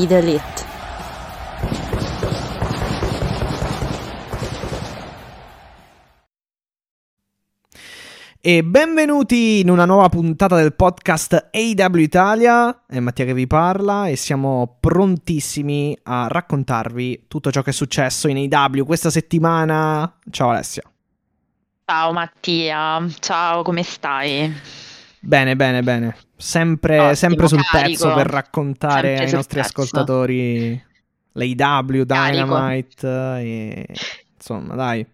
Be the elite. E benvenuti in una nuova puntata del podcast AW Italia, è Mattia che vi parla e siamo prontissimi a raccontarvi tutto ciò che è successo in AW questa settimana. Ciao Alessia. Ciao Mattia, ciao, come stai? Bene, bene, bene. Sempre, sempre sul carico. pezzo per raccontare Sempre ai nostri pezzo. ascoltatori l'AW. Dynamite e insomma, dai.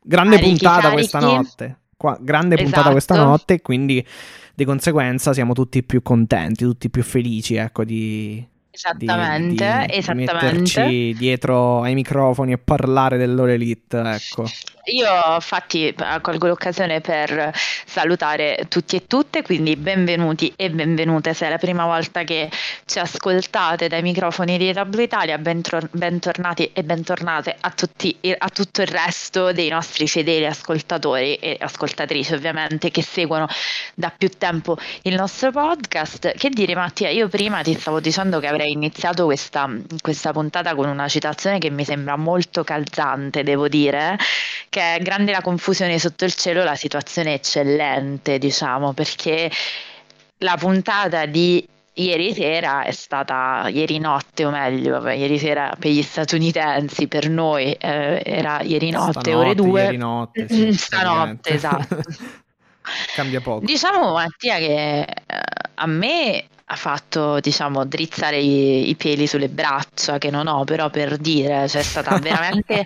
Grande Carichi, puntata questa carichi. notte. Qua- grande puntata Esatto. questa notte, quindi di conseguenza siamo tutti più contenti, tutti più felici, ecco, di- Esattamente, di- di esattamente. metterci dietro ai microfoni e parlare del loro elite, ecco. Io infatti colgo l'occasione per salutare tutti e tutte, quindi benvenuti e benvenute se è la prima volta che ci ascoltate dai microfoni di EW Italia, bentro- bentornati e bentornate a, tutti, a tutto il resto dei nostri fedeli ascoltatori e ascoltatrici ovviamente che seguono da più tempo il nostro podcast. Che dire Mattia, io prima ti stavo dicendo che avrei iniziato questa, questa puntata con una citazione che mi sembra molto calzante, devo dire, che è grande la confusione sotto il cielo, la situazione è eccellente, diciamo, perché la puntata di ieri sera è stata, ieri notte o meglio, vabbè, ieri sera per gli statunitensi, per noi eh, era ieri notte, Stanotte, ore 2. ieri notte, sì, Stanotte, esatto. Cambia poco. Diciamo Mattia che eh, a me ha fatto diciamo drizzare i, i peli sulle braccia che non ho però per dire cioè è stata veramente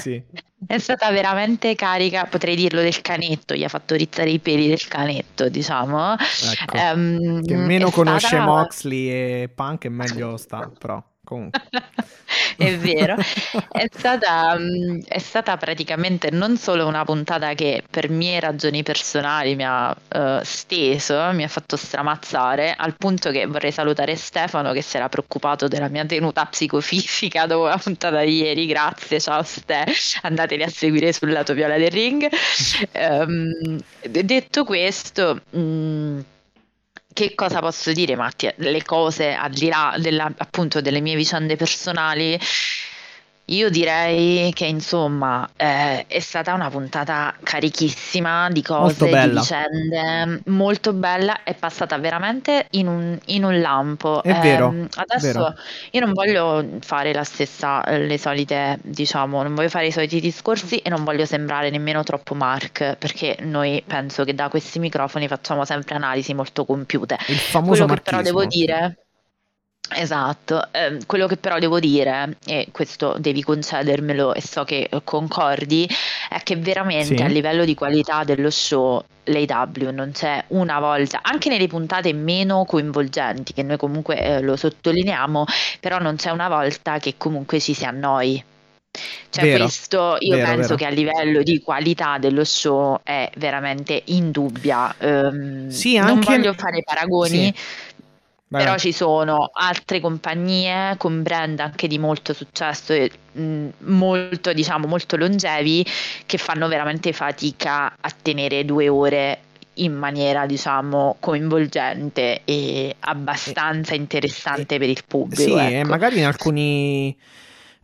Sì. è stata veramente carica potrei dirlo del canetto gli ha fatto drizzare i peli del canetto diciamo Ecco. Ehm, Che meno conosce stata- Moxley e Punk e meglio sta, però comunque. è vero, è stata, è stata praticamente non solo una puntata che per mie ragioni personali mi ha eh, steso, mi ha fatto stramazzare, al punto che vorrei salutare Stefano che si era preoccupato della mia tenuta psicofisica dopo la puntata di ieri, grazie, ciao Ste, andateli a seguire sul lato viola del ring. Ehm, detto questo... mm, che cosa posso dire, Mattia? Le cose al di là della- appunto delle mie vicende personali, io direi che insomma eh, è stata una puntata carichissima di cose, di vicende, molto bella, è passata veramente in un, in un lampo. È vero, Ehm, adesso vero. io non voglio fare la stessa, eh, le solite, diciamo, non voglio fare i soliti discorsi e non voglio sembrare nemmeno troppo Mark, perché noi penso che da questi microfoni facciamo sempre analisi molto compiute. Il famoso Quello che però devo dire, esatto, ehm, quello che però devo dire, e questo devi concedermelo e so che eh, concordi, è che veramente Sì. a livello di qualità dello show l'AW non c'è una volta, anche nelle puntate meno coinvolgenti, che noi comunque eh, lo sottolineiamo, però non c'è una volta che comunque ci si annoi. Cioè Vero, questo io vero, penso vero. che a livello di qualità dello show è veramente indubbia. Ehm, Sì, non anche- voglio fare paragoni, Vai, però ci sono altre compagnie con brand anche di molto successo e mh, molto, diciamo, molto longevi che fanno veramente fatica a tenere due ore in maniera, diciamo, coinvolgente e abbastanza interessante per il pubblico. Sì, e ecco. magari in alcuni.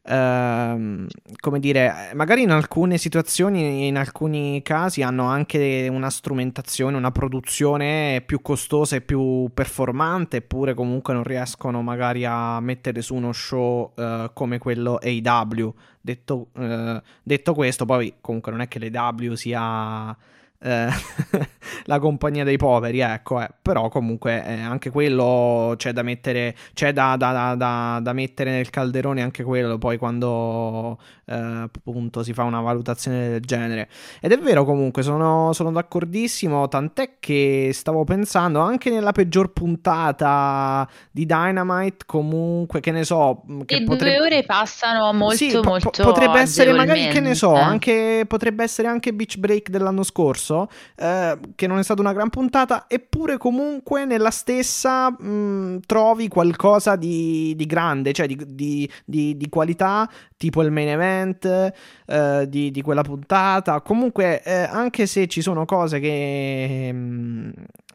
Ehm, come dire, magari in alcune situazioni, in alcuni casi hanno anche una strumentazione, una produzione più costosa e più performante, eppure comunque non riescono magari a mettere su uno show eh, come quello AW. Detto, eh, detto questo, poi comunque non è che l'AW sia eh, la compagnia dei poveri, ecco, eh, però comunque eh, anche quello c'è da mettere, c'è da, da- da- da- mettere nel calderone anche quello, poi quando appunto si fa una valutazione del genere. Ed è vero comunque, sono, sono d'accordissimo, tant'è che stavo pensando anche nella peggior puntata di Dynamite, comunque, che ne so... Che e potrebbe... due ore passano molto, sì, molto po- Potrebbe essere magari, che ne so, anche, potrebbe essere anche Beach Break dell'anno scorso, eh, che non è stata una gran puntata, eppure comunque nella stessa mh, trovi qualcosa di, di grande, cioè di, di, di, di qualità, tipo il main event eh, di, di, quella puntata. Comunque, eh, anche se ci sono cose che mh, mm,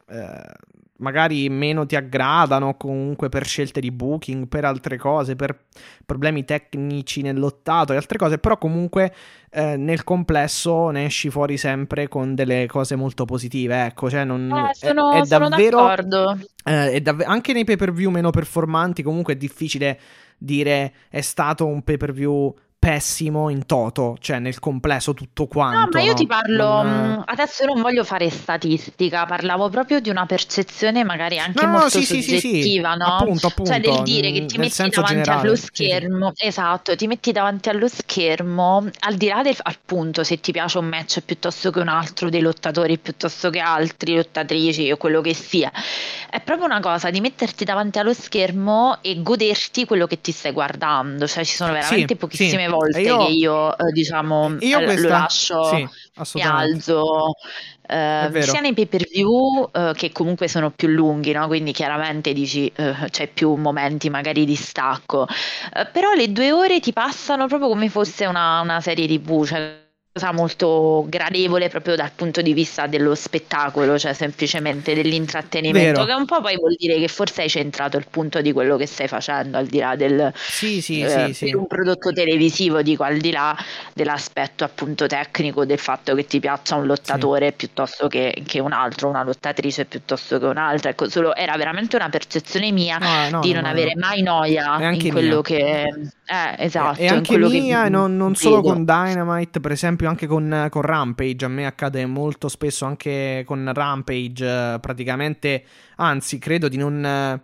eh, magari meno ti aggradano, comunque per scelte di booking, per altre cose, per problemi tecnici nell'ottato e altre cose, però comunque eh, nel complesso ne esci fuori sempre con delle cose molto positive. Ecco, cioè non, eh, sono, è, è davvero, sono d'accordo. Eh, è dav- anche nei pay per view meno performanti, comunque è difficile dire è stato un pay per view pessimo in toto, cioè nel complesso tutto quanto. No, ma io no? ti parlo, non... Mm, adesso non voglio fare statistica, parlavo proprio di una percezione magari anche no, molto sì, soggettiva, sì, sì. no? Appunto, appunto, cioè del dire che ti metti davanti generale. allo schermo, esatto, ti metti davanti allo schermo, al di là del appunto se ti piace un match piuttosto che un altro dei lottatori, piuttosto che altri lottatrici o quello che sia, è proprio una cosa di metterti davanti allo schermo e goderti quello che ti stai guardando, cioè ci sono veramente pochissime volte io, che io, eh, diciamo, io eh, questa, lo lascio, sì, mi alzo. Eh, sia nei pay per view eh, che comunque sono più lunghi, no? quindi chiaramente dici eh, c'è più momenti magari di stacco, però le due ore ti passano proprio come fosse una, una serie tv, cioè cosa molto gradevole proprio dal punto di vista dello spettacolo, cioè semplicemente dell'intrattenimento, Vero. che un po' poi vuol dire che forse hai centrato il punto di quello che stai facendo, al di là del sì, sì, eh, sì, sì. un prodotto televisivo, dico al di là dell'aspetto appunto tecnico del fatto che ti piaccia un lottatore sì. piuttosto che, che, un altro, una lottatrice piuttosto che un'altra. Ecco, solo era veramente una percezione mia no, no, di non no, avere mai noia in quello mia. che eh, esatto, e anche mia, che non, non solo con Dynamite, per esempio esempio anche con, con, Rampage, a me accade molto spesso anche con Rampage, praticamente, anzi credo di non...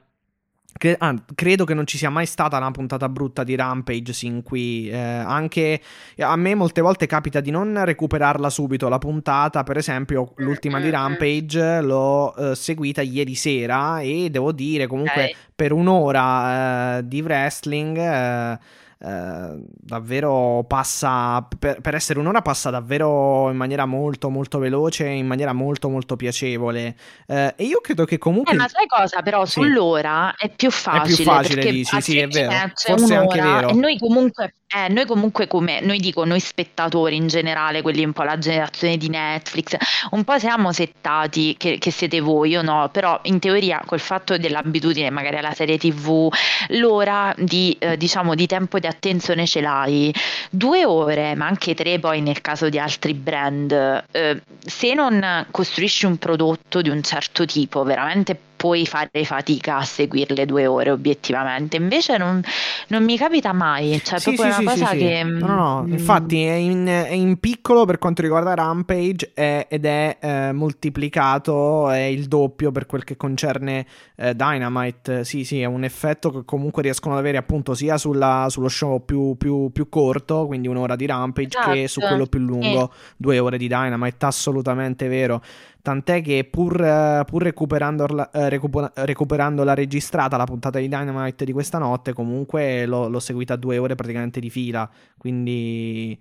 Cre- ah, credo che non ci sia mai stata una puntata brutta di Rampage sin qui. Eh, anche a me molte volte capita di non recuperarla subito la puntata. Per esempio, l'ultima di Rampage l'ho eh, seguita ieri sera e devo dire comunque okay. per un'ora eh, di wrestling eh, eh, davvero passa per, per, essere un'ora passa davvero in maniera molto molto veloce in maniera molto molto piacevole. Eh, e io credo che comunque eh, ma sai cosa? Però sì. sull'ora è più facile è più facile dici sì è vero. forse è anche vero. E noi comunque eh, noi comunque come, noi dico, noi spettatori in generale, quelli un po' la generazione di Netflix, un po' siamo settati, che, che siete voi, io no, però in teoria col fatto dell'abitudine magari alla serie tv, l'ora di, eh, diciamo, di tempo di attenzione ce l'hai, due ore, ma anche tre poi nel caso di altri brand, eh, se non costruisci un prodotto di un certo tipo, veramente puoi fare fatica a seguirle due ore obiettivamente. Invece non, non mi capita mai, cioè sì, proprio sì, una sì, cosa che... No, no, no. Mm. infatti è in, è in, piccolo per quanto riguarda Rampage è, ed è eh, moltiplicato, è il doppio per quel che concerne eh, Dynamite. Sì, sì, è un effetto che comunque riescono ad avere appunto sia sulla, sullo show più, più, più, corto, quindi un'ora di Rampage, esatto. che su quello più lungo, due ore di Dynamite, assolutamente vero. Tant'è che pur, eh, pur recuperandola, eh, recupera, recuperandola registrata la puntata di Dynamite di questa notte, comunque l'ho, l'ho seguita due ore praticamente di fila. Quindi.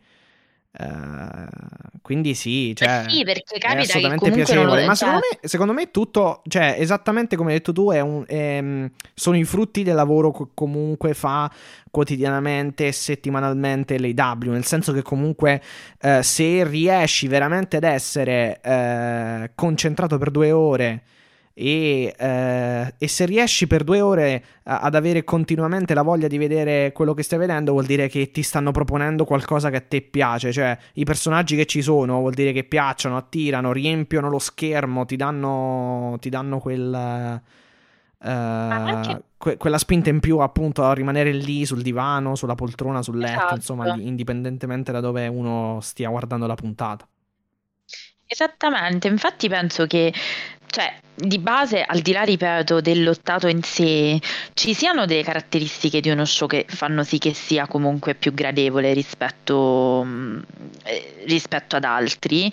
Quindi sì, cioè, eh sì, perché capita è assolutamente piacevole. Ma secondo me, secondo me tutto, cioè, esattamente come hai detto tu, è un, è, sono i frutti del lavoro che comunque fa quotidianamente e settimanalmente l'AW. Nel senso che comunque uh, se riesci veramente ad essere uh, concentrato per due ore e, eh, e, se riesci per due ore a, ad avere continuamente la voglia di vedere quello che stai vedendo, vuol dire che ti stanno proponendo qualcosa che a te piace. Cioè, i personaggi che ci sono vuol dire che piacciono, attirano, riempiono lo schermo, ti danno, ti danno quel. Anche... que- quella spinta in più appunto a rimanere lì sul divano, sulla poltrona, sul letto, esatto. insomma, indipendentemente da dove uno stia guardando la puntata. Esattamente, infatti penso che cioè, di base, al di là, ripeto, del lottato in sé, ci siano delle caratteristiche di uno show che fanno sì che sia comunque più gradevole rispetto, mm, eh, rispetto ad altri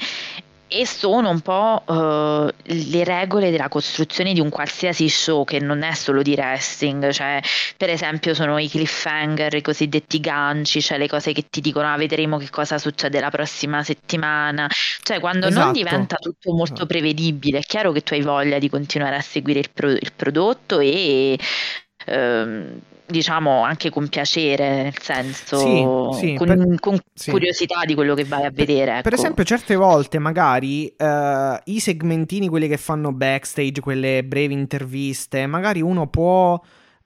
e sono un po' uh, le regole della costruzione di un qualsiasi show che non è solo di wrestling, cioè per esempio sono i cliffhanger, i cosiddetti ganci, cioè le cose che ti dicono ah, vedremo che cosa succede la prossima settimana, cioè quando esatto. non diventa tutto molto prevedibile, è chiaro che tu hai voglia di continuare a seguire il, pro- il prodotto e... Uh, diciamo anche con piacere, nel senso sì, sì, con, per, con sì. curiosità di quello che vai a vedere. Ecco. Per esempio, certe volte magari uh, i segmentini, quelli che fanno backstage, quelle brevi interviste, magari uno può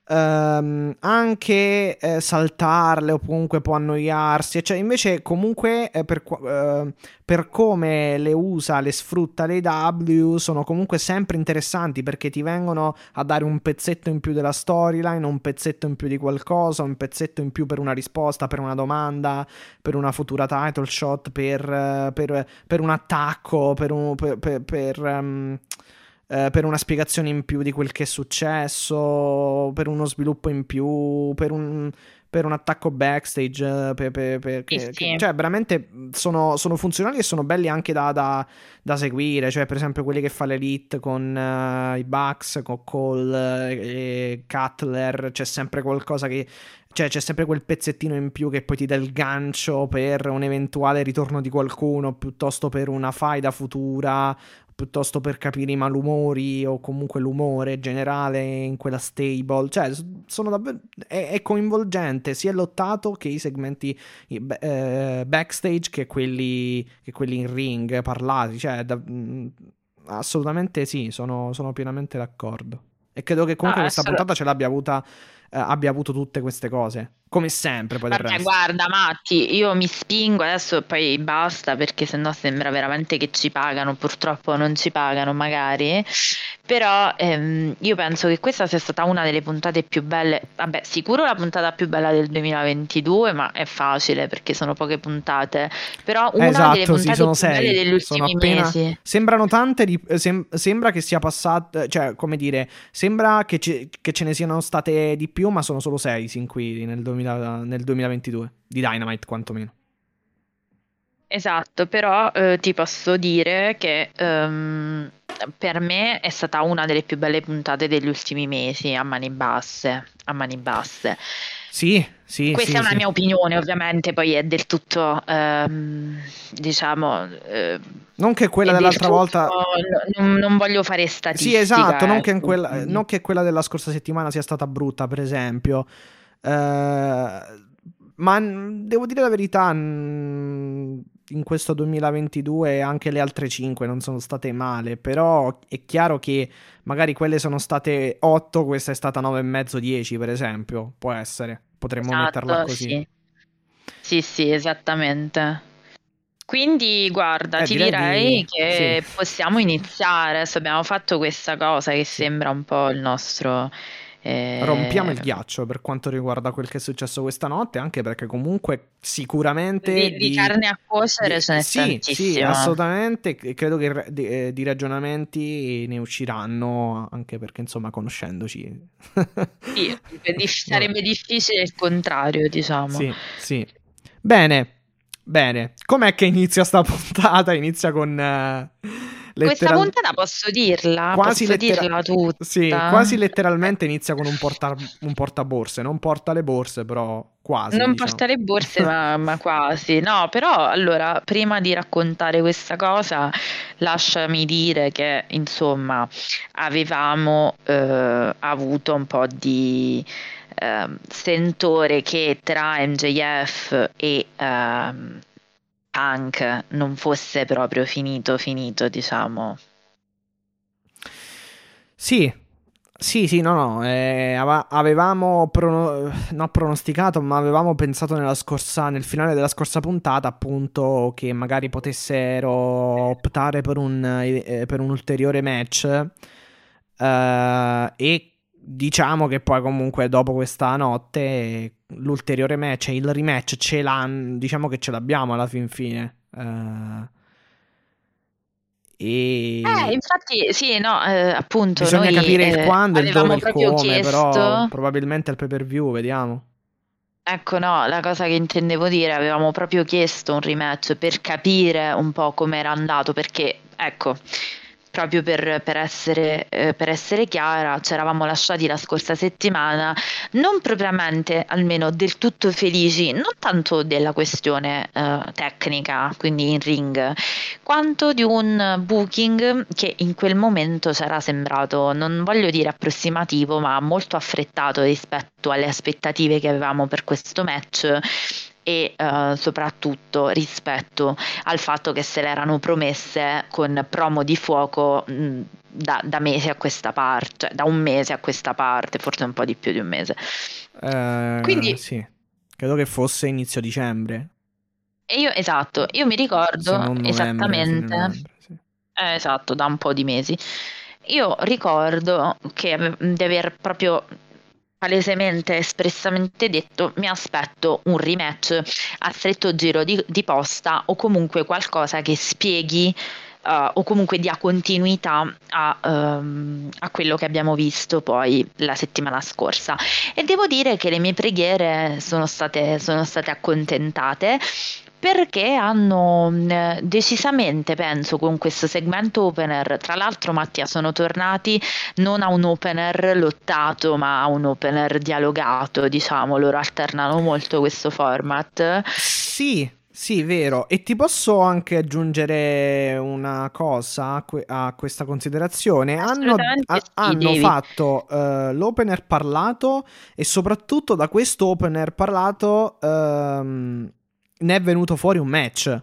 ehm, anche eh, saltarle o comunque può annoiarsi, cioè invece comunque eh, per, eh, per, come le usa, le sfrutta le W sono comunque sempre interessanti perché ti vengono a dare un pezzetto in più della storyline, un pezzetto in più di qualcosa, un pezzetto in più per una risposta, per una domanda, per una futura title shot, per, eh, per, per un attacco, per un... per um, eh, per una spiegazione in più di quel che è successo, per uno sviluppo in più, per un, per un attacco backstage. Per, per, per, sì, che, sì. cioè, veramente sono, sono, funzionali e sono belli anche da, da, da, seguire. Cioè, per esempio, quelli che fa l'Elite con uh, i Bucks, con Cole e Cutler. C'è sempre qualcosa che. Cioè, c'è sempre quel pezzettino in più che poi ti dà il gancio per un eventuale ritorno di qualcuno, piuttosto per una faida futura piuttosto per capire i malumori o comunque l'umore generale in quella stable. Cioè, sono davvero. È, è coinvolgente sia lottato che i segmenti eh, backstage che quelli, che quelli in ring parlati. Cioè, da, mh, assolutamente sì, sono, sono, pienamente d'accordo. E credo che comunque ah, questa puntata ce l'abbia avuta eh, abbia avuto tutte queste cose. Come sempre, poi Vabbè, guarda, Matti, io mi spingo adesso poi basta perché sennò sembra veramente che ci pagano. Purtroppo non ci pagano, magari. Però ehm, io penso che questa sia stata una delle puntate più belle. Vabbè, sicuro la puntata più bella del 2022, ma è facile perché sono poche puntate. Però una esatto, delle puntate sì, sono più sei. belle degli ultimi appena... mesi. Sembrano tante, di... Sem... sembra che sia passato, cioè, come dire, sembra che, ce... che ce ne siano state di più, ma sono solo sei sin qui nel 2022. 2000, nel 2022, di Dynamite quantomeno. Esatto, però eh, ti posso dire che um, per me è stata una delle più belle puntate degli ultimi mesi a mani basse. A mani basse. Sì, sì. Questa sì, è una sì. mia opinione, ovviamente, poi è del tutto, ehm, diciamo... Eh, non che quella dell'altra tutto, volta... Non, non, voglio fare statistica. Sì, esatto, non, che ecco, quella, non che quella della scorsa settimana sia stata brutta, per esempio. Uh, ma devo dire la verità, in questo 2022 anche le altre 5 non sono state male, però è chiaro che magari quelle sono state 8, questa è stata 9,5, 10 per esempio, può essere, potremmo esatto, metterla così. Sì. sì, sì, esattamente. Quindi guarda, eh, ti direi di... che sì. possiamo iniziare. Adesso abbiamo fatto questa cosa che sembra un po' il nostro eh... Rompiamo il ghiaccio per quanto riguarda quel che è successo questa notte, anche perché comunque sicuramente... Di, di, di carne a cuocere di, ce n'è sì. Sì, assolutamente. Credo che di, eh, di, ragionamenti ne usciranno, anche perché insomma conoscendoci... sì, sarebbe difficile il contrario, diciamo. Sì, sì. Bene, bene. Com'è che inizia sta puntata? Inizia con... Uh questa puntata posso dirla, quasi posso lettera- dirla tutta. Sì, quasi letteralmente inizia con un, porta- un portaborse, non porta le borse, però quasi. Non diciamo. porta le borse, ma, ma, quasi. No, però allora, prima di raccontare questa cosa, lasciami dire che, insomma, avevamo eh, avuto un po' di... Uh, sentore che tra MJF e uh, punk non fosse proprio finito, finito, diciamo. Sì, sì, sì, no, no, eh, avevamo prono- non pronosticato, ma avevamo pensato scorsa, nel finale della scorsa puntata, appunto, che magari potessero optare per un, eh, per un ulteriore match. Eh, e diciamo che poi comunque dopo questa notte l'ulteriore match, il rematch ce l'hanno, diciamo che ce l'abbiamo alla fin fine. Uh, e... Eh, infatti, sì, no, eh, appunto. Bisogna noi, capire il eh, quando, il dove, il come, però probabilmente al pay per view, vediamo. Ecco, no, la cosa che intendevo dire, avevamo proprio chiesto un rematch per capire un po' come era andato, perché, ecco, proprio per, per essere, eh, per essere chiara, ci eravamo lasciati la scorsa settimana, non propriamente, almeno del tutto felici, non tanto della questione eh, tecnica, quindi in ring, quanto di un booking che in quel momento c'era sembrato, non voglio dire approssimativo, ma molto affrettato rispetto alle aspettative che avevamo per questo match e eh, soprattutto rispetto al fatto che se l'erano promesse con promo di fuoco mh, da, da mesi a questa parte, cioè da un mese a questa parte, forse un po' di più di un mese. Eh, Quindi- sì, credo che fosse inizio dicembre. E io, esatto, io mi ricordo novembre, esattamente. novembre, sì. Eh, esatto, da un po' di mesi. Io ricordo che di aver proprio palesemente, espressamente detto mi aspetto un rematch a stretto giro di, di posta o comunque qualcosa che spieghi eh, o comunque dia continuità a, ehm, a quello che abbiamo visto poi la settimana scorsa. E devo dire che le mie preghiere sono state, sono state accontentate perché hanno mh, decisamente, penso, con questo segmento opener, tra l'altro Mattia sono tornati non a un opener lottato, ma a un opener dialogato, diciamo, loro alternano molto questo format. Sì, sì, vero. E ti posso anche aggiungere una cosa a, que- a questa considerazione. Hanno, sì, hanno fatto eh, l'opener parlato e soprattutto da questo opener parlato ehm, ne è venuto fuori un match.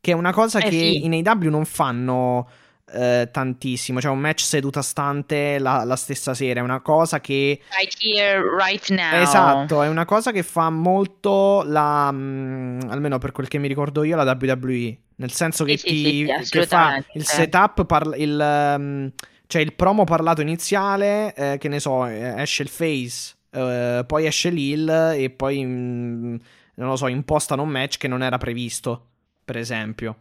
Che è una cosa Eh che sì. in AEW non fanno eh, tantissimo. Cioè un match seduta stante la, la stessa sera. È una cosa che Right here, right now. Esatto, è una cosa che fa molto la. mm, almeno per quel che mi ricordo io, la WWE. Nel senso che, Sì, ti, sì, che fa il setup, parla- il, mm, cioè il promo parlato iniziale, eh, che ne so, eh, esce il face, eh, poi esce l'heel e poi, mm, non lo so, impostano un match che non era previsto, per esempio.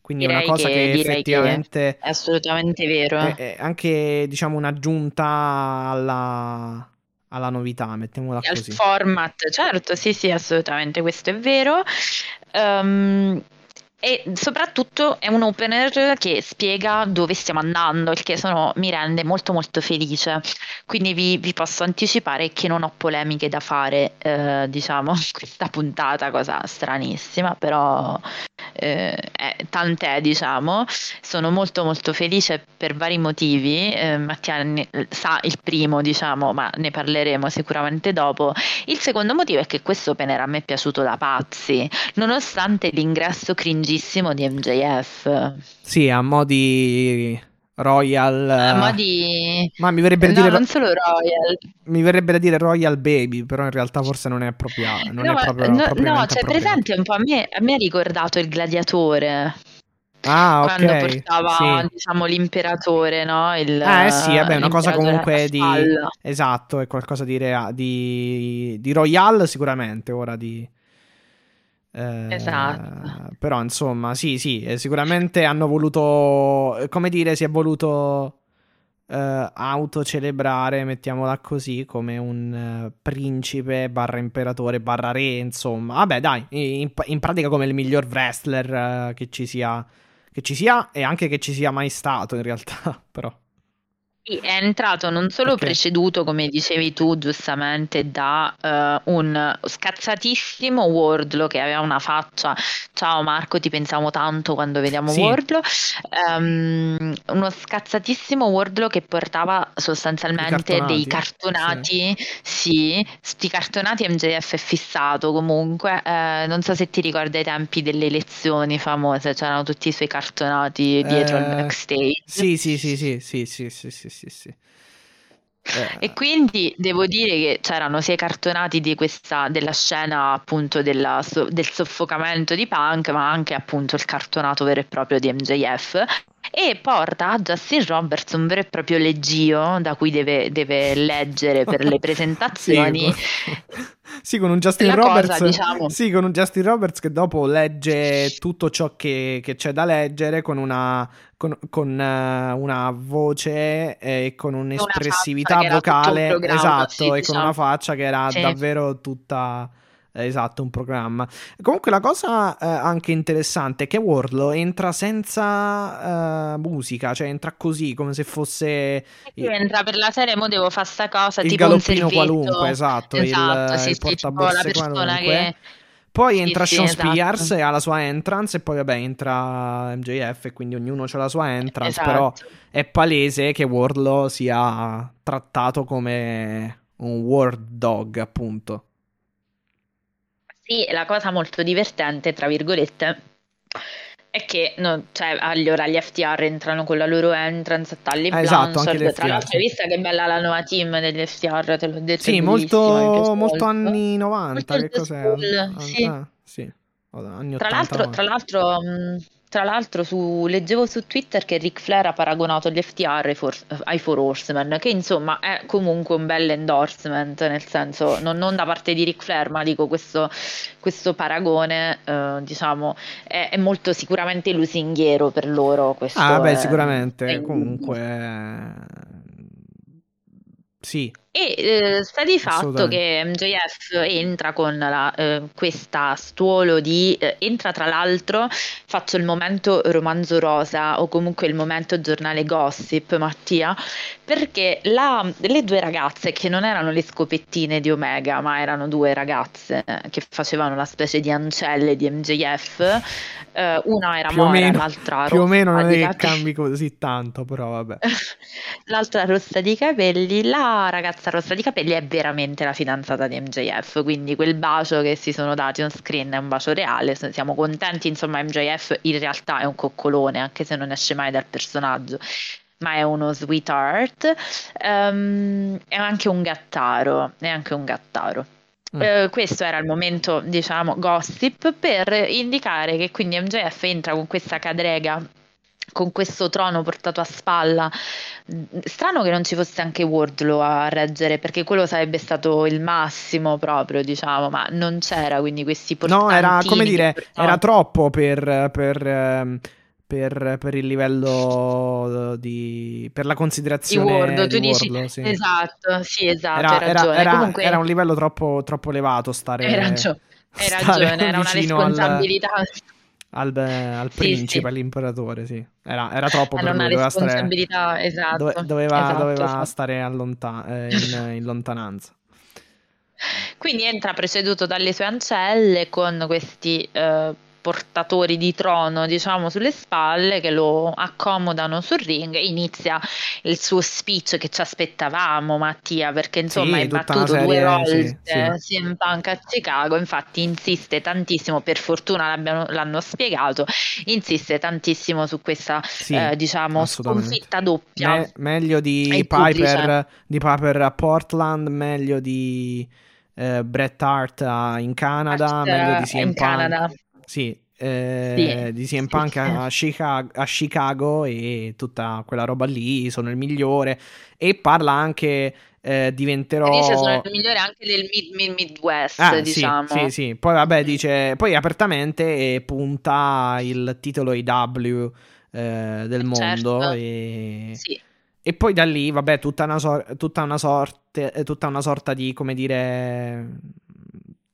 Quindi è una direi cosa che, direi effettivamente è assolutamente vero. è, è anche, diciamo, un'aggiunta alla, alla novità, mettiamola al così. format, certo, sì, sì, assolutamente, questo è vero. Ehm, e soprattutto è un opener che spiega dove stiamo andando, il che sono- mi rende molto molto felice. Quindi vi, vi posso anticipare che non ho polemiche da fare, eh, diciamo, questa puntata, cosa stranissima, però eh, è- tant'è, diciamo. Sono molto molto felice per vari motivi. Eh, Mattia ne- sa il primo, diciamo, ma ne parleremo sicuramente dopo. Il secondo motivo è che questo opener a me è piaciuto da pazzi, nonostante l'ingresso cringissimo di MJF. Sì, a mo' di Royal. A eh, mo' di... Ma mi verrebbe, da No, dire, non solo Royal. mi verrebbe da dire Royal Baby, però in realtà forse non è appropria- non No, è proprio no, no, appropriato. presente un po' a me, a me ha ricordato il gladiatore. Ah, quando ok. portava, Sì. diciamo, l'imperatore, no? Il, Ah, eh sì, vabbè, una cosa comunque di... spalla. Esatto, è qualcosa di, rea- di... di Royal sicuramente, ora di... eh, Esatto. Però insomma, sì, sì, eh, sicuramente hanno voluto, eh, come dire, si è voluto eh, autocelebrare, mettiamola così, come un eh, principe barra imperatore barra re, insomma. Vabbè, dai, in, in pratica come il miglior wrestler eh, che ci sia, che ci sia e anche che ci sia mai stato in realtà, però. Sì, è entrato non solo Perché? preceduto, come dicevi tu giustamente, da eh, un scazzatissimo Wardlow che aveva una faccia. Ciao Marco, ti pensiamo tanto quando vediamo Sì. Wardlow. Ehm, uno scazzatissimo Wardlow che portava sostanzialmente I dei cartonati, cartonati. Sì, sti cartonati MJF è fissato comunque. Eh, non so se ti ricordi ai tempi delle elezioni famose, c'erano tutti i suoi cartonati dietro al Eh, backstage. Sì, sì, sì, sì, sì, sì, sì, sì, sì, sì. Eh, E quindi devo dire che c'erano sia i cartonati di questa, della scena appunto della del soffocamento di Punk, ma anche appunto il cartonato vero e proprio di MJF. E porta a Justin Roberts un vero e proprio leggio da cui deve, deve leggere per le presentazioni. sì, con un Justin Roberts, cosa, diciamo. sì, con un Justin Roberts che dopo legge tutto ciò che, che c'è da leggere con una, con, con uh, una voce e con un'espressività vocale, esatto, sì, e diciamo. con una faccia che era sì. davvero tutta Esatto, un programma. Comunque la cosa eh, anche interessante è che Wardlow entra senza uh, musica, cioè entra così come se fosse... Io entra per la serie, mo devo fare sta cosa, il tipo galoppino qualunque, esatto, esatto il, sì, il portaborse qualunque. Che... Poi entra sì, Sean sì, Spears esatto. e ha la sua entrance e poi vabbè entra MJF e quindi ognuno ha la sua entrance, esatto. però è palese che Wardlow sia trattato come un word dog appunto. Sì, la cosa molto divertente, tra virgolette, è che no, cioè, allora gli FTR entrano con la loro entrance a Tully eh, esatto, Blanchard. Tra l'altro, hai visto che bella la nuova team degli FTR? Te l'ho detto. Sì, molto, molto anni 90. Molto che cos'è? Cool, sì. Ah, sì. Anni 80, tra l'altro, tra l'altro mh, tra l'altro su, leggevo su Twitter che Ric Flair ha paragonato gli FTR ai, for, ai Four Horsemen, che insomma è comunque un bel endorsement, nel senso non, non da parte di Ric Flair, ma dico questo, questo paragone eh, diciamo è, è, molto sicuramente lusinghiero per loro. Questo ah beh sicuramente, è, comunque... Sì. E eh, sta di fatto che MJF entra con la, eh, questa stuolo di eh, entra tra l'altro faccio il momento romanzo rosa o comunque il momento giornale gossip Mattia perché la, le due ragazze che non erano le scopettine di Omega ma erano due ragazze che facevano la specie di ancelle di MJF eh, una era più mora l'altra più o meno non è che cambi così tanto però vabbè. L'altra rossa di capelli la ragazza ragazza rossa di capelli è veramente la fidanzata di MJF, quindi quel bacio che si sono dati on screen è un bacio reale, siamo contenti, insomma MJF in realtà è un coccolone, anche se non esce mai dal personaggio ma è uno sweetheart, um, è anche un gattaro, è anche un gattaro. Uh, questo era il momento, diciamo, gossip per indicare che quindi MJF entra con questa cadrega con questo trono portato a spalla. Strano che non ci fosse anche Wardlow a reggere, perché quello sarebbe stato il massimo proprio, diciamo, ma non c'era, quindi questi No, era come dire, era troppo per, per, ehm, per, per, il livello di... per la considerazione di Wardlow, tu dici, Wardlow, sì. esatto, sì, esatto, era, hai ragione. Era, Comunque... era, un livello troppo, troppo elevato stare... Hai ragione, hai ragione era una responsabilità... Al al, al principe, sì. all'imperatore, sì. Era, era troppo per lui, doveva stare, esatto, dove, doveva, esatto, doveva stare allontan- eh, in, in lontananza. Quindi entra preceduto dalle sue ancelle con questi eh, portatori di trono, diciamo, sulle spalle che lo accomodano sul ring e inizia il suo speech che ci aspettavamo, Mattia, perché insomma sì, è battuto serie, due volte sì, sì. CM Punk a Chicago, infatti insiste tantissimo, per fortuna l'hanno spiegato, insiste tantissimo su questa sì, eh, diciamo sconfitta doppia. Me- meglio di Piper, di Piper a Portland, meglio di eh, Bret Hart in Canada, Hart, meglio di CM Punk. Canada. Sì, eh, sì, di CM Punk a, Chicago, a, Chicago, e tutta quella roba lì, sono il migliore. E parla anche eh, diventerò dice sono il migliore anche del mid, mid, Midwest ah, diciamo sì, sì, sì, poi vabbè dice poi apertamente punta il titolo IW eh, del certo. mondo e... Sì. e poi da lì vabbè tutta una, so- tutta una sorte tutta una sorta di come dire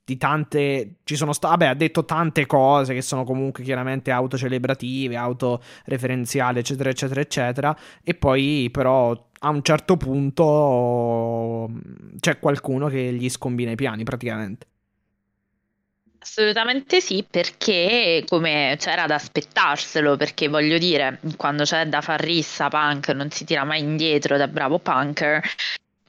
di tante. Ci sono state. Vabbè, ha detto tante cose che sono comunque chiaramente autocelebrative, autoreferenziali, eccetera, eccetera, eccetera. E poi, però, a un certo punto c'è qualcuno che gli scombina i piani praticamente. Assolutamente sì, perché come c'era da aspettarselo, perché voglio dire, quando c'è da far rissa Punk non si tira mai indietro da bravo punker,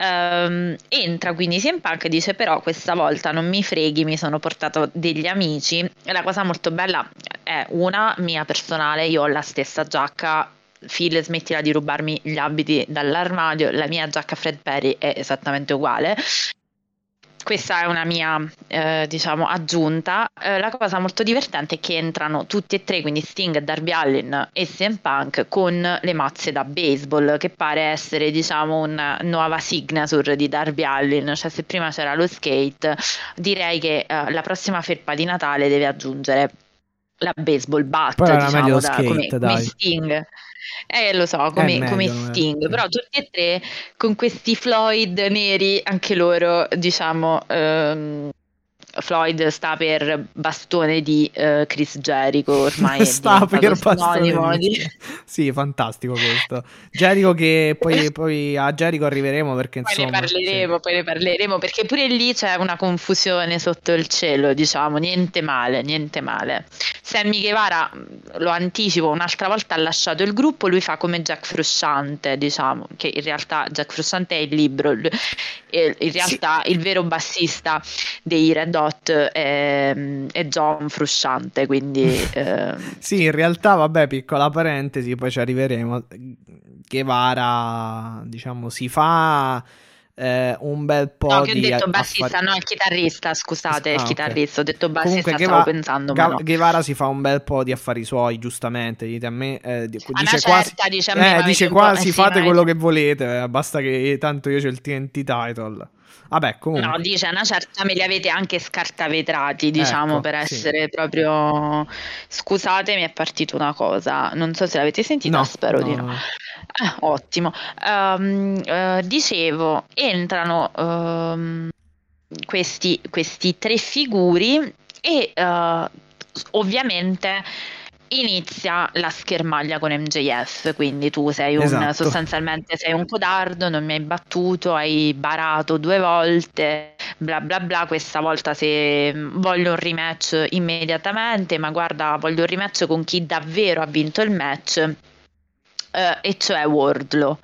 Um, entra quindi CM Punk e dice però questa volta non mi freghi, mi sono portato degli amici e la cosa molto bella è una mia personale, io ho la stessa giacca Phil smettila di rubarmi gli abiti dall'armadio, la mia giacca Fred Perry è esattamente uguale questa è una mia eh, diciamo aggiunta. Eh, la cosa molto divertente è che entrano tutti e tre, quindi Sting, Darby Allin e CM Punk, con le mazze da baseball, che pare essere diciamo una nuova signature di Darby Allin. Cioè, se prima c'era lo skate, direi che eh, la prossima felpa di Natale deve aggiungere la baseball bat, Poi diciamo, da, skate, come, come dai. Sting. Eh, lo so, come, meglio, come eh, Sting, però tutti e tre con questi Floyd neri, anche loro, diciamo, ehm, Floyd sta per bastone di eh, Chris Jericho, ormai Sta per bastone di-. Sì, fantastico questo. Jericho che poi, poi a Jericho arriveremo perché Poi ne insomma... parleremo, poi ne parleremo, perché pure lì c'è una confusione sotto il cielo, diciamo, niente male, niente male. Sammy Guevara, lo anticipo, un'altra volta ha lasciato il gruppo, lui fa come Jack Frusciante, diciamo, che in realtà Jack Frusciante è il libro, l- e in realtà il vero bassista dei Red Hot è, è John Frusciante, quindi... eh, Sì, in realtà, vabbè, piccola parentesi, poi ci arriveremo. Guevara, diciamo, si fa eh, un bel po' No, che ho di detto affari- bassista, no, il chitarrista, scusate, Ah, il chitarrista, ho detto bassista, Comunque stavo Gueva- pensando, Ga- ma no. Guevara si fa un bel po' di affari suoi, giustamente. Dite a me, eh, di- A una dice certa, quasi, dice a me, eh, dice quasi eh fate quello che volete, eh, basta che tanto io c'ho il TNT title. Vabbè, comunque. No, dice una certa me li avete anche scartavetrati, diciamo, Ecco, per sì. essere proprio... Scusate, mi è partita una cosa, non so se l'avete sentita, No, spero di no, no. no. Ah, ottimo. Ehm, eh, dicevo, entrano ehm, questi, questi tre figuri e eh, ovviamente inizia la schermaglia con MJF, quindi tu sei un Esatto. sostanzialmente sei un codardo, non mi hai battuto, hai barato due volte, bla bla bla, questa volta se mm, voglio un rematch immediatamente, ma guarda, voglio un rematch con chi davvero ha vinto il match eh, e cioè Wardlow.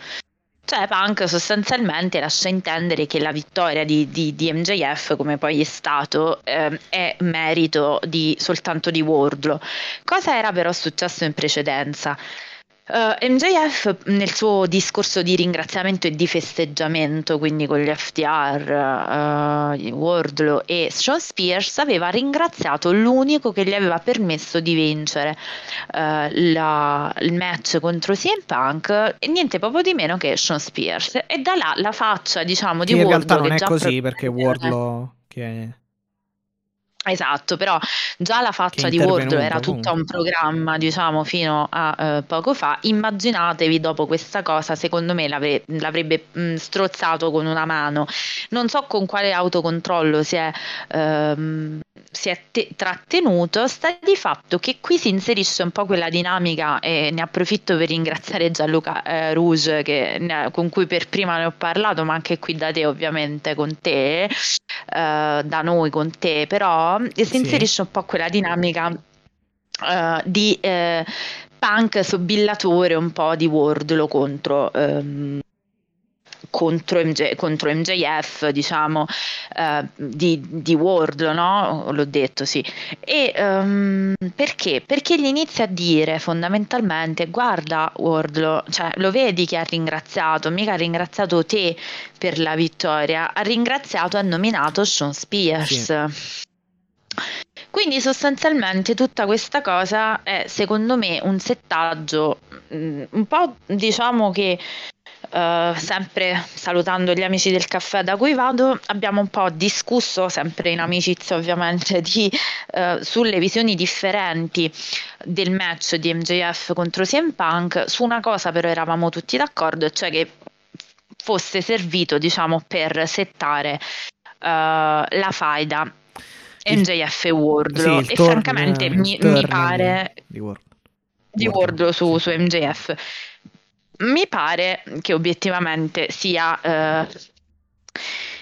Cioè Punk sostanzialmente lascia intendere che la vittoria di, di- di MJF, come poi è stato, ehm, è merito di, soltanto di Wardlow. Cosa era però successo in precedenza? Eh, MJF nel suo discorso di ringraziamento e di festeggiamento, quindi con gli FTR, eh, Wardlow e Sean Spears, aveva ringraziato l'unico che gli aveva permesso di vincere eh, la- il match contro CM Punk e niente proprio di meno che Sean Spears. E da là la faccia, diciamo, di Che in Wardlow realtà non è così perché Wardlow che Esatto, però già la faccia di Wardlow era tutta comunque. un programma, diciamo, fino a eh, poco fa. Immaginatevi dopo questa cosa, secondo me l'avre- l'avrebbe mh, strozzato con una mano. Non so con quale autocontrollo si è, ehm, si è te- trattenuto. Sta di fatto che qui si inserisce un po' quella dinamica e ne approfitto per ringraziare Gianluca eh, Rouge che ne- con cui per prima ne ho parlato, ma anche qui da te ovviamente con te, eh, da noi con te, però si Sì. inserisce un po' quella dinamica eh, di eh, punk sobillatore un po' di Wardlow contro, ehm, contro, MJ contro MJF, diciamo, eh, di, di Wardlow, no? L'ho detto, sì. E ehm, perché? Perché gli inizia a dire fondamentalmente: Guarda, Wardlow, cioè, lo vedi che ha ringraziato, mica ha ringraziato te per la vittoria, ha ringraziato e ha nominato Sean Spears. Quindi sostanzialmente tutta questa cosa è secondo me un settaggio mm, un po' diciamo che eh, sempre salutando gli amici del caffè da cui vado abbiamo un po' discusso sempre in amicizia ovviamente di, eh, sulle visioni differenti del match di MJF contro CM Punk. Su una cosa però eravamo tutti d'accordo cioè che fosse servito diciamo per settare eh, la faida MJF e Wardlow. Sì, e turn- francamente mi, mi pare di Wardlow. di Wardlow, su MJF mi pare che obiettivamente sia eh,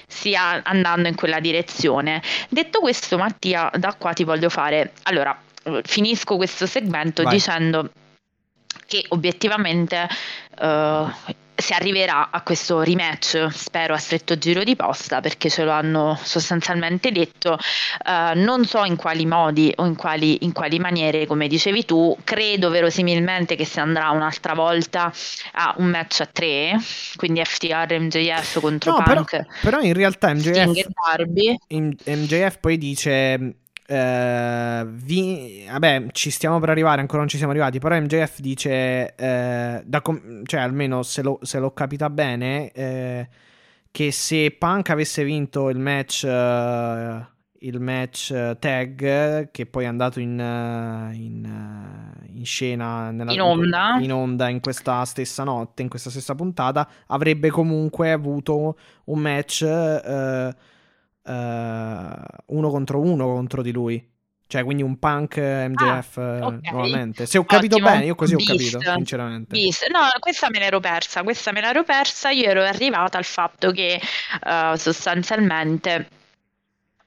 stia andando in quella direzione detto questo Mattia da qua ti voglio fare allora finisco questo segmento Vai. dicendo che obiettivamente eh, si arriverà a questo rematch, spero a stretto giro di posta, perché ce lo hanno sostanzialmente detto. Uh, non so in quali modi o in quali, in quali, maniere, come dicevi tu, credo verosimilmente che si andrà un'altra volta a un match a tre, quindi FTR MJF contro no, Punk. Però, però in realtà MJF, MJF poi dice Uh, vi, vabbè, ci stiamo per arrivare, ancora non ci siamo arrivati. Però MJF dice, uh, com- cioè almeno se, lo, se l'ho capita bene, uh, che se Punk avesse vinto il match, il match tag, che poi è andato in, in, in scena nella, in, onda. in onda in questa stessa notte, in questa stessa puntata, avrebbe comunque avuto un match uh, uno contro uno contro di lui. Cioè, quindi un punk MJF ah, okay. nuovamente. Se ho capito Ottimo. bene, io così Beast. ho capito, sinceramente. Beast. No, questa me l'ero persa, questa me l'ero persa. Io ero arrivata al fatto che uh, sostanzialmente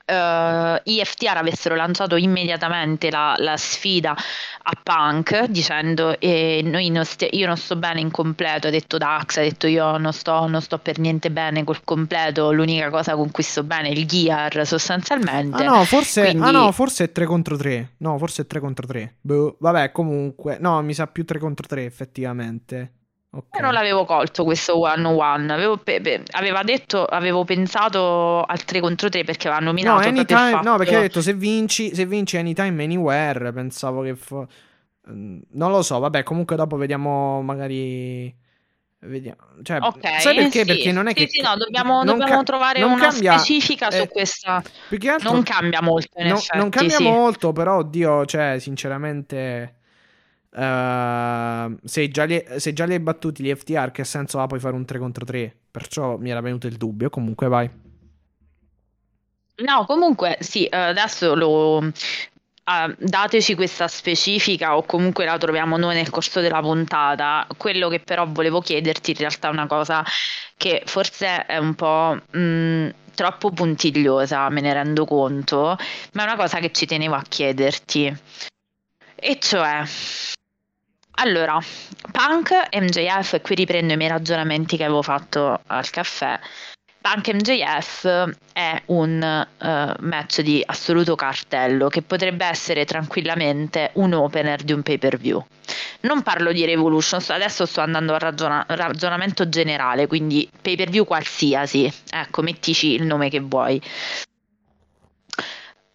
uh, i FTR avessero lanciato immediatamente la, la sfida a Punk dicendo eh, non st- io non sto bene in completo, ha detto Dax, ha detto io non sto, non sto, per niente bene col completo, l'unica cosa con cui sto bene è il gear sostanzialmente. Ah no, forse, Quindi... ah, no, forse è 3 contro 3, no, forse è 3 contro 3. Boh, vabbè, comunque, no, mi sa più 3 contro 3 effettivamente. Okay. non l'avevo colto questo one on one. Avevo, pe- pe- aveva detto, avevo pensato al 3 contro 3 perché aveva nominato. No, anytime, fatto... no, perché ha detto se vinci, se vinci anytime, anywhere. Pensavo che. Fo... Mm, non lo so, vabbè, comunque dopo vediamo magari. Vediamo. Cioè, okay, sai perché? Sì. Perché non è sì, che. Sì, no, dobbiamo, dobbiamo ca- trovare una cambia, specifica su eh, questa. Altro, non cambia molto. No, effetti, non cambia molto, però, oddio, cioè, sinceramente. Uh, se, già li, se già li hai battuti gli FTR, che senso ha poi fare un 3 contro 3? Perciò mi era venuto il dubbio. Comunque, vai. No, comunque, sì, adesso lo. Uh, dateci questa specifica o comunque la troviamo noi nel corso della puntata. Quello che però volevo chiederti in realtà è una cosa che forse è un po' mh, troppo puntigliosa, me ne rendo conto, ma è una cosa che ci tenevo a chiederti. E cioè, allora, Punk MJF, e qui riprendo i miei ragionamenti che avevo fatto al caffè. Punk MJF è un uh, match di assoluto cartello che potrebbe essere tranquillamente un opener di un pay per view. Non parlo di Revolution, adesso sto andando al ragiona- ragionamento generale, quindi pay per view qualsiasi, ecco, mettici il nome che vuoi.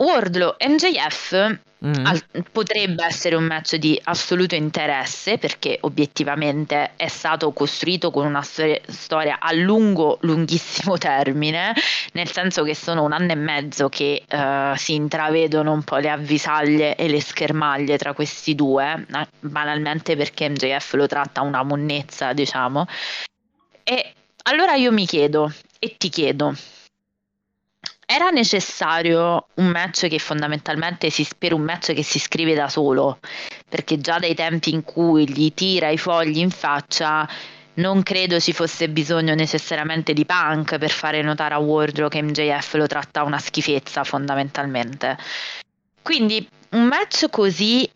Wardlow MJF mm. al- potrebbe essere un match di assoluto interesse perché obiettivamente è stato costruito con una stor- storia a lungo, lunghissimo termine, nel senso che sono un anno e mezzo che uh, si intravedono un po' le avvisaglie e le schermaglie tra questi due, eh, banalmente perché MJF lo tratta una monnezza, diciamo. E allora io mi chiedo e ti chiedo era necessario un match che fondamentalmente si, per un match che si scrive da solo, perché già dai tempi in cui gli tira i fogli in faccia non credo ci fosse bisogno necessariamente di punk per fare notare a Wardrow che MJF lo tratta una schifezza fondamentalmente. Quindi un match così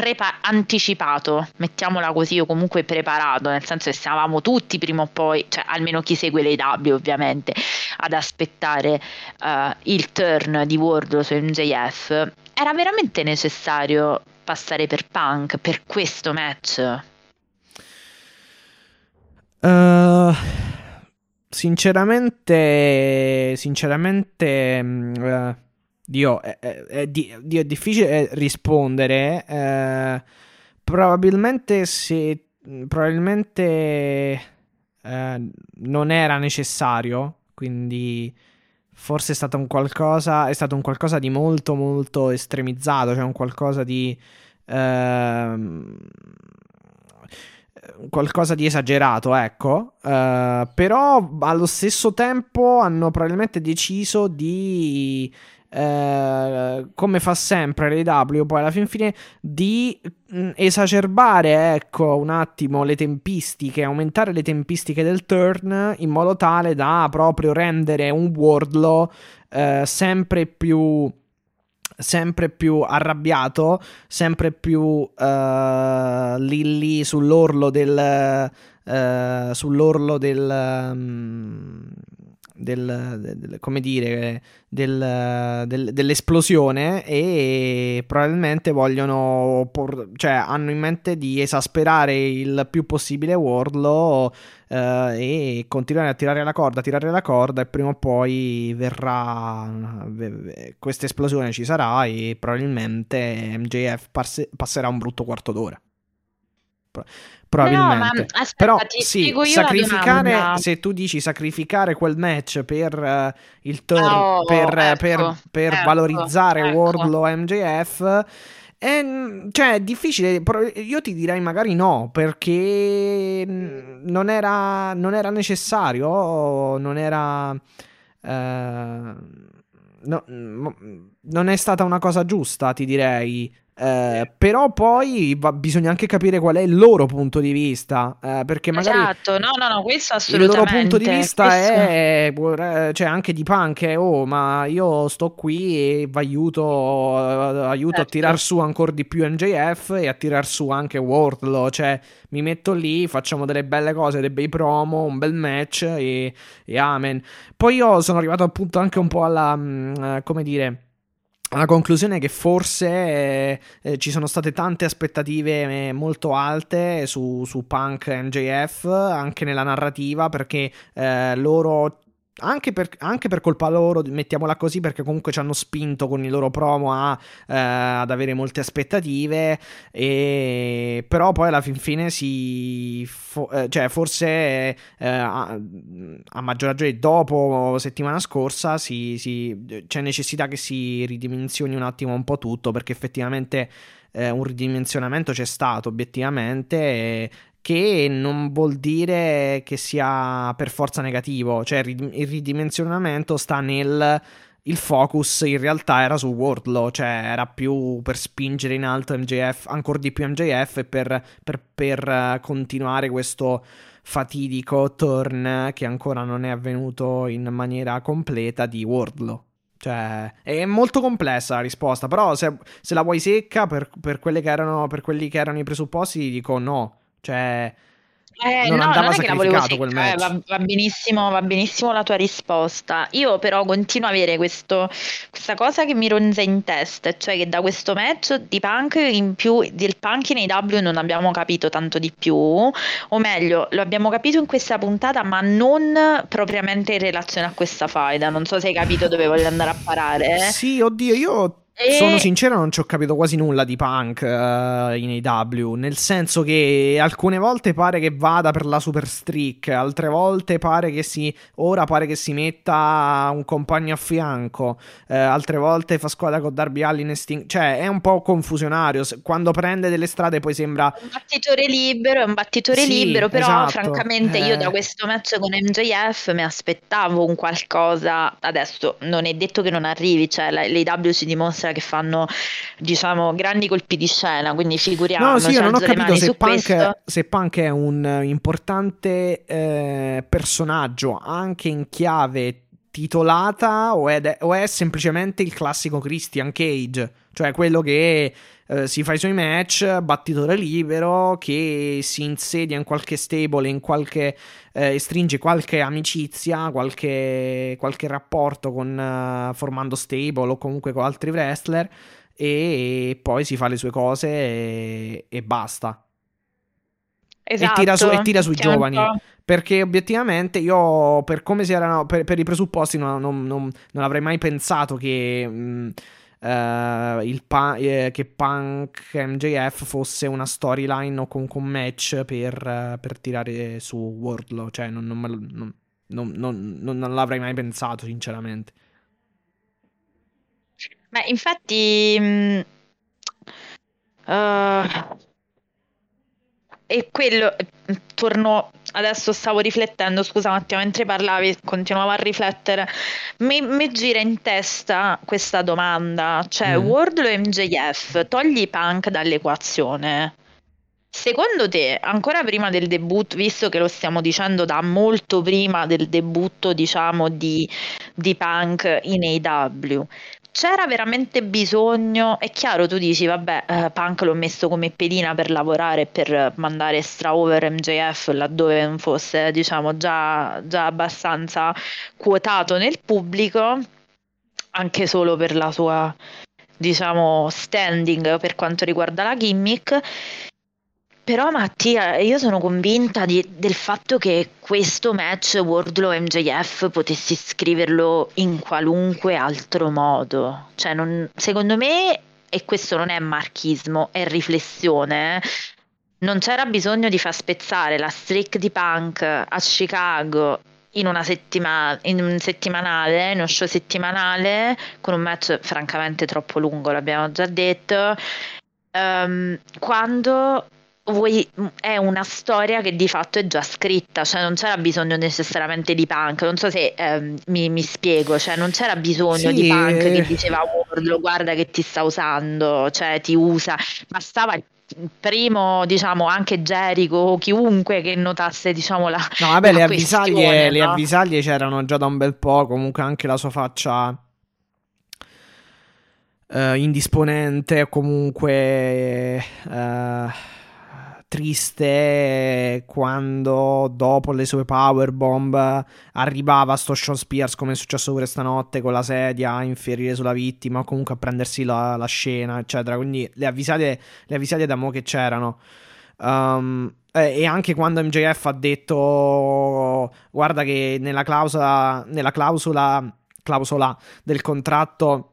prepa- anticipato, mettiamola così, o comunque preparato, nel senso che stavamo tutti prima o poi, cioè almeno chi segue le W ovviamente, ad aspettare uh, il turn di Wardlow su MJF. Era veramente necessario passare per Punk per questo match? Uh, sinceramente, sinceramente, uh, Dio, è, è, è, Dio, è difficile rispondere. Eh, probabilmente se probabilmente eh, non era necessario, quindi forse è stato un qualcosa, è stato un qualcosa di molto molto estremizzato, cioè un qualcosa di ehm, qualcosa di esagerato, ecco. Uh, però allo stesso tempo hanno probabilmente deciso di eh, come fa sempre l'AW poi alla fin fine di mh, mm, esacerbare ecco un attimo le tempistiche aumentare le tempistiche del turn in modo tale da proprio rendere un Wardlow eh, sempre più sempre più arrabbiato, sempre più uh, lì lì sull'orlo del... Uh, sull'orlo del... Um, del, del, come dire, del, del, dell'esplosione e probabilmente vogliono, por- cioè hanno in mente di esasperare il più possibile Wardlow eh, e continuare a tirare la corda, tirare la corda e prima o poi verrà, questa esplosione ci sarà e probabilmente MJF passe- passerà un brutto quarto d'ora probabilmente. No, aspetta, Però sì, sacrificare, se tu dici sacrificare quel match per uh, il turn, oh, per, ecco, per, per ecco, valorizzare ecco. Wardlow MJF. È, cioè, è difficile. Io ti direi magari no, perché non era, non era necessario, non era. Uh, no, non è stata una cosa giusta, ti direi. Eh, però poi va, bisogna anche capire qual è il loro punto di vista. Eh, perché magari esatto, no, no, no, questo assolutamente. Il loro punto di vista questo... è eh, cioè anche di punk. È, oh, ma io sto qui e vi aiuto, aiuto certo. a tirar su ancora di più MJF e a tirar su anche Wardlow. Cioè, mi metto lì, facciamo delle belle cose, dei bei promo, un bel match e, e amen. Poi io sono arrivato appunto anche un po' alla, mm, come dire alla conclusione che forse eh, ci sono state tante aspettative eh, molto alte su, su Punk MJF anche nella narrativa perché eh, loro anche per, anche per, colpa loro, mettiamola così, perché comunque ci hanno spinto con i loro promo a, eh, ad avere molte aspettative. E, però poi alla fin fine si. Fo- eh, cioè, forse eh, a, a, maggior ragione dopo settimana scorsa si, si, c'è necessità che si ridimensioni un attimo un po' tutto, perché effettivamente. Eh, un ridimensionamento c'è stato obiettivamente e, che non vuol dire che sia per forza negativo, cioè il ridimensionamento sta nel il focus in realtà era su Wardlow, cioè era più per spingere in alto MJF, ancora di più MJF e per, per, per uh, continuare questo fatidico turn che ancora non è avvenuto in maniera completa di Wardlow. Cioè, è molto complessa la risposta, però se, se la vuoi secca per, per, erano, per quelli che erano i presupposti, dico no. Cioè, eh, non no, andava non sacrificato quel match. Eh, va, va, benissimo, va benissimo la tua risposta. Io però continuo a avere questo, questa cosa che mi ronza in testa, cioè che da questo match di punk in più del punk nei W non abbiamo capito tanto di più, o meglio, lo abbiamo capito in questa puntata, ma non propriamente in relazione a questa faida. Non so se hai capito dove voglio andare a parare. Sì, oddio, io e... Sono sincero, non ci ho capito quasi nulla di punk uh, in AW. Nel senso che alcune volte pare che vada per la super streak, altre volte pare che si. Ora pare che si metta un compagno a fianco, uh, altre volte fa squadra con Darby Allin e Sting. Cioè, è un po' confusionario. Quando prende delle strade, poi sembra. Un battitore libero, è un battitore sì, libero. Però, esatto. francamente, eh... io da questo match con MJF mi aspettavo un qualcosa. Adesso non è detto che non arrivi, cioè l'AW si dimostra che fanno diciamo grandi colpi di scena quindi figuriamo no sì io non ho capito se Punk, se Punk, è un importante eh, personaggio anche in chiave titolata o è, o è, semplicemente il classico Christian Cage cioè quello che eh, si fa i suoi match battitore libero che si insedia in qualche stable in qualche eh, stringe qualche amicizia, qualche, qualche rapporto con, uh, formando stable o comunque con altri wrestler e poi si fa le sue cose e, e basta. Esatto, e tira, su, e tira sui giovani. Perché obiettivamente io, per come si erano, per, per i presupposti, non, non, non, non, avrei mai pensato che. Mh, il pa- eh, che Punk MJF fosse una storyline o comunque un match per, uh, per tirare su Wardlow. Cioè, non, non, non, non, l'avrei mai pensato, sinceramente. Beh, infatti. Mh, uh, e quello torno adesso stavo riflettendo scusa un attimo mentre parlavi continuavo a riflettere mi, mi gira in testa questa domanda cioè mm. Wardlow e MJF togli Punk dall'equazione Secondo te, ancora prima del debutto, visto che lo stiamo dicendo da molto prima del debutto, diciamo, di, di Punk in AW, c'era veramente bisogno, è chiaro tu dici vabbè eh, Punk l'ho messo come pedina per lavorare per mandare extra over MJF laddove non fosse diciamo già, già abbastanza quotato nel pubblico anche solo per la sua diciamo standing per quanto riguarda la gimmick però Mattia, io sono convinta di, del fatto che questo match Wardlow MJF potessi scriverlo in qualunque altro modo. Cioè, non, secondo me, e questo non è marchismo, è riflessione, eh, non c'era bisogno di far spezzare la streak di punk a Chicago in una settimana, in un settimanale, in uno show settimanale, con un match francamente troppo lungo, l'abbiamo già detto. Um, quando vuoi, è una storia che di fatto è già scritta, cioè non c'era bisogno necessariamente di punk, non so se ehm, mi, mi, spiego, cioè non c'era bisogno sì, di punk che eh. diceva Wardlow guarda che ti sta usando, cioè ti usa, bastava il primo diciamo anche Jericho chiunque che notasse diciamo la no vabbè la le avvisaglie, no? le avvisaglie c'erano già da un bel po' comunque anche la sua faccia uh, indisponente comunque uh, triste quando dopo le sue powerbomb arrivava sto Sean Spears come è successo pure stanotte con la sedia a inferire sulla vittima o comunque a prendersi la, la scena eccetera. Quindi le avvisate, le avvisate da mo che c'erano. Um, e anche quando MJF ha detto guarda che nella clausola, nella clausola, clausola del contratto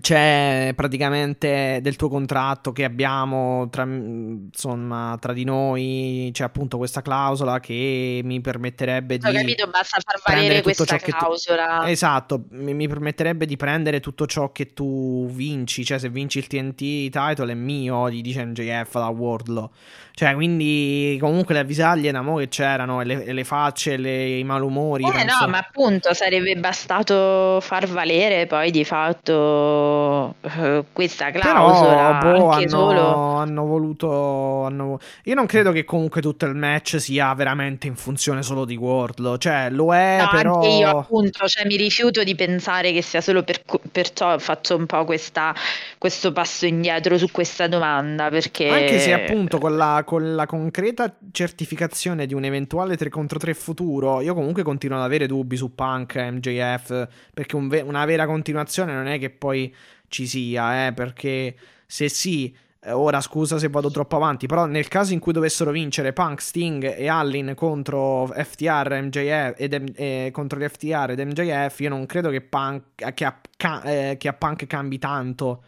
c'è praticamente del tuo contratto che abbiamo tra, insomma, tra di noi c'è appunto questa clausola che mi permetterebbe di ho capito basta far valere questa clausola tu, esatto mi, permetterebbe di prendere tutto ciò che tu vinci cioè se vinci il TNT title è mio gli dice NJF da Wardlow cioè, quindi comunque le avvisaglie da mo che c'erano, e le, le facce, le, i malumori. Eh no, ma appunto sarebbe bastato far valere poi di fatto uh, questa clausola. Però, boh, hanno, solo... hanno voluto. Hanno... Io non credo che comunque tutto il match sia veramente in funzione solo di Wardlow. Cioè, lo è, no, però. Anche io, appunto, cioè, mi rifiuto di pensare che sia solo per, perciò faccio un po' questa, questo passo indietro su questa domanda. Perché. Anche se appunto con la con la concreta certificazione di un eventuale 3 contro 3 futuro, io comunque continuo ad avere dubbi su Punk, MJF, perché un ve- una vera continuazione non è che poi ci sia, eh, perché se sì, eh, ora scusa se vado troppo avanti, però nel caso in cui dovessero vincere Punk, Sting e Allin contro FTR MJF ed, eh, contro gli FTR ed MJF, io non credo che, Punk, che, a, eh, che a Punk cambi tanto.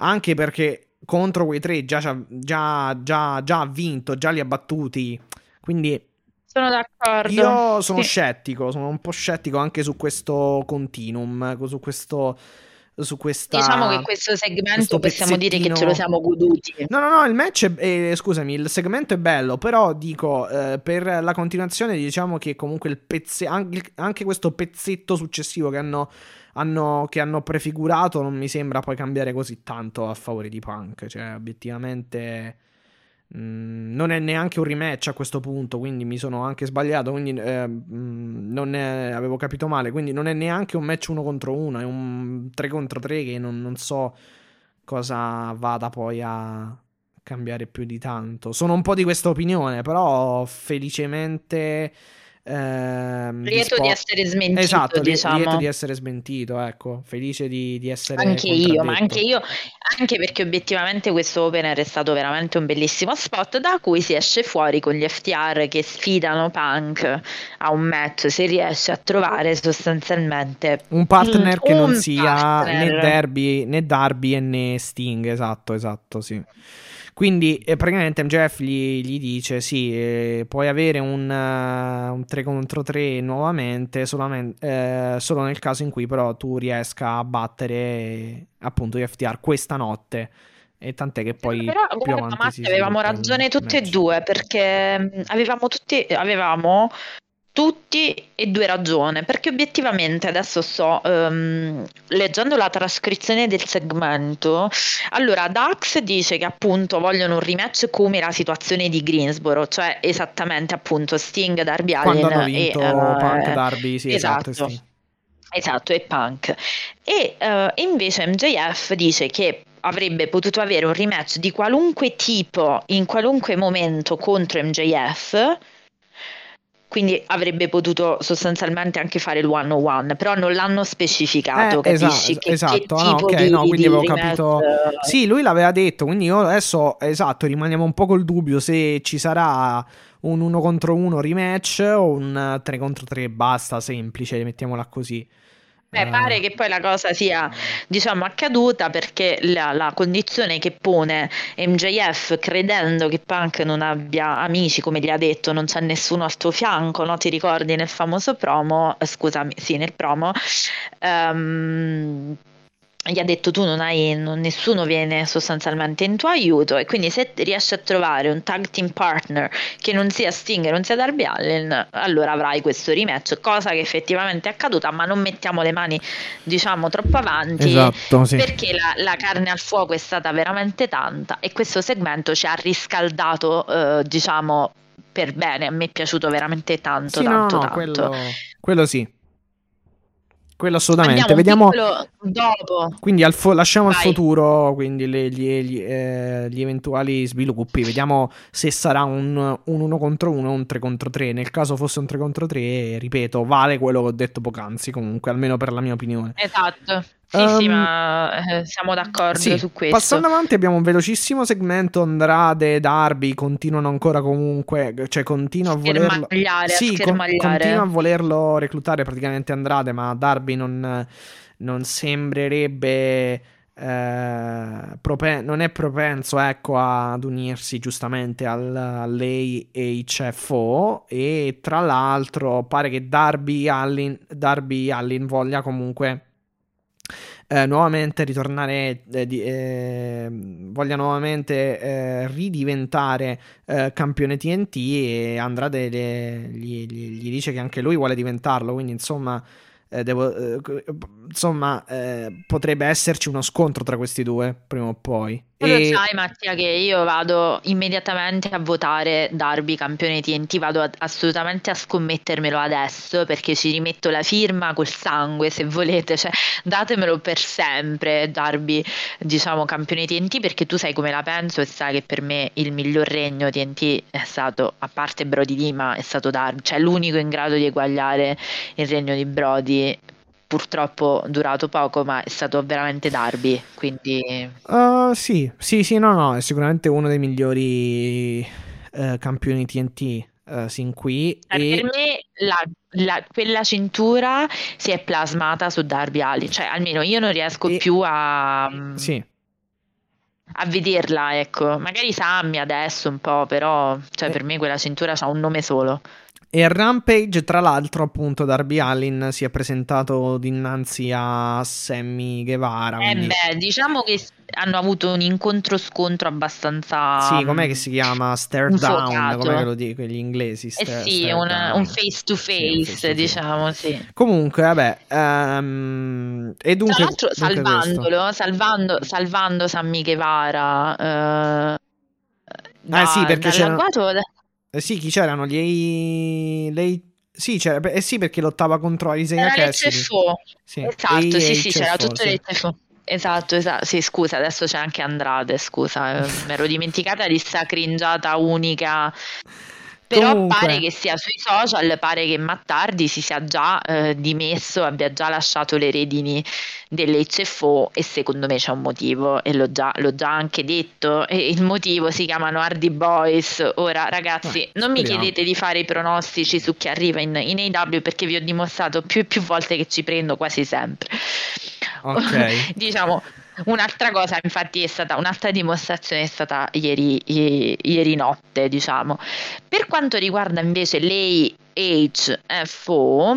Anche perché contro quei tre già, già, già, già ha vinto, già li ha battuti. Quindi sono d'accordo. Io sono sì. scettico, sono un po' scettico anche su questo continuum, su questo su questa diciamo che questo segmento possiamo dire che ce lo siamo goduti no no no il match è, eh, scusami il segmento è bello però dico eh, per la continuazione diciamo che comunque il pezze anche, anche questo pezzetto successivo che hanno hanno, che hanno prefigurato non mi sembra poi cambiare così tanto a favore di Punk. Cioè, obiettivamente. Mm, non è neanche un rematch a questo punto, quindi mi sono anche sbagliato. Quindi eh, non è, avevo capito male. Quindi non è neanche un match uno contro uno, è un 3 contro 3 che non, non so cosa vada poi a cambiare più di tanto. Sono un po' di questa opinione, però felicemente Ehm, lieto di, di, essere smentito, esatto, diciamo. lieto di essere smentito, ecco, felice di, di essere anche io, ma anche io, anche perché obiettivamente questo opener è stato veramente un bellissimo spot da cui si esce fuori con gli FTR che sfidano Punk a un match, si riesce a trovare sostanzialmente un partner un, che non sia partner. né Derby né Darby né Sting, esatto, esatto, sì. Quindi eh, praticamente MJF gli, gli dice: Sì, eh, puoi avere un, uh, un, 3 contro 3 nuovamente, eh, solo nel caso in cui però tu riesca a battere appunto gli FTR questa notte. E tant'è che poi però, più guarda, avanti avevamo ragione tutte e due perché mm, avevamo tutti avevamo tutti e due ragioni, perché obiettivamente adesso sto um, leggendo la trascrizione del segmento. Allora, Dax dice che appunto vogliono un rematch come la situazione di Greensboro, cioè esattamente appunto Sting, Darby Quando vinto e uh, Punk Darby, sì, esatto. esatto Esatto, è punk. E uh, invece MJF dice che avrebbe potuto avere un rematch di qualunque tipo in qualunque momento contro MJF quindi avrebbe potuto sostanzialmente anche fare il one on one, però non l'hanno specificato, eh, capisci? Esatto, che, esatto. Che no, ok, di, no, quindi avevo capito. Sì, lui l'aveva detto, quindi io adesso, esatto, rimaniamo un po' col dubbio se ci sarà un 1 contro 1 rematch o un 3 contro 3 basta, semplice, mettiamola così. Beh, pare che poi la cosa sia, diciamo, accaduta perché la, la, condizione che pone MJF credendo che Punk non abbia amici, come gli ha detto, non c'è nessuno al tuo fianco, no? Ti ricordi nel famoso promo, scusami, sì, nel promo, um, gli ha detto tu non hai, non, nessuno viene sostanzialmente in tuo aiuto. E quindi se riesci a trovare un tag team partner che non sia Sting e non sia Darby Allen allora avrai questo rematch cosa che effettivamente è accaduta ma non mettiamo le mani diciamo troppo avanti esatto, sì. perché la, la, carne al fuoco è stata veramente tanta e questo segmento ci ha riscaldato eh, diciamo per bene. A me è piaciuto veramente tanto sì, tanto no, tanto. quello, quello sì quello assolutamente. Vediamo. dopo. Quindi al fo- lasciamo Vai. al futuro quindi le, gli, gli, eh, gli, eventuali sviluppi. Vediamo se sarà un, un 1 contro 1 o un 3 contro 3. Nel caso fosse un 3 contro 3, ripeto, vale quello che ho detto poc'anzi. Comunque, almeno per la mia opinione. Esatto. Sì, Um, sì, ma eh, siamo d'accordo sì, su questo. Passando avanti, abbiamo un velocissimo segmento. Andrade e Darby continuano ancora comunque. Cioè, continua a volerlo. Sì, con- continua a volerlo reclutare praticamente Andrade, ma Darby non, non sembrerebbe. eh, propen- non è propenso ecco ad unirsi giustamente al, all'HFO e tra l'altro pare che Darby Allin, Darby Allin voglia comunque eh, nuovamente ritornare, eh, di, eh, voglia nuovamente eh, ridiventare eh, campione TNT e Andrade le- gli, gli- gli dice che anche lui vuole diventarlo, quindi insomma, eh, devo- insomma potrebbe esserci uno scontro tra questi due prima o poi. Tu lo E- sai Mattia che io vado immediatamente a votare Darby campione TNT, vado a- assolutamente a scommettermelo adesso perché ci rimetto la firma col sangue se volete, cioè datemelo per sempre Darby diciamo campione TNT perché tu sai come la penso e sai che per me il miglior regno TNT è stato, a parte Brody Lima, è stato Darby, cioè l'unico in grado di eguagliare il regno di Brody purtroppo durato poco ma è stato veramente Darby quindi Uh, sì, sì, sì, no, no, è sicuramente uno dei migliori eh, campioni TNT eh, sin qui. E... Per me la- la- quella cintura si è plasmata su Darby Allin, cioè almeno io non riesco E- più a, Sì, a vederla, ecco. Magari Sammy adesso un po', però cioè, Eh. per me quella cintura ha un nome solo. E a Rampage, tra l'altro, appunto, Darby Allin si è presentato dinanzi a Sammy Guevara. Eh quindi- beh, diciamo che hanno avuto un incontro-scontro abbastanza... Sì, com'è che si chiama? Stare down, come lo dico gli inglesi. Eh stare- sì, stare un, face to face, diciamo, sì. Comunque, vabbè, ehm, e dunque, Tra l'altro, dunque salvandolo, salvando, salvando Sammy Guevara, eh, Ah, sì, perché c'erano- dall'agguato- Eh sì, chi c'erano? Gli... Lei... Sì, c'era... eh sì, perché lottava contro Isaiah Era Cassidy. l'HFO. Sì. Esatto, E sì, sì, c'era tutto sì. l'HFO. Esatto, esatto. Sì, scusa, adesso c'è anche Andrade, scusa, eh, mi ero dimenticata di sta cringiata unica. Però Comunque. pare che sia sui social, pare che Mattardi si sia già eh, dimesso, abbia già lasciato le redini dell'HFO e secondo me c'è un motivo e l'ho già, l'ho già anche detto e il motivo si chiamano Hardy Boys. Ora ragazzi, Eh, non mi chiedete di fare i pronostici su chi arriva in, in AW perché vi ho dimostrato più e più volte che ci prendo quasi sempre. Ok. diciamo un'altra cosa infatti è stata un'altra dimostrazione è stata ieri, i- ieri notte diciamo. Per quanto riguarda invece l'AHFO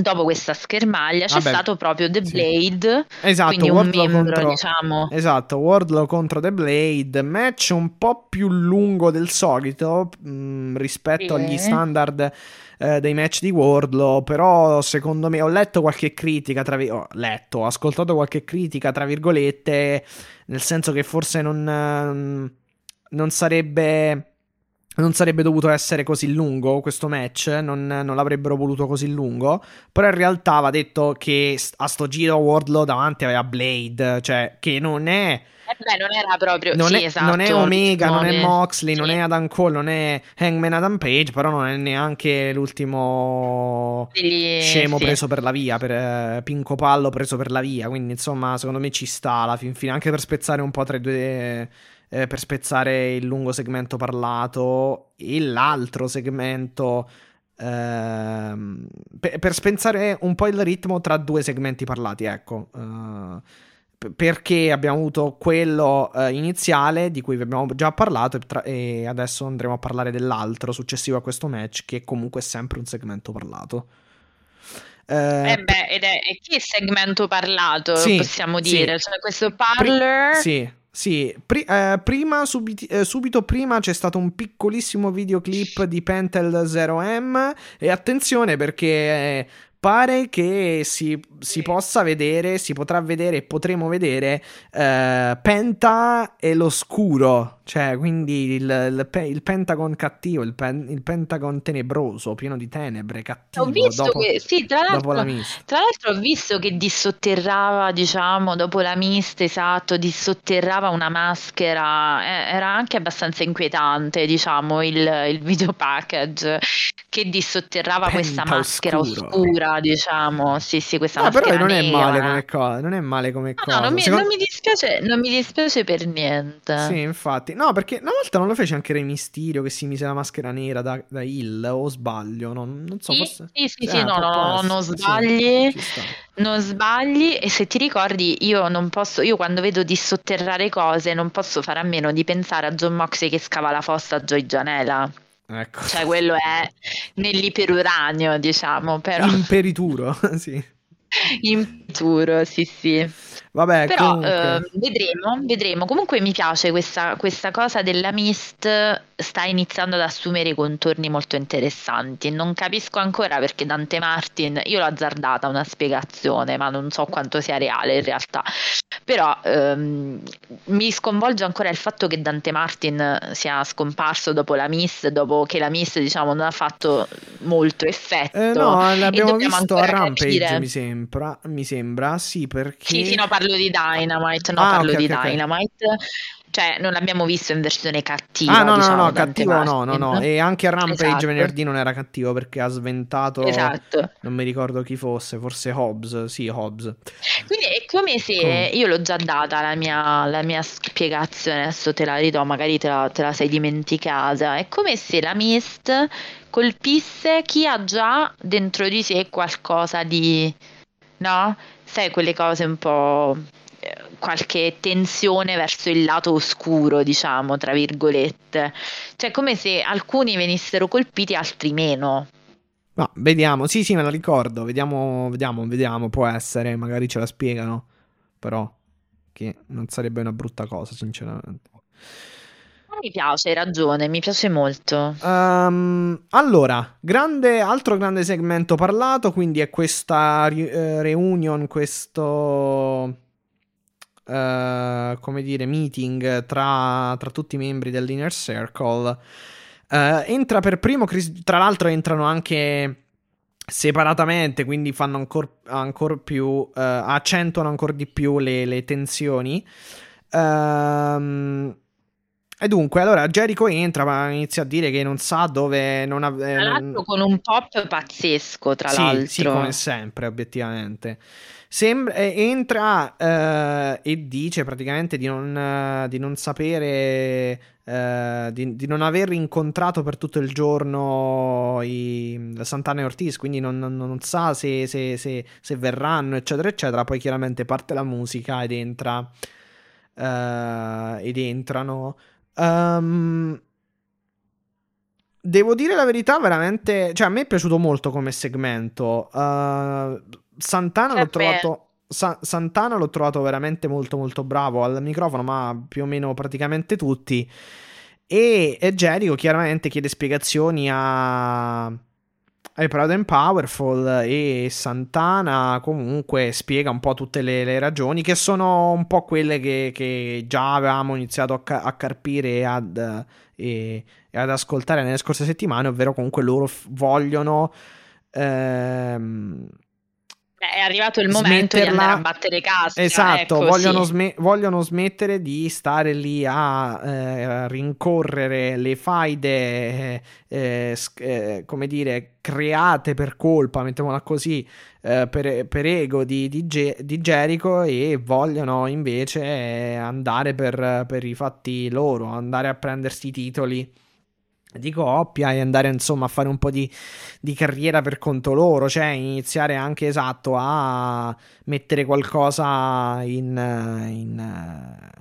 dopo questa schermaglia c'è Vabbè, stato proprio The sì. Blade Esatto, quindi un Wardlow membro contro... diciamo Esatto, Wardlow contro The Blade, match un po' più lungo del solito mh, rispetto Sì. agli standard eh, dei match di Wardlow, però secondo me ho letto qualche critica, tra vi- ho letto, ho ascoltato qualche critica tra virgolette, nel senso che forse non, ehm, non sarebbe non sarebbe dovuto essere così lungo questo match, non, non, l'avrebbero voluto così lungo, però in realtà va detto che a sto giro Wardlow davanti aveva Blade, cioè che non è... Eh beh, non era proprio non, sì, è, esatto, non è Omega, non è Moxley, sì. non è Adam Cole, non è Hangman Adam Page, però non è neanche l'ultimo Degli- scemo sì. preso per la via, per eh, Pinco Pallo preso per la via. Quindi, insomma, secondo me ci sta alla fin fine, anche per spezzare un po' tra i due. Eh, per spezzare il lungo segmento parlato e l'altro segmento. ehm, per, per spezzare un po' il ritmo tra due segmenti parlati, ecco. P- perché abbiamo avuto quello eh, iniziale di cui vi abbiamo già parlato e, tra- e adesso andremo a parlare dell'altro successivo a questo match che comunque è sempre un segmento parlato. Eh, Eh beh, ed è, e che segmento parlato, Sì, possiamo sì. dire, cioè questo parlor... Sì, sì. Pri- eh, prima, subiti- eh, subito prima c'è stato un piccolissimo videoclip di Pentel 0M e attenzione perché eh, pare che si, si possa vedere, si potrà vedere e potremo vedere eh, Penta e l'oscuro, cioè quindi il, il il Pentagon cattivo, il, pen- il Pentagon tenebroso, pieno di tenebre, cattivo Ho visto dopo, che, sì, tra la l'altro, mista. tra l'altro ho visto che dissotterrava, diciamo, dopo la mista, esatto, dissotterrava una maschera, eh, era anche abbastanza inquietante, diciamo, il, il video package che dissotterrava questa Penta maschera oscuro. oscura, diciamo, sì, sì, questa però maschera non è nera. male come cosa, non è male come No, cosa. no, non mi, Secondo- non mi dispiace, non mi dispiace per niente. Sì, infatti. No, perché una volta non lo fece anche Re Mysterio che si mise la maschera nera da, da Hill, o sbaglio? Non, non so, Sì, forse... sì, sì, Eh, sì, no, no, non sì, sbagli. sta. Non sbagli e se ti ricordi io non posso, io quando vedo dissotterrare cose non posso fare a meno di pensare a John Moxley che scava la fossa a Joy Janela, Ecco. cioè quello è nell'iperuranio diciamo, però Imperituro, sì. in futuro, sì sì. Vabbè, Però comunque... eh, vedremo, vedremo. Comunque mi piace questa, questa cosa della Mist, sta iniziando ad assumere contorni molto interessanti. Non capisco ancora perché Dante Martin, io l'ho azzardata una spiegazione, ma non so quanto sia reale in realtà. Però ehm, mi sconvolge ancora il fatto che Dante Martin sia scomparso dopo la Mist, dopo che la Mist, diciamo, non ha fatto molto effetto. Eh, no, l'abbiamo visto a Rampage, capire- mi sembra, mi sembra, sì, perché... Sì, sì, no, parlo di Dynamite, no, Ah, parlo ok, di ok, ok. Dynamite. Cioè, non l'abbiamo visto in versione cattiva, Ah, no, no, diciamo, no, Dante cattivo no, no, no. E anche Rampage Esatto. venerdì non era cattivo perché ha sventato... Esatto. Non mi ricordo chi fosse, forse Hobbs, sì, Hobbs. Quindi è come se Come? io l'ho già data la mia, la mia spiegazione, adesso te la ridò, magari te la, te la sei dimenticata. È come se la Mist colpisse chi ha già dentro di sé qualcosa di, no? Sai, quelle cose un po' eh, qualche tensione verso il lato oscuro, diciamo, tra virgolette. Cioè, come se alcuni venissero colpiti, altri meno. Ma vediamo, sì, sì, me la ricordo. Vediamo, vediamo, vediamo. Può essere, magari ce la spiegano. Però, che non sarebbe una brutta cosa, sinceramente. Mi piace, hai ragione, mi piace molto. Ehm, allora, grande, altro grande segmento parlato. Quindi è questa eh, reunion, questo. eh, come dire, meeting tra, tra tutti i membri dell'Inner Circle. Eh, entra per primo, Chris- tra l'altro entrano anche separatamente, quindi fanno ancora più, eh, accentuano ancora di più le, le tensioni. Ehm, e dunque, allora Jericho entra, ma inizia a dire che non sa dove. Non ave- Tra non- l'altro con un pop pazzesco, tra sì, l'altro. sì, come sempre, obiettivamente. Sembra, eh, entra eh, e dice praticamente di non, eh, di non sapere, eh, di, di non aver incontrato per tutto il giorno i, Santana e Ortiz, quindi non, non- non sa se, se- se- se verranno, eccetera, eccetera. Poi chiaramente parte la musica ed entra. eh, ed entrano. Ehm, Devo dire la verità, veramente. Cioè, a me è piaciuto molto come segmento. Uh, Santana l'ho trovato. Sa- Santana l'ho trovato veramente molto, molto bravo al microfono, ma più o meno praticamente tutti. E, e Jericho chiaramente chiede spiegazioni a. ai Proud and Powerful. E Santana comunque spiega un po' tutte le, le ragioni, che sono un po' quelle che, che già avevamo iniziato a, ca- a carpire e ad e, e ad ascoltare nelle scorse settimane, ovvero comunque loro f- vogliono... Ehm, è arrivato il momento Smetterla... di andare a battere casa. Esatto, ecco, vogliono, sì. sm- vogliono, smettere di stare lì a eh, rincorrere le faide, eh, eh, come dire, create per colpa, mettiamola così, eh, per, per, ego di, di, Ge- di, Jericho e vogliono invece andare per, per i fatti loro, andare a prendersi i titoli di coppia e andare insomma a fare un po' di, di, carriera per conto loro, cioè iniziare anche esatto a mettere qualcosa in, in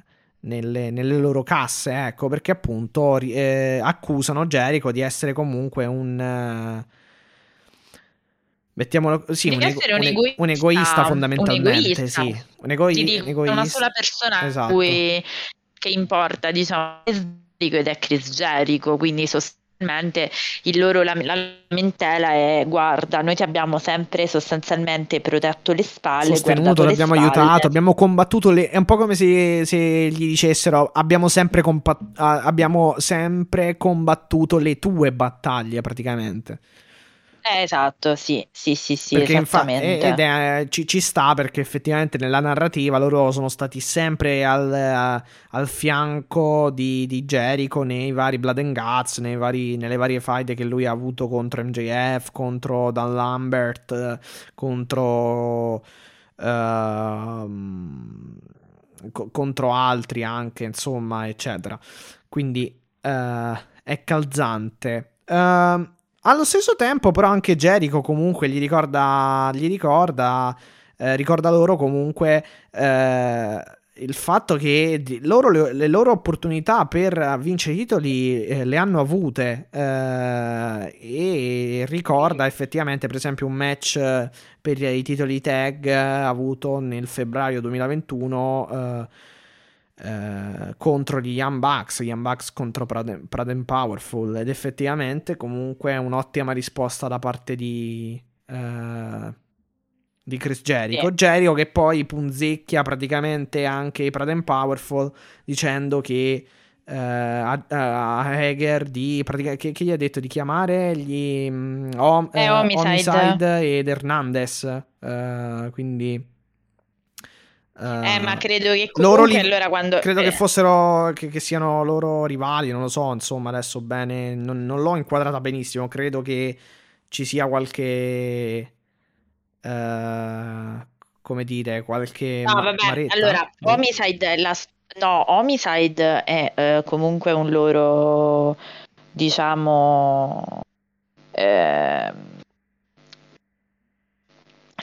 nelle, nelle, loro casse, ecco perché appunto eh, accusano Jericho di essere comunque un... Mettiamolo così, un, ego, un, egoista, un, egoista, fondamentalmente. Un egoista. Sì, un, ego- dico, egoista. una sola persona esatto. cui, che importa, diciamo ed è Chris Jericho, quindi sostanzialmente il loro, la, la lamentela è guarda, noi ti abbiamo sempre sostanzialmente protetto le spalle, sostenuto, ti abbiamo aiutato, abbiamo combattuto le... è un po' come se, se gli dicessero abbiamo sempre, compa- abbiamo sempre combattuto le tue battaglie praticamente. Eh, esatto, sì, sì, sì, sì, perché esattamente. Infa- ed è, ci, ci, sta perché effettivamente nella narrativa loro sono stati sempre al, uh, al fianco di, di, Jericho nei vari Blood and Guts, nei vari, nelle varie fight che lui ha avuto contro MJF, contro Dan Lambert, contro... Uh, co- contro altri anche, insomma, eccetera. Quindi uh, è calzante. Uh, allo stesso tempo, però, anche Jericho comunque gli ricorda, gli ricorda, eh, ricorda loro comunque eh, il fatto che loro, le, le, loro opportunità per vincere i titoli eh, le hanno avute eh, e ricorda effettivamente, per esempio, un match eh, per i titoli tag avuto nel febbraio 2021 eh, contro gli Young Bucks, Young Bucks contro Praden, Praden Powerful ed effettivamente comunque un'ottima risposta da parte di, eh, di Chris Jericho. Yeah. Jericho che poi punzecchia praticamente anche i Praden Powerful dicendo che Uh, a, a Hager di pratica, che, che, gli ha detto di chiamare gli um, om, eh, Homicide. Homicide ed Hernandez uh, quindi Uh, eh, ma credo che comunque li, allora quando... Credo eh. che fossero, che, che, siano loro rivali, non lo so, insomma, adesso bene, non, non l'ho inquadrata benissimo, credo che ci sia qualche... Uh, come dire, qualche... No, vabbè, maretta. allora, Homicide, la, no, Homicide è uh, comunque un loro, diciamo... Eh,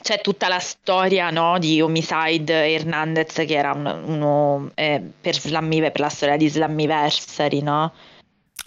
c'è tutta la storia no, di Homicide Hernandez che era un, uno eh, per, Slammive, per la storia di Slammiversary, no?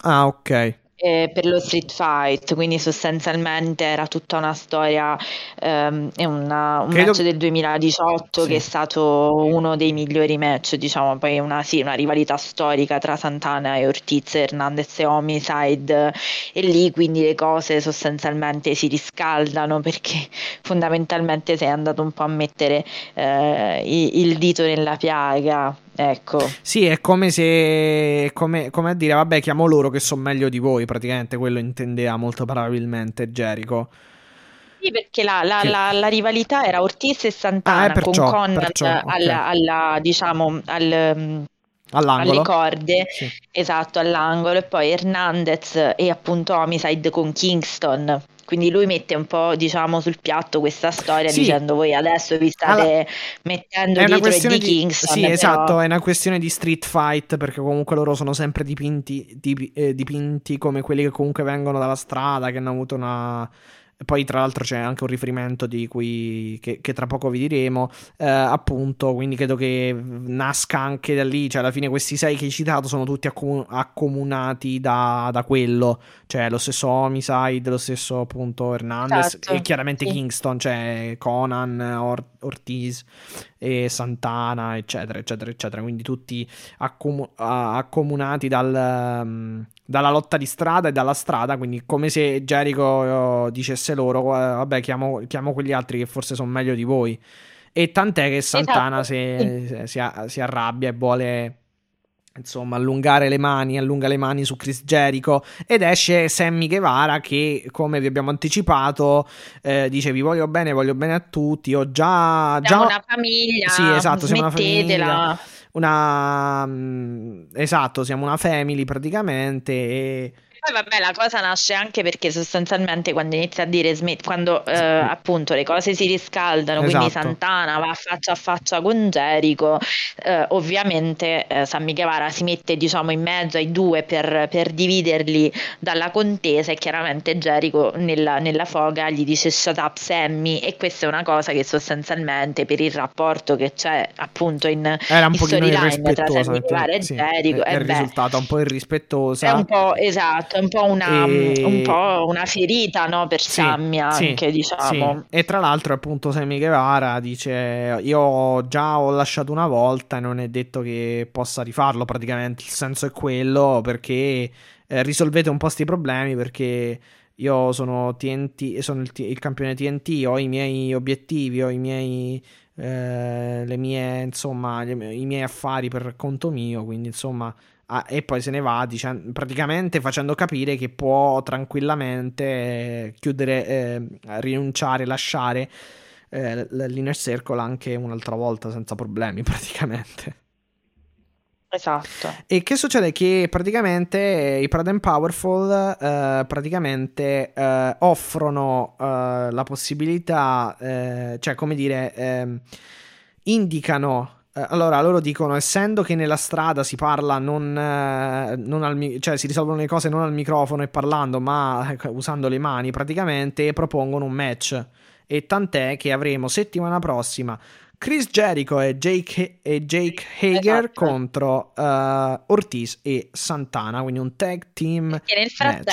Ah, ok eh, per lo street fight, quindi sostanzialmente era tutta una storia, ehm, una, un Credo... match del 2018 sì. che è stato uno dei migliori match, diciamo, poi una, sì, una rivalità storica tra Santana e Ortiz, Hernandez e Homicide e lì quindi le cose sostanzialmente si riscaldano perché fondamentalmente sei andato un po' a mettere eh, il dito nella piaga Ecco. Sì, è come se. Come, come a dire, vabbè, chiamo loro che sono meglio di voi. Praticamente quello intendeva molto probabilmente Jericho. Sì, perché la, la, che... la, la rivalità era Ortiz e Santana ah, perciò, con Conrad perciò, okay. alla, alla, diciamo, al, alle corde, sì. esatto, all'angolo, e poi Hernandez e appunto Homicide con Kingston. Quindi lui mette un po', diciamo, sul piatto questa storia sì. dicendo voi adesso vi state allora, mettendo dietro Eddie di, Kingston. Sì, però... esatto, è una questione di street fight perché comunque loro sono sempre dipinti, dip, eh, dipinti come quelli che comunque vengono dalla strada, che hanno avuto una poi, tra l'altro, c'è anche un riferimento di cui che, che tra poco vi diremo. Eh, appunto, quindi credo che nasca anche da lì. Cioè, alla fine, questi sei che hai citato sono tutti accom- accomunati da, da, quello. Cioè, lo stesso Homicide, lo stesso appunto Hernandez esatto, e chiaramente sì. Kingston, cioè Conan, Or- Ortiz e Santana, eccetera, eccetera, eccetera. Quindi tutti accom- accomunati dal. Um, dalla lotta di strada e dalla strada, quindi come se Jericho eh, dicesse loro, vabbè, chiamo, chiamo, quegli altri che forse sono meglio di voi. E tant'è che Santana esatto. si, si, si, arrabbia e vuole, insomma, allungare le mani, allunga le mani su Chris Jericho ed esce Sammy Guevara che, come vi abbiamo anticipato, eh, dice vi voglio bene, voglio bene a tutti, ho già... Siamo già... una famiglia, sì, esatto, siamo una famiglia. Una... mm, Esatto, siamo una family praticamente e... Poi vabbè, la cosa nasce anche perché sostanzialmente quando inizia a dire smet- quando eh, appunto le cose si riscaldano, quindi Esatto. Santana va faccia a faccia con Jericho, eh, ovviamente eh, Sammy Guevara si mette diciamo in mezzo ai due per, per dividerli dalla contesa e chiaramente Jericho nella, nella foga gli dice shut up Sammy e questa è una cosa che sostanzialmente per il rapporto che c'è appunto in, Era un in storyline tra. Sammy Guevara e sì, Jericho, è, è eh beh, risultata un po' irrispettosa. è un po' esatto, è un po' una, E- un po' una ferita, no, per Sì, Sammy sì, anche, diciamo. sì. E tra l'altro, appunto, Sammy Guevara dice: Io già ho lasciato una volta e non è detto che possa rifarlo. Praticamente il senso è quello perché eh, risolvete un po' sti problemi. Perché io sono TNT, sono il, il campione TNT, ho i miei obiettivi, ho i miei. eh, le mie, insomma, mie- i miei affari per conto mio. Quindi, insomma, Ah, e poi se ne va dicen- praticamente facendo capire che può tranquillamente eh, chiudere, eh, rinunciare, lasciare eh, l'inner circle anche un'altra volta senza problemi praticamente. Esatto. E che succede? Che praticamente eh, i Proud and Powerful eh, praticamente eh, offrono eh, la possibilità, eh, cioè come dire, ehm, indicano. Eh, allora, loro dicono, essendo che nella strada si parla non, eh, non al mi- cioè si risolvono le cose non al microfono e parlando, ma eh, usando le mani praticamente, propongono un match. E tant'è che avremo settimana prossima Chris Jericho e Jake, e Jake Hager Esatto. contro eh, Ortiz e Santana, quindi un tag team E nel match.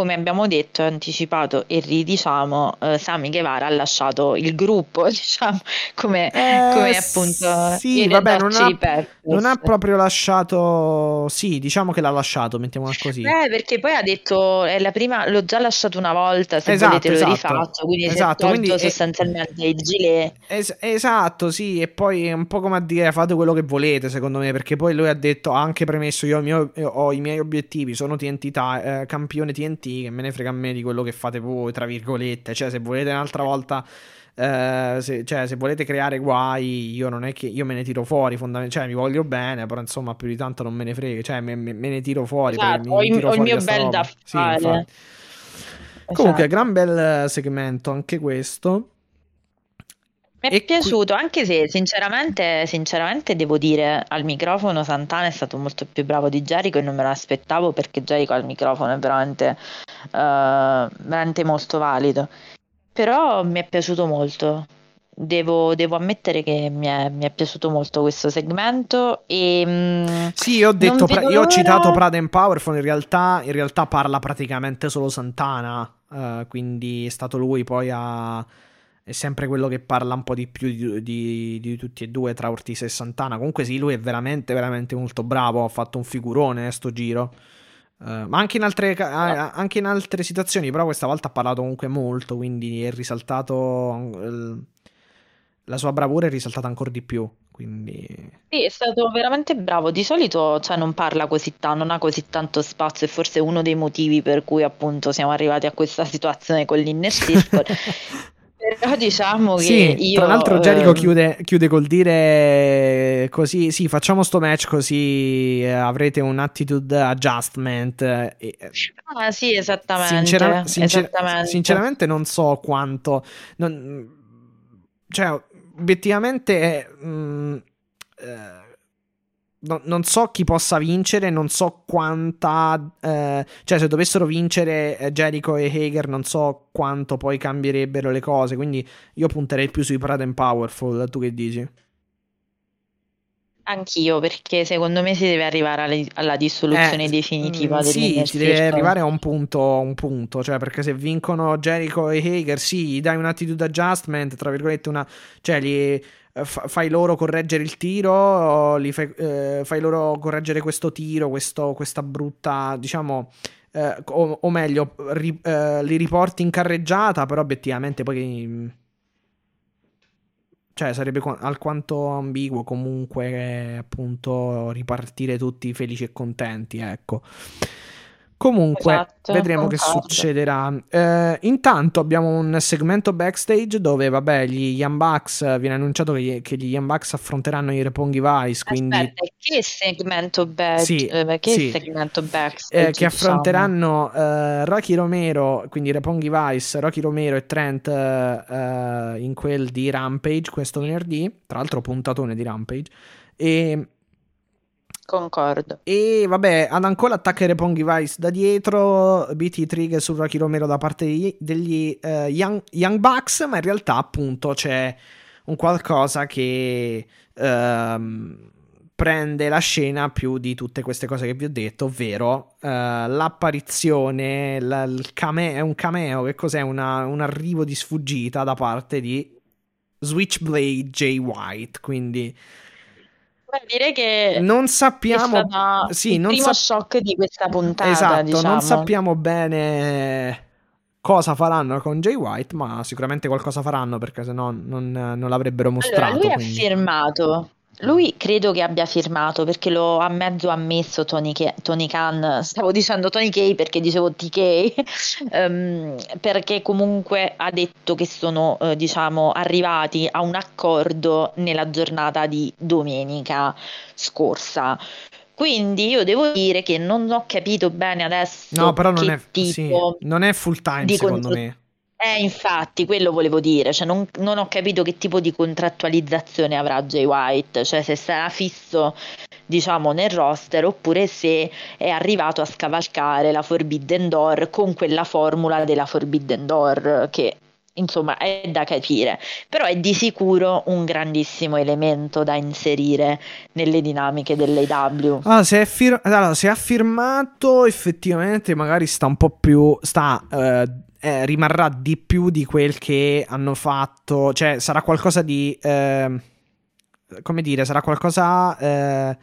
Come abbiamo detto, anticipato e ridiciamo, eh, Sammy Guevara ha lasciato il gruppo, diciamo, come, Eh, come appunto sì, vabbè, non ha, non ha proprio lasciato. Sì, diciamo che l'ha lasciato, mettiamola così. Eh, perché poi ha detto, è la prima, l'ho già lasciato una volta, se Esatto, volete esatto. rifaccio, quindi Esatto, quindi sostanzialmente il gilet. Es- esatto, sì, e poi è un po' come a dire fate quello che volete, secondo me, perché poi lui ha detto, ha anche premesso, io, ho mio- io ho i miei obiettivi, sono TNT, eh, campione TNT, che me ne frega a me di quello che fate voi, tra virgolette, cioè se volete un'altra volta... eh, se, cioè, se volete creare guai, io non è che io me ne tiro fuori, fondamentalmente, cioè, mi voglio bene, però insomma, più di tanto non me ne frega, cioè, me, me- me ne tiro fuori. Esatto, mi- ho mi il- tiro ho il fuori mio da sta bel roba. da Sì, fare. infatti. Comunque, Esatto. gran bel segmento anche questo. Mi è E qui- piaciuto, anche se sinceramente, sinceramente devo dire al microfono Santana è stato molto più bravo di Jericho e non me l'aspettavo perché Jericho al microfono è veramente, eh, veramente molto valido. Però mi è piaciuto molto. Devo, devo ammettere che mi è, mi è piaciuto molto questo segmento e mm, Sì, io ho, detto, pra- io ho citato Prada and Powerful, in realtà, in realtà parla praticamente solo Santana, eh, quindi è stato lui poi a... è sempre quello che parla un po' di più di, di- di tutti e due tra Ortiz e Santana. Comunque sì, lui è veramente, veramente molto bravo, ha fatto un figurone eh, sto giro. Eh, ma anche in, altre, ca- a- anche in altre situazioni, però questa volta ha parlato comunque molto, quindi è risaltato... eh, la sua bravura è risaltata ancora di più, quindi... Sì, è stato veramente bravo. Di solito, cioè, non parla così tanto, non ha così tanto spazio, e forse uno dei motivi per cui appunto siamo arrivati a questa situazione con l'Inner Circle. Però diciamo che Sì, io tra l'altro Jericho ehm, chiude, chiude col dire così, sì, facciamo sto match così eh, avrete un attitude adjustment. eh, eh, Ah, sì, esattamente, sincera- sincer- esattamente. sinceramente non so quanto... non- cioè, obiettivamente... eh, mm, eh, no- non so chi possa vincere, non so quanta... eh, cioè, se dovessero vincere eh, Jericho e Hager, non so quanto poi cambierebbero le cose. Quindi io punterei più sui Pride and Powerful. Tu che dici? Anch'io, perché secondo me si deve arrivare alla, alla dissoluzione Eh, definitiva mm, dell'Inner Sì, si deve arrivare a un punto, un punto. Cioè, perché se vincono Jericho e Hager, sì, dai un attitude adjustment, tra virgolette, una... Cioè, li... eh, fa- fai loro correggere il tiro, fai, eh, fai loro correggere questo tiro, questo- questa brutta, diciamo, eh, o, o meglio, ri- eh, li riporti in carreggiata, però obiettivamente poi... mm, cioè sarebbe alquanto ambiguo comunque appunto ripartire tutti felici e contenti, ecco. Comunque, esatto, vedremo concordo. che succederà. Eh, intanto abbiamo un segmento backstage dove, vabbè, gli Young Bucks viene annunciato che, che, gli Young Bucks affronteranno i Repongi Vice. Quindi... Aspetta, che segmento backstage? Sì, eh, che sì. segmento backstage? Eh, che diciamo? affronteranno uh, Rocky Romero, quindi Repongi Vice, Rocky Romero e Trent uh, in quel di Rampage questo venerdì. Tra l'altro, puntatone di Rampage. E Concordo. E vabbè, Adam Cole attacca i Vice da dietro, BT trigger su Rocky Romero da parte degli, uh, young, young, Bucks, ma in realtà appunto c'è un qualcosa che uh, prende la scena più di tutte queste cose che vi ho detto, ovvero uh, l'apparizione, la, il cameo, è un cameo, che cos'è? Una, un arrivo di sfuggita da parte di Switchblade Jay White, quindi Beh, direi che non sappiamo sì, il non primo sa- shock di questa puntata. Esatto, diciamo. non sappiamo bene cosa faranno con Jay White, ma sicuramente qualcosa faranno perché se no non, non l'avrebbero mostrato. Allora, lui quindi. ha firmato lui credo che abbia firmato perché lo ha mezzo ammesso Tony, K- Tony Khan, stavo dicendo Tony K perché dicevo TK, um, ehm, perché comunque ha detto che sono uh, diciamo arrivati a un accordo nella giornata di domenica scorsa. Quindi io devo dire che non ho capito bene adesso. No, però non, è, sì, non è full time secondo contro- me. Eh, infatti, quello volevo dire, cioè non, non, ho capito che tipo di contrattualizzazione avrà Jay White, cioè se sarà fisso, diciamo, nel roster oppure se è arrivato a scavalcare la Forbidden Door con quella formula della Forbidden Door che insomma è da capire, però è di sicuro un grandissimo elemento da inserire nelle dinamiche dell'AW. Allora, se, fir- allora, se ha firmato effettivamente magari sta un po' più, sta... Uh eh, rimarrà di più di quel che hanno fatto, cioè sarà qualcosa di... Eh, come dire, sarà qualcosa eh,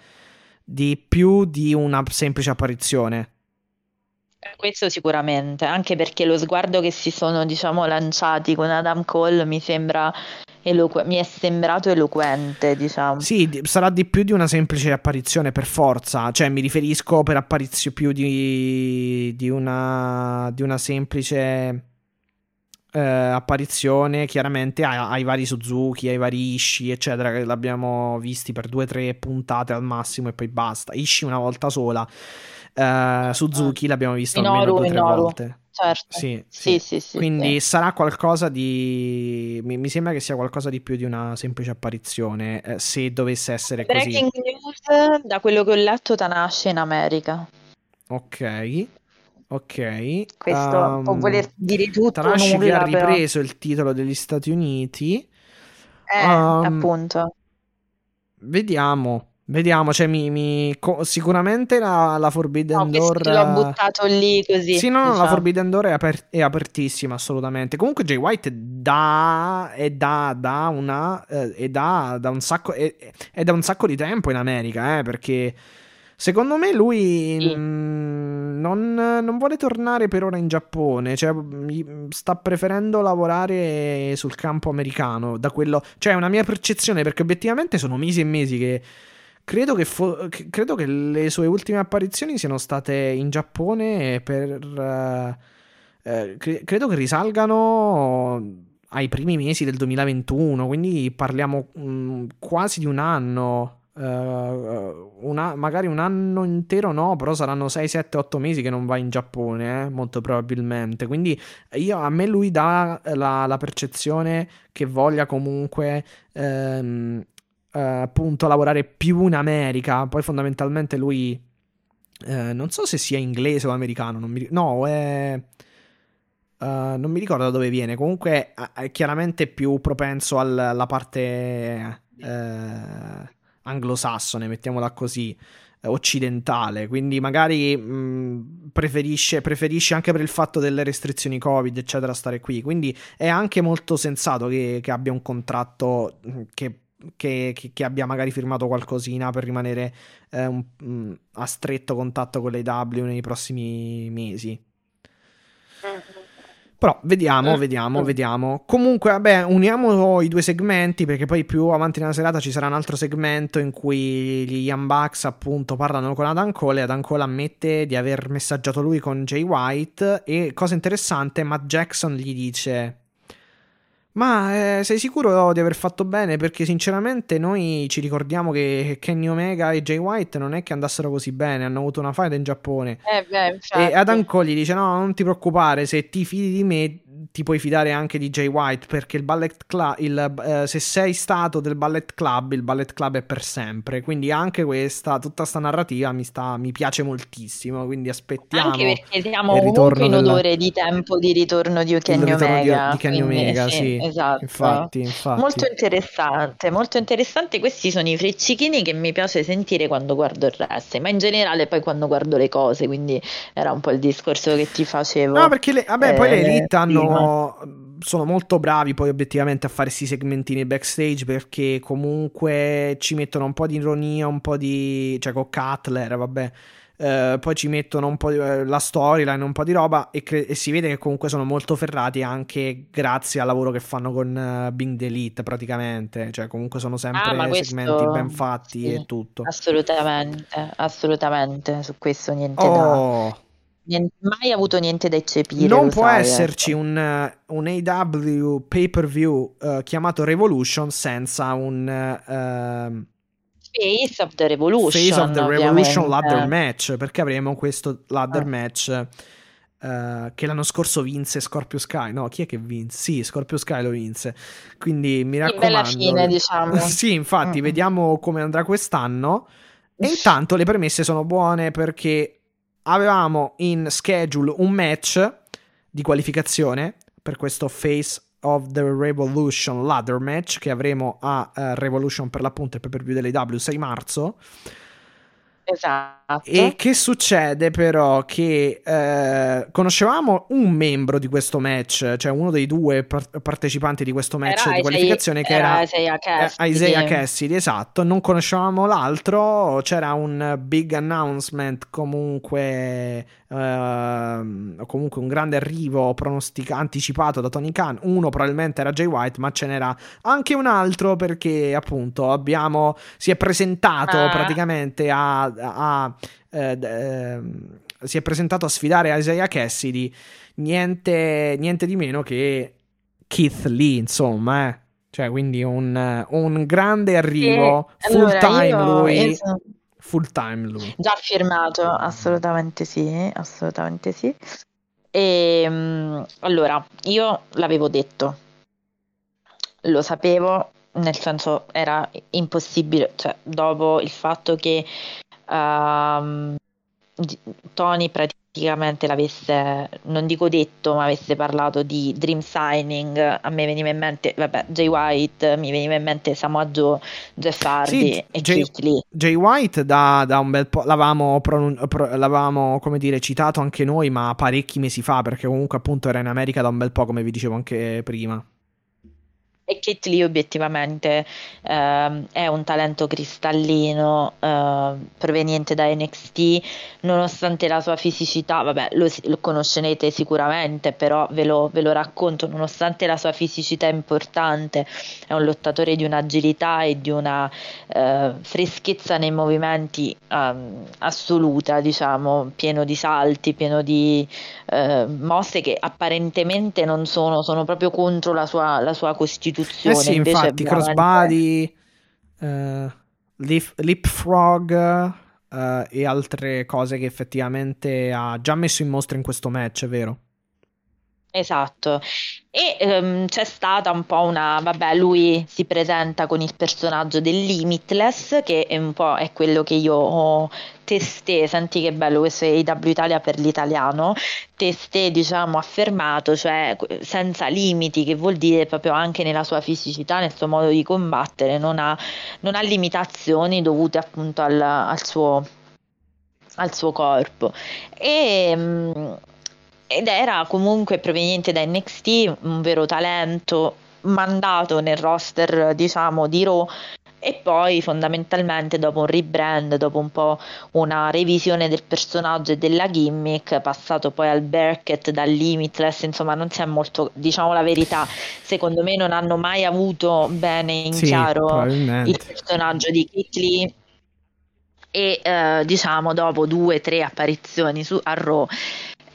di più di una semplice apparizione. Eh, questo sicuramente, anche perché lo sguardo che si sono, diciamo, lanciati con Adam Cole mi sembra eloqu- mi è sembrato eloquente, diciamo. Sì, sarà di più di una semplice apparizione per forza, cioè mi riferisco per apparizione più di, di, una, di una semplice eh, apparizione chiaramente ai, vari Suzuki, ai vari Ishi, eccetera, che l'abbiamo visti per due o tre puntate al massimo e poi basta. Ishi una volta sola. Uh, Suzuki ah. l'abbiamo visto Minoru, almeno due o tre volte. Certo. Sì, sì. sì, sì Quindi sarà qualcosa di. Mi, mi, sembra che sia qualcosa di più di una semplice apparizione. Eh, se dovesse essere Breaking così. Breaking news, da quello che ho letto, Tanasce in America. Ok. Ok. Questo um, può voler dire tutto. Tanashi nulla, ha ripreso però. il titolo degli Stati Uniti. Eh, um, appunto. Vediamo. Vediamo, cioè mi, mi co- sicuramente la, la Forbidden no, Door l'ho buttato lì così. Sì, no, diciamo. la Forbidden Door è, aper- è, apertissima assolutamente. Comunque Jay White dà è da, da una eh, è da, da un sacco è, è, da un sacco di tempo in America, eh, perché secondo me lui sì. mh, non, non, vuole tornare per ora in Giappone, cioè sta preferendo lavorare sul campo americano, da quello, cioè è una mia percezione perché obiettivamente sono mesi e mesi che Credo che, fo- credo che, le sue ultime apparizioni siano state in Giappone per... Uh, cre- credo che risalgano ai primi mesi del 2021, quindi parliamo mh, mm, quasi di un anno. Uh, una, magari un anno intero no, però saranno 6, 7, 8 mesi che non va in Giappone, eh, molto probabilmente. Quindi io, a me lui dà la, la percezione che voglia comunque ehm, eh, appunto lavorare più in America. Poi fondamentalmente lui eh, non so se sia inglese o americano, mi, no, è uh, non mi ricordo da dove viene. Comunque è chiaramente più propenso al, alla parte eh, anglosassone, mettiamola così occidentale, quindi magari mh, preferisce, preferisce, anche per il fatto delle restrizioni Covid, eccetera, stare qui. Quindi è anche molto sensato che, che abbia un contratto che che, che, che, abbia magari firmato qualcosina per rimanere eh, un, um, a stretto contatto con le W nei prossimi mesi. Però vediamo, eh. vediamo, vediamo. Comunque, vabbè, uniamo i due segmenti perché poi più avanti nella serata ci sarà un altro segmento in cui gli Young Bucks appunto parlano con Adam Cole e Adam Cole ammette di aver messaggiato lui con Jay White e cosa interessante, Matt Jackson gli dice ma eh, sei sicuro di aver fatto bene? Perché sinceramente noi ci ricordiamo che Kenny Omega e Jay White non è che andassero così bene, hanno avuto una fight in Giappone. Eh beh, e Adam Cole gli dice no, non ti preoccupare, se ti fidi di me ti puoi fidare anche di Jay White perché il ballet club, il, eh, se sei stato del ballet club, il ballet club è per sempre. Quindi anche questa, tutta questa narrativa mi, sta, mi piace moltissimo. Quindi aspettiamo. Anche perché siamo comunque in odore della... di tempo di ritorno di Kenny Omega. Di, di Kenny Omega, sì, sì. Esatto. Infatti, infatti. Molto interessante, molto interessante. Questi sono i freccichini che mi piace sentire quando guardo il wrestling, ma in generale poi quando guardo le cose. Quindi era un po' il discorso che ti facevo. No, perché le, vabbè, eh, poi le elite hanno sono, molto bravi poi obiettivamente a fare questi segmentini backstage perché comunque ci mettono un po' di ironia, un po' di... cioè con Cutler, vabbè. Uh, poi ci mettono un po' di, uh, la storyline, un po' di roba e, cre- e, si vede che comunque sono molto ferrati anche grazie al lavoro che fanno con uh, Bing the Elite praticamente, cioè comunque sono sempre ah, segmenti ben fatti sì, e tutto. Assolutamente, assolutamente, su questo niente oh. da Niente, mai avuto niente da eccepire. Non può sai, esserci ecco. un, un, AW pay per view uh, chiamato Revolution senza un uh, Face of the Revolution. Face of the Revolution ladder match perché avremo questo ladder ah. match. Uh, che l'anno scorso vinse Scorpio Sky. No, chi è che vinse? Sì, Scorpio Sky lo vinse. Quindi mi raccomando. Bella fine, diciamo. sì, infatti, mm-hmm. vediamo come andrà quest'anno. E intanto le premesse sono buone perché avevamo in schedule un match di qualificazione per questo Face of the Revolution ladder match che avremo a uh, Revolution per l'appunto pay per view delle W 6 marzo Esatto. E che succede però che eh, conoscevamo un membro di questo match, cioè uno dei due par- partecipanti di questo match era di qualificazione Isaiah, che era, Isaiah Cassidy. Eh, Isaiah Cassidy, esatto, non conoscevamo l'altro, c'era un big announcement comunque Uh, comunque un grande arrivo pronostica- anticipato da Tony Khan. Uno probabilmente era Jay White, ma ce n'era anche un altro perché appunto abbiamo si è presentato ah. praticamente a, a eh, eh, si è presentato a sfidare Isaiah Cassidy. Niente, niente di meno che Keith Lee, insomma, eh. Cioè, quindi un, un grande arrivo, sì. full allora, time lui. Esatto full time lui. Già firmato, assolutamente sì, assolutamente sì. E ehm, allora, io l'avevo detto, lo sapevo, nel senso era impossibile, cioè dopo il fatto che uh, Tony praticamente l'avesse, non dico detto, ma avesse parlato di dream signing, a me veniva in mente, vabbè, Jay White, mi veniva in mente Samoa Joe, Jeff Hardy sì, e Jay. Jay White da, da un bel po', l'avevamo, pronun- pro- l'avevamo, come dire, citato anche noi, ma parecchi mesi fa, perché comunque appunto era in America da un bel po', come vi dicevo anche prima e Kate Lee obiettivamente eh, è un talento cristallino eh, proveniente da NXT nonostante la sua fisicità vabbè lo, lo conoscerete sicuramente però ve lo, ve lo, racconto. Nonostante la sua fisicità importante è un lottatore di un'agilità e di una eh, freschezza nei movimenti ehm, assoluta diciamo pieno di salti pieno di eh, mosse che apparentemente non sono sono proprio contro la sua, la sua costituzione eh sì, infatti, crossbody, uh, leapfrog uh, e altre cose che effettivamente ha già messo in mostra in questo match, è vero? Esatto, e um, c'è stata un po' una, vabbè, lui si presenta con il personaggio del Limitless, che è un po' è quello che io ho testé, senti che bello questo è IW Italia per l'italiano, testé diciamo affermato, cioè senza limiti, che vuol dire proprio anche nella sua fisicità, nel suo modo di combattere, non ha, non ha limitazioni dovute appunto al, al, suo, al suo corpo. E... Um, ed era comunque proveniente da NXT, un vero talento mandato nel roster diciamo di Raw e poi fondamentalmente dopo un rebrand, dopo un po' una revisione del personaggio e della gimmick, passato poi al Berket, dal Limitless, insomma non si è molto, diciamo la verità, secondo me non hanno mai avuto bene in Sì, chiaro il personaggio di Kate Lee. E eh, diciamo dopo due o tre apparizioni su, a Raw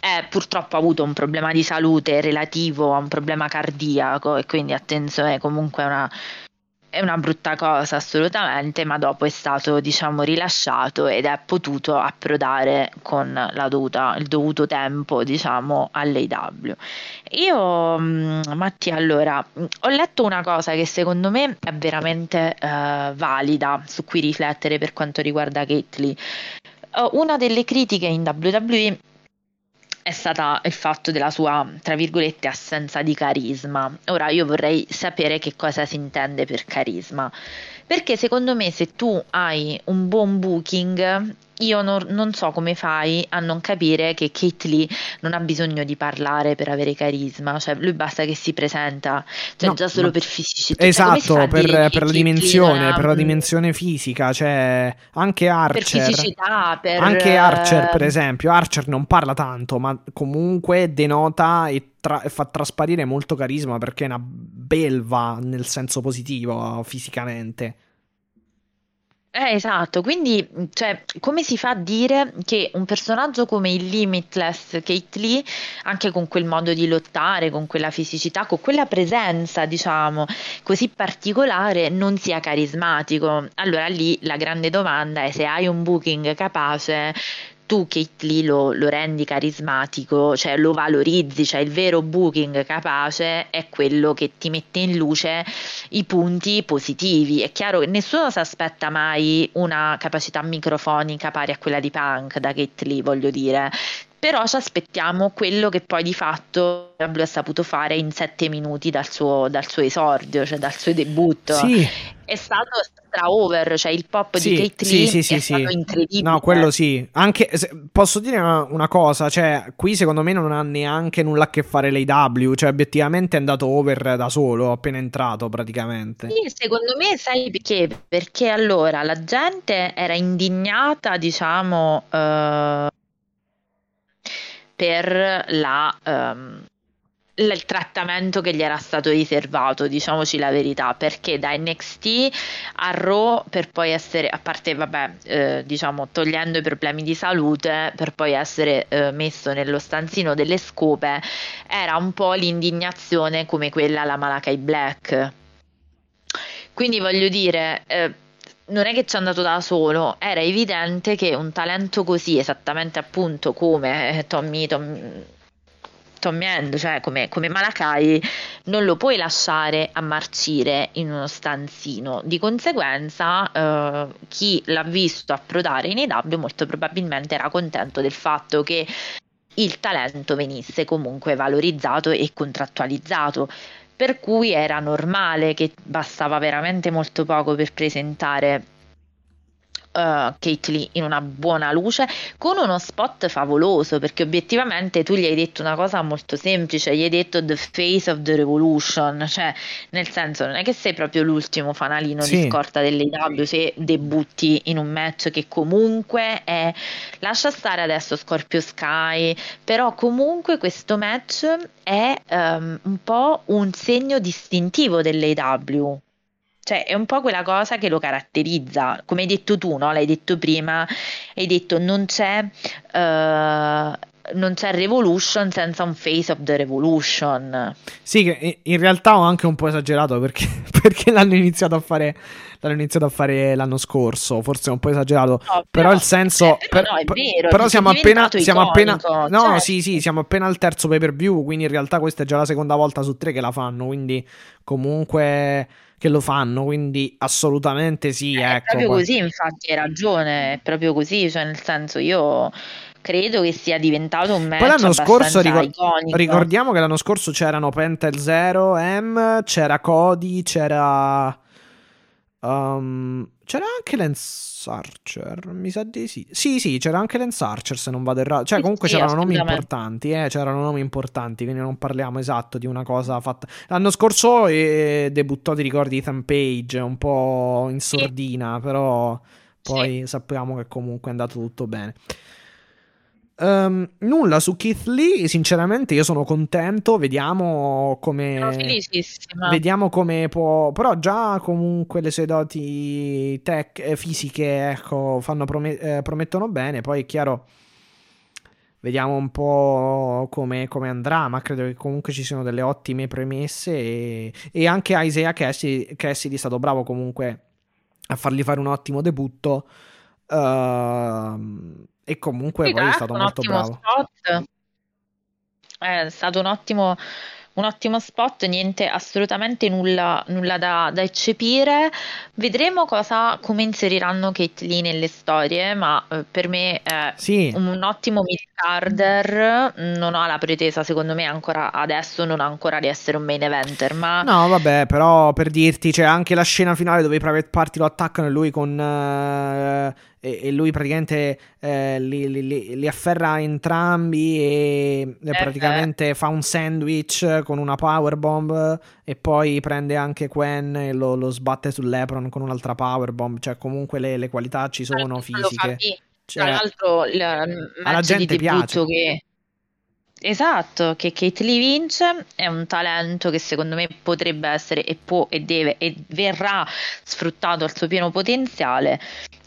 eh, purtroppo ha avuto un problema di salute relativo a un problema cardiaco e quindi attenzione comunque è una, è una brutta cosa assolutamente, ma dopo è stato diciamo rilasciato ed è potuto approdare con la dovuta, il dovuto tempo diciamo all'AW. Io mh, Mattia allora mh, ho letto una cosa che secondo me è veramente eh, valida su cui riflettere per quanto riguarda Kate Lee. Eh, una delle critiche in WWE è stata il fatto della sua, tra virgolette, assenza di carisma. Ora io vorrei sapere che cosa si intende per carisma, perché secondo me se tu hai un buon booking, io non, non so come fai a non capire che Kate Lee non ha bisogno di parlare per avere carisma, cioè lui basta che si presenta, cioè No, già solo ma- per fisicità. Cioè, Esatto, a per, per la dimensione, ha- per la dimensione fisica, cioè anche per Archer. fisicità, per Anche Archer, per eh, esempio, Archer non parla tanto, ma comunque denota e, tra- e fa trasparire molto carisma perché è una belva nel senso positivo fisicamente. Eh, esatto, quindi cioè, come si fa a dire che un personaggio come il Limitless Kate Lee, anche con quel modo di lottare, con quella fisicità, con quella presenza, diciamo, così particolare, non sia carismatico? Allora lì la grande domanda è se hai un booking capace. Tu Kate Lee lo, lo rendi carismatico, cioè lo valorizzi, cioè il vero booking capace è quello che ti mette in luce i punti positivi. È chiaro che nessuno si aspetta mai una capacità microfonica pari a quella di Punk da Kate Lee, voglio dire. Però ci aspettiamo quello che poi di fatto W ha saputo fare in sette minuti dal suo, dal suo esordio, cioè dal suo debutto. Sì, È stato stra over, cioè il pop Sì, di Kate Lee sì, sì, è stato incredibile. No, quello sì. Anche se- posso dire una, una cosa, cioè, qui secondo me non ha neanche nulla a che fare l'AW, cioè obiettivamente è andato over da solo, appena entrato praticamente. Sì, secondo me sai perché? Perché allora la gente era indignata, diciamo, eh, per la, l- il trattamento che gli era stato riservato, diciamoci la verità, perché da NXT a Raw per poi essere, a parte, vabbè, eh, diciamo, togliendo i problemi di salute, per poi essere eh, messo nello stanzino delle scope, era un po' l'indignazione come quella alla Malakai Black. Quindi voglio dire, eh, non è che ci è andato da solo, era evidente che un talento così, esattamente appunto come eh, Tommy, Tom- Tommy End, cioè come, come Malakai, non lo puoi lasciare a marcire in uno stanzino. Di conseguenza, eh, chi l'ha visto approdare in AEW molto probabilmente era contento del fatto che il talento venisse comunque valorizzato e contrattualizzato. Per cui era normale che bastava veramente molto poco per presentare uh, Lee in una buona luce con uno spot favoloso perché obiettivamente tu gli hai detto una cosa molto semplice gli hai detto the face of the revolution cioè nel senso non è che sei proprio l'ultimo fanalino Sì. di scorta dell'AW se debutti in un match che comunque è lascia stare adesso Scorpio Sky però comunque questo match è ehm, un po' un segno distintivo dell'AW cioè, è un po' quella cosa che lo caratterizza, come hai detto tu, no? L'hai detto prima, hai detto non c'è, eh, non c'è Revolution senza un Face of the Revolution. Sì, in realtà ho anche un po' esagerato perché, perché l'hanno iniziato a fare l'hanno iniziato a fare l'anno scorso, forse un po' esagerato, No, però il senso eh, però per- no, è per- vero, però siamo appena siamo appena No, cioè- sì, sì, siamo appena al terzo pay-per-view, quindi in realtà questa è già la seconda volta su tre che la fanno, quindi comunque che lo fanno, quindi assolutamente sì, È ecco. proprio poi- così, infatti, hai ragione, è proprio così, cioè nel senso io credo che sia diventato un match Poi l'anno scorso ricor- ricordiamo che l'anno scorso c'erano Pentel 0, M, c'era Cody, c'era Um, c'era anche Lance Archer, mi sa di sì. Sì, sì, c'era anche Lance Archer se non vado errato. Cioè, comunque sì, c'erano nomi importanti, eh, c'erano nomi importanti, quindi non parliamo esatto di una cosa fatta. L'anno scorso eh, debuttò, ti ricordi, Ethan Page, un po' in sordina, sì. però poi sì. sappiamo che comunque è andato tutto bene. Um, nulla su Keith Lee, sinceramente io sono contento, vediamo come... Sono felicissima. Vediamo come può... Però già comunque le sue doti tech, eh, fisiche ecco, fanno prom- eh, promettono bene, poi è chiaro... Vediamo un po' come, come, andrà, ma credo che comunque ci siano delle ottime premesse e, e anche Isaiah Cassidy, Cassidy è stato bravo comunque a fargli fare un ottimo debutto. Uh, e comunque sì, poi è stato molto bravo. Spot. È stato un ottimo, un ottimo spot, niente, assolutamente nulla, nulla da, da, eccepire. Vedremo cosa, come inseriranno Kate Lee nelle storie, ma eh, per me è sì. un, ottimo mid-carder. Non ha la pretesa, secondo me, ancora adesso non ha ancora di essere un main eventer. Ma... No, vabbè, però per dirti, c'è anche la scena finale dove i private party lo attaccano e lui con. Uh e, lui praticamente eh, li, li, li, afferra entrambi e eh, praticamente eh. fa un sandwich con una powerbomb e poi prende anche Quen e lo, lo sbatte sull'Epron con un'altra powerbomb, cioè comunque le, le qualità ci sono fisiche. Cioè, Tra l'altro, il alla gente piace. Che Esatto, che Kate Lee vince è un talento che secondo me potrebbe essere e può e deve e verrà sfruttato al suo pieno potenziale.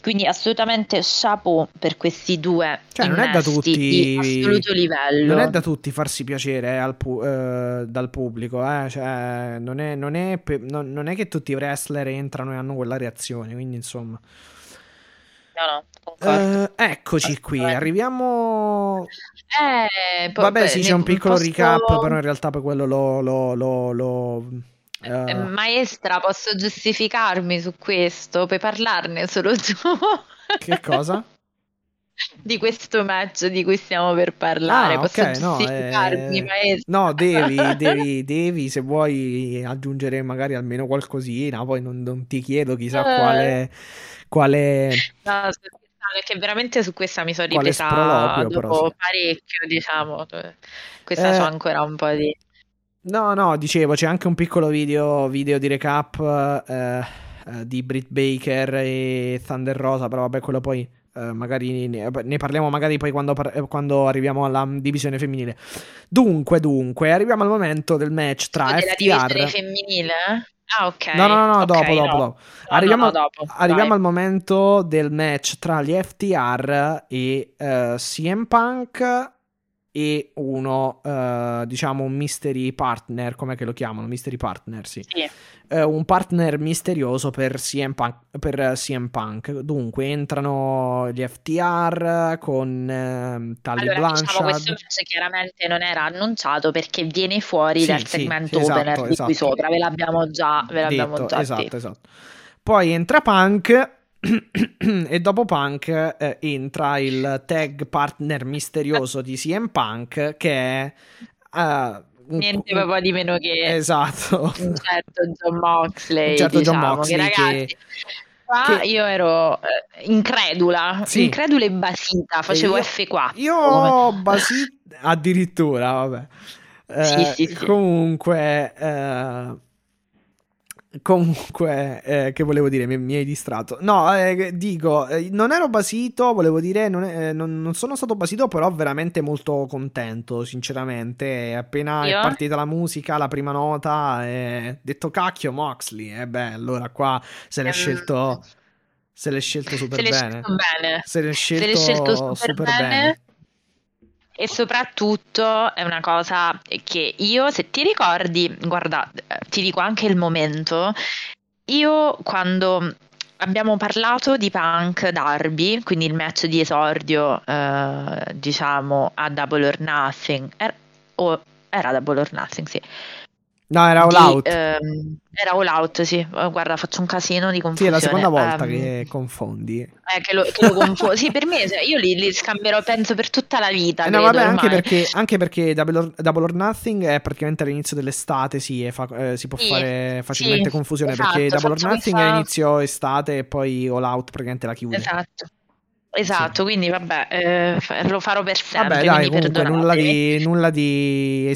Quindi assolutamente chapeau per questi due cioè, non è da tutti di assoluto livello. Non è da tutti farsi piacere eh, pu- eh, dal pubblico, eh? cioè, non, è, non, è pe- non, non è che tutti i wrestler entrano e hanno quella reazione, quindi insomma... No, no, uh, eccoci qui, arriviamo eh, Vabbè, sì, c'è un piccolo posso... recap, però in realtà poi quello lo... lo, lo, lo uh... Maestra, posso giustificarmi su questo? Puoi parlarne solo tu? che cosa? di questo match di cui stiamo per parlare. Ah, Posso okay, no, eh... no, devi, devi, devi, se vuoi aggiungere magari almeno qualcosina, poi non, non ti chiedo chissà eh. quale... quale... No, perché veramente su questa mi sono ripresa dopo sì. parecchio, diciamo. Questa eh, c'ho ancora un po' di... No, no, dicevo, c'è anche un piccolo video, video di recap eh, eh, di Britt Baker e Thunder Rosa, però vabbè, quello poi eh, magari ne, ne, parliamo magari poi quando, quando, arriviamo alla divisione femminile. Dunque, dunque, arriviamo al momento del match tra oh, FTR... Della divisione femminile? Ah, ok. No, no, no, okay, dopo, no. dopo, dopo. Arriviamo, no, no, dopo. arriviamo al momento del match tra gli FTR e uh, eh, CM Punk e uno, uh, diciamo, un mystery partner, com'è che lo chiamano? Mystery partner, sì. sì. Uh, un partner misterioso per CM, Punk, per CM Punk. Dunque, entrano gli FTR con uh, Tally allora, Blanchard. Diciamo, questo match chiaramente non era annunciato perché viene fuori sì, dal segmento sì, opener esatto, di qui esatto. sopra, ve l'abbiamo già, ve l'abbiamo Detto, già esatto, esatto. Poi entra Punk e dopo Punk eh, entra il tag partner misterioso di CM Punk che è uh, niente proprio di meno che esatto un certo John Moxley un certo diciamo, John Moxley che, ragazzi, che... Qua che... io ero eh, incredula, sì. incredula e basita, facevo io, F4. Io basita addirittura, vabbè. Eh, sì, sì. Comunque, eh, Comunque, eh, che volevo dire? Mi, mi hai distratto. No, eh, dico, eh, non ero basito, volevo dire, non, è, non, non, sono stato basito, però veramente molto contento, sinceramente. Appena Io? è partita la musica, la prima nota, detto cacchio Moxley. E eh beh, allora qua se l'è um, scelto... Se l'è scelto super se bene. bene. Se l'è scelto, se l'è scelto super, super bene. bene. E soprattutto è una cosa che io, se ti ricordi, guarda, ti dico anche il momento, io quando abbiamo parlato di Punk Darby, quindi il match di esordio, eh, diciamo, a Double or Nothing, era, o era Double or Nothing, sì. No, era All di, Out. ehm, era All Out, sì. Eh, Guarda, faccio un casino di Sì, è confusione. la seconda volta Ehm, che confondi. eh, che lo, che lo confondo. Sì, per me, io li, li scambierò, penso, per tutta la vita, Eh, no, vabbè, anche perché, anche perché Double or, Double or Nothing è praticamente all'inizio dell'estate, sì, fa- eh, si può Sì, fare facilmente sì, confusione perché esatto, Double or Nothing è questa- inizio estate e poi All Out praticamente la chiude. Esatto. Esatto, quindi vabbè, eh, lo farò per sempre, Vabbè, dai, comunque nulla di, nulla di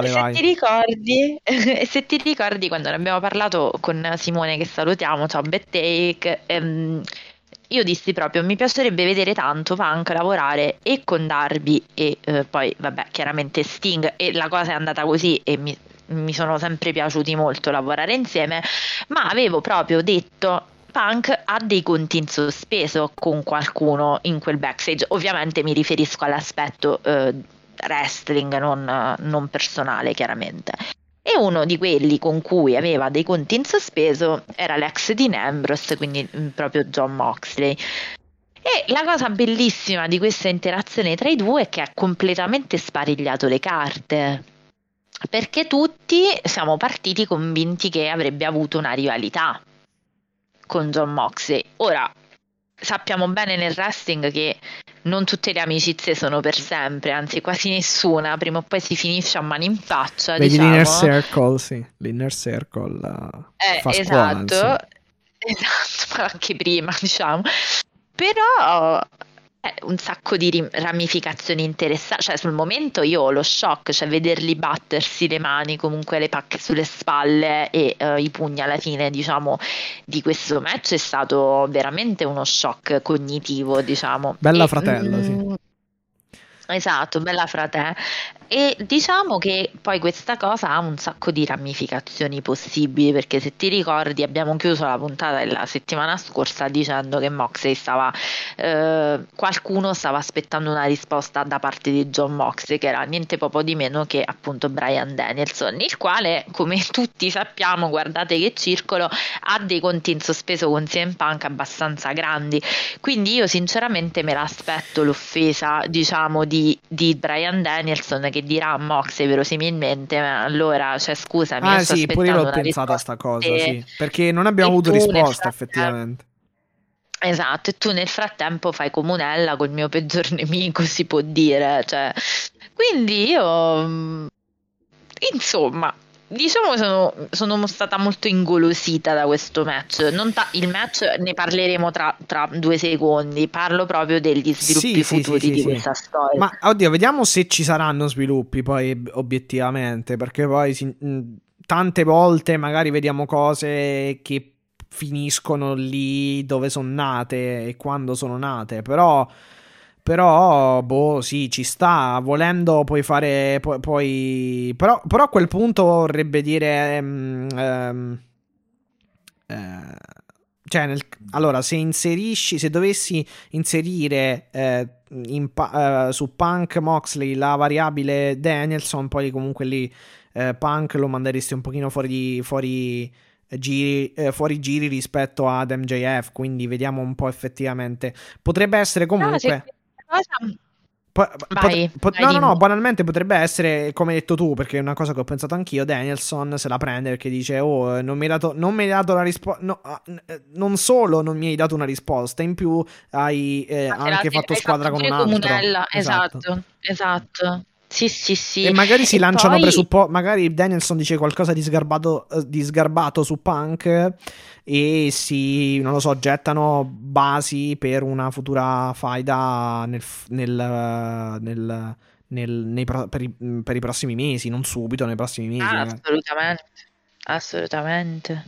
E esiziale, se vai. ti ricordi, e se ti ricordi quando ne abbiamo parlato con Simone che salutiamo, ciao Bettake, ehm, io dissi proprio mi piacerebbe vedere tanto Punk lavorare e con Darby e eh, poi vabbè chiaramente Sting e la cosa è andata così e mi, mi sono sempre piaciuti molto lavorare insieme, ma avevo proprio detto Punk ha dei conti in sospeso con qualcuno in quel backstage, ovviamente mi riferisco all'aspetto eh, wrestling, non, non personale chiaramente. E uno di quelli con cui aveva dei conti in sospeso era l'ex di Ambrose, quindi mm, proprio John Moxley. E la cosa bellissima di questa interazione tra i due è che ha completamente sparigliato le carte. Perché tutti siamo partiti convinti che avrebbe avuto una rivalità con John Moxley. Ora, sappiamo bene nel wrestling che non tutte le amicizie sono per sempre, anzi quasi nessuna, prima o poi si finisce a mani in faccia, Vedi diciamo. l'inner circle, sì, l'inner circle eh, Eh, fa scuola, esatto, insomma. esatto, ma anche prima, diciamo. Però è un sacco di rim- ramificazioni interessanti, cioè sul momento io ho lo shock, cioè vederli battersi le mani, comunque le pacche sulle spalle e eh, i pugni alla fine, diciamo, di questo match è stato veramente uno shock cognitivo, diciamo. Bella E, fratello, sì. mm, Esatto, bella frate. E diciamo che poi questa cosa ha un sacco di ramificazioni possibili, perché se ti ricordi abbiamo chiuso la puntata della settimana scorsa dicendo che Moxley stava, eh, qualcuno stava aspettando una risposta da parte di John Moxley, che era niente poco di meno che appunto Brian Danielson, il quale, come tutti sappiamo, guardate che circolo, ha dei conti in sospeso con CM Punk abbastanza grandi. Quindi io sinceramente me l'aspetto l'offesa, diciamo, di, di Brian Danielson che dirà a Moxley verosimilmente, ma allora, cioè scusami, Ah sì, pure io l'ho pensata a sta cosa, sì, perché non abbiamo E avuto risposta effettivamente. Esatto, e tu nel frattempo fai comunella col mio peggior nemico, si può dire, cioè. Quindi io, mm, insomma, diciamo sono, sono stata molto ingolosita da questo match. Non ta- il match ne parleremo tra, tra due secondi, parlo proprio degli sviluppi Sì, sì, sì, futuri sì, di questa storia. Ma oddio, vediamo se ci saranno sviluppi poi obiettivamente, perché poi si- mh, tante volte magari vediamo cose che finiscono lì dove sono nate e quando sono nate, però però boh, sì, ci sta, volendo puoi fare pu- poi però, però a quel punto vorrebbe dire ehm, ehm, eh, cioè nel- allora se inserisci se dovessi inserire eh, in pa- eh, su Punk Moxley la variabile Danielson, poi comunque lì eh, Punk lo manderesti un pochino fuori, fuori giri, eh, fuori giri rispetto ad MJF, quindi vediamo un po' effettivamente. Potrebbe essere No, comunque... se questa cosa- Po- Vai, pot- vai, no, no, no, banalmente potrebbe essere come hai detto tu, perché è una cosa che ho pensato anch'io. Danielson se la prende perché dice: Oh, eh, non mi hai dato, non mi hai dato la risposta. non solo non mi hai dato una risposta, in più hai eh, anche fatto hai squadra con un altro. comunella, esatto, esatto. Sì, sì, sì. E magari si E lanciano poi- presupposti. Magari Danielson dice qualcosa di sgarbato, eh, di sgarbato su Punk e si, non lo so, gettano basi per una futura faida nel, eh, nel- nel- nei per, i, per i prossimi mesi, non subito, nei prossimi mesi. Ah, magari. assolutamente, assolutamente.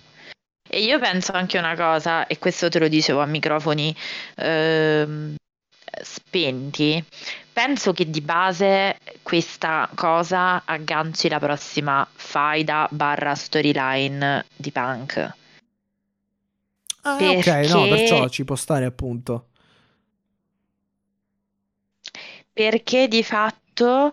E io penso anche una cosa, e questo te lo dicevo a microfoni ehm, spenti, penso che di base questa cosa agganci la prossima faida barra storyline di Punk. Ah, ok, no, perché- perciò ci può stare appunto. Perché di fatto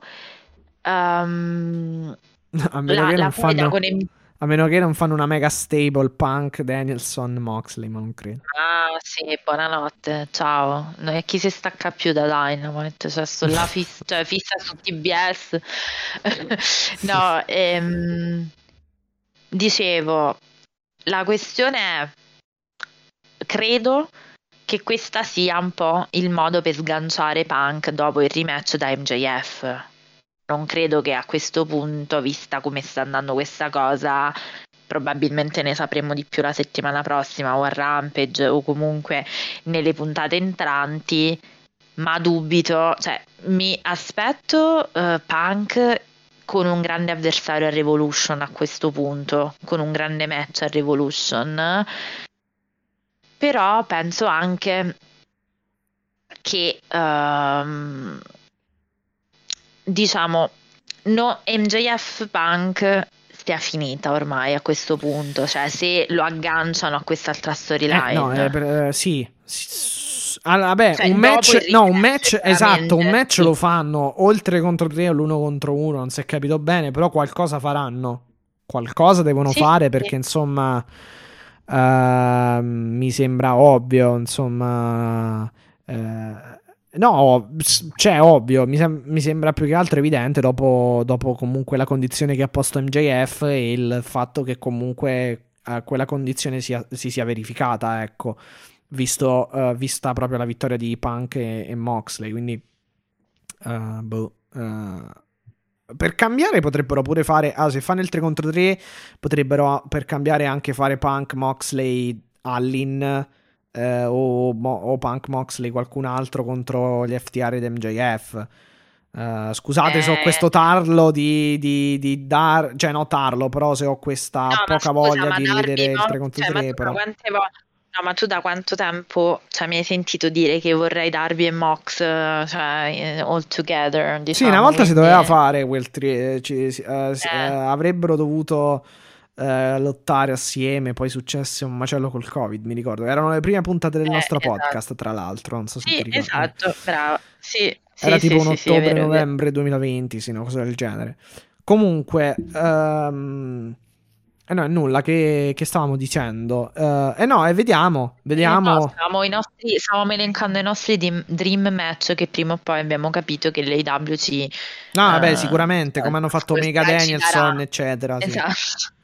ehm, A meno, la, che la non fanno, con M- a meno che non fanno una mega stable Punk, Danielson, Moxley, ma non credo. Ah, sì, buonanotte, ciao. No, chi si stacca più da Dynamite? Cioè, sto là fissa, cioè, fissa su TBS. No, ehm, dicevo, la questione è, credo che questa sia un po' il modo per sganciare Punk dopo il rematch da MJF. Non credo che a questo punto, vista come sta andando questa cosa, probabilmente ne sapremo di più la settimana prossima o a Rampage o comunque nelle puntate entranti, ma dubito, cioè mi aspetto uh, Punk con un grande avversario a Revolution a questo punto, con un grande match a Revolution però penso anche che um, diciamo no, MJF Punk sia finita ormai a questo punto, cioè se lo agganciano a quest'altra storyline. Eh, no, eh, per, eh, sì. Allora, vabbè, cioè, un match, no, un match, esatto, un match sì. lo fanno oltre contro tre o l'uno contro uno, non si è capito bene, però qualcosa faranno. Qualcosa devono sì, fare perché sì. insomma Uh, mi sembra ovvio, insomma. Uh, no, cioè, ovvio, mi, sem- mi, sembra più che altro evidente dopo, dopo, comunque la condizione che ha posto MJF e il fatto che comunque uh, quella condizione sia, si sia verificata, ecco, visto, vista proprio la vittoria di Punk e, e Moxley, quindi... boh, per cambiare potrebbero pure fare. Ah, se fanno il 3 contro 3, potrebbero per cambiare anche fare Punk, Moxley, Allin. Eh, o, o, Punk Moxley, qualcun altro contro gli FTR ed MJF. Uh, scusate eh. se ho eh. questo tarlo di, di, di, dar, cioè no tarlo, però se ho questa no, poca scusa, voglia di rivedere il 3 contro cioè, 3. Però. Quante, vo- No, ma tu da quanto tempo cioè, mi hai sentito dire che vorrei Darby e Mox cioè, all together? Diciamo, sì, una volta quindi... si doveva fare quel tri- ci, uh, eh. uh, avrebbero dovuto uh, lottare assieme, poi successe un macello col Covid, mi ricordo. Erano le prime puntate del eh, nostro esatto. podcast, tra l'altro, non so se sì, ti ricordi. Esatto, bravo. Sì, Era sì, tipo sì, un ottobre-novembre 2020, sì, una cosa del genere. Comunque... Um, eh no, è nulla che, che stavamo dicendo. Uh, eh no, e eh, vediamo, vediamo. No, stavamo, nostri, stavamo, elencando i nostri dream match che prima o poi abbiamo capito che l'AW ci... No, uh, vabbè, sicuramente, come hanno fatto Mega Danielson, eccetera. Esatto. Sì.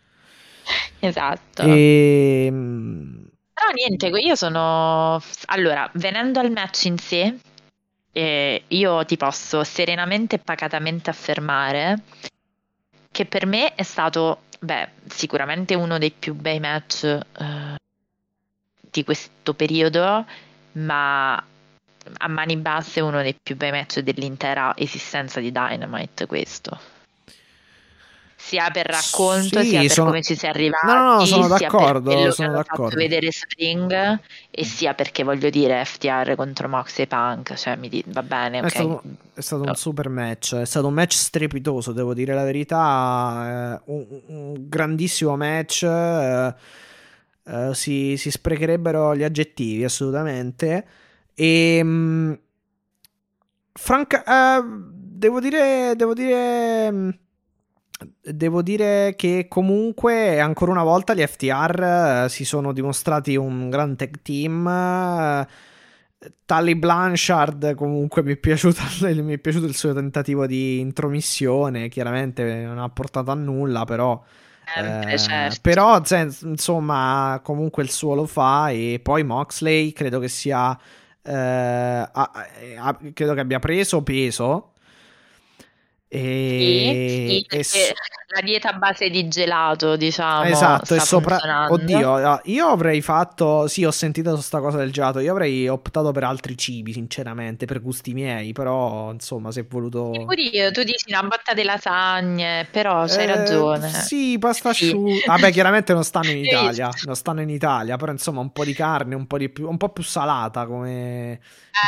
esatto. E... Ehm, Però niente, io sono... Allora, venendo al match in sé, eh, io ti posso serenamente e pacatamente affermare che per me è stato Beh, sicuramente uno dei più bei match eh, di questo periodo, ma a mani basse uno dei più bei match dell'intera esistenza di Dynamite questo. Sia per racconto, sì, sia per sono... come ci si è arrivati, no, no, no, sono d'accordo, sono d'accordo. vedere Spring e sia perché voglio dire FTR contro Mox e Punk, cioè mi di... va bene, okay. È stato, è stato no. un super match, è stato un match strepitoso, devo dire la verità, eh, un, un, grandissimo match, eh, eh, si, si, sprecherebbero gli aggettivi assolutamente e... Mh, mm, franca, eh, devo dire, devo dire Devo dire che comunque ancora una volta gli FTR uh, si sono dimostrati un gran tag team. Tally Blanchard comunque mi è, piaciuto, mi è piaciuto il suo tentativo di intromissione, chiaramente non ha portato a nulla, però... Eh, certo. Però insomma comunque il suo lo fa e poi Moxley credo che sia... Eh, ha, ha, credo che abbia preso peso e, sì, sì, e la dieta a base di gelato, diciamo. Esatto, e sopra. Oddio, io avrei fatto. Sì, ho sentito questa cosa del gelato. Io avrei optato per altri cibi, sinceramente, per gusti miei. Però, insomma, se voluto. io, tu dici una botta di lasagne, però c'hai eh, ragione. Sì, pasta sì. asciutta. Vabbè, chiaramente non stanno in Italia. non stanno in Italia, però, insomma, un po' di carne, un po', di più, un po più salata come.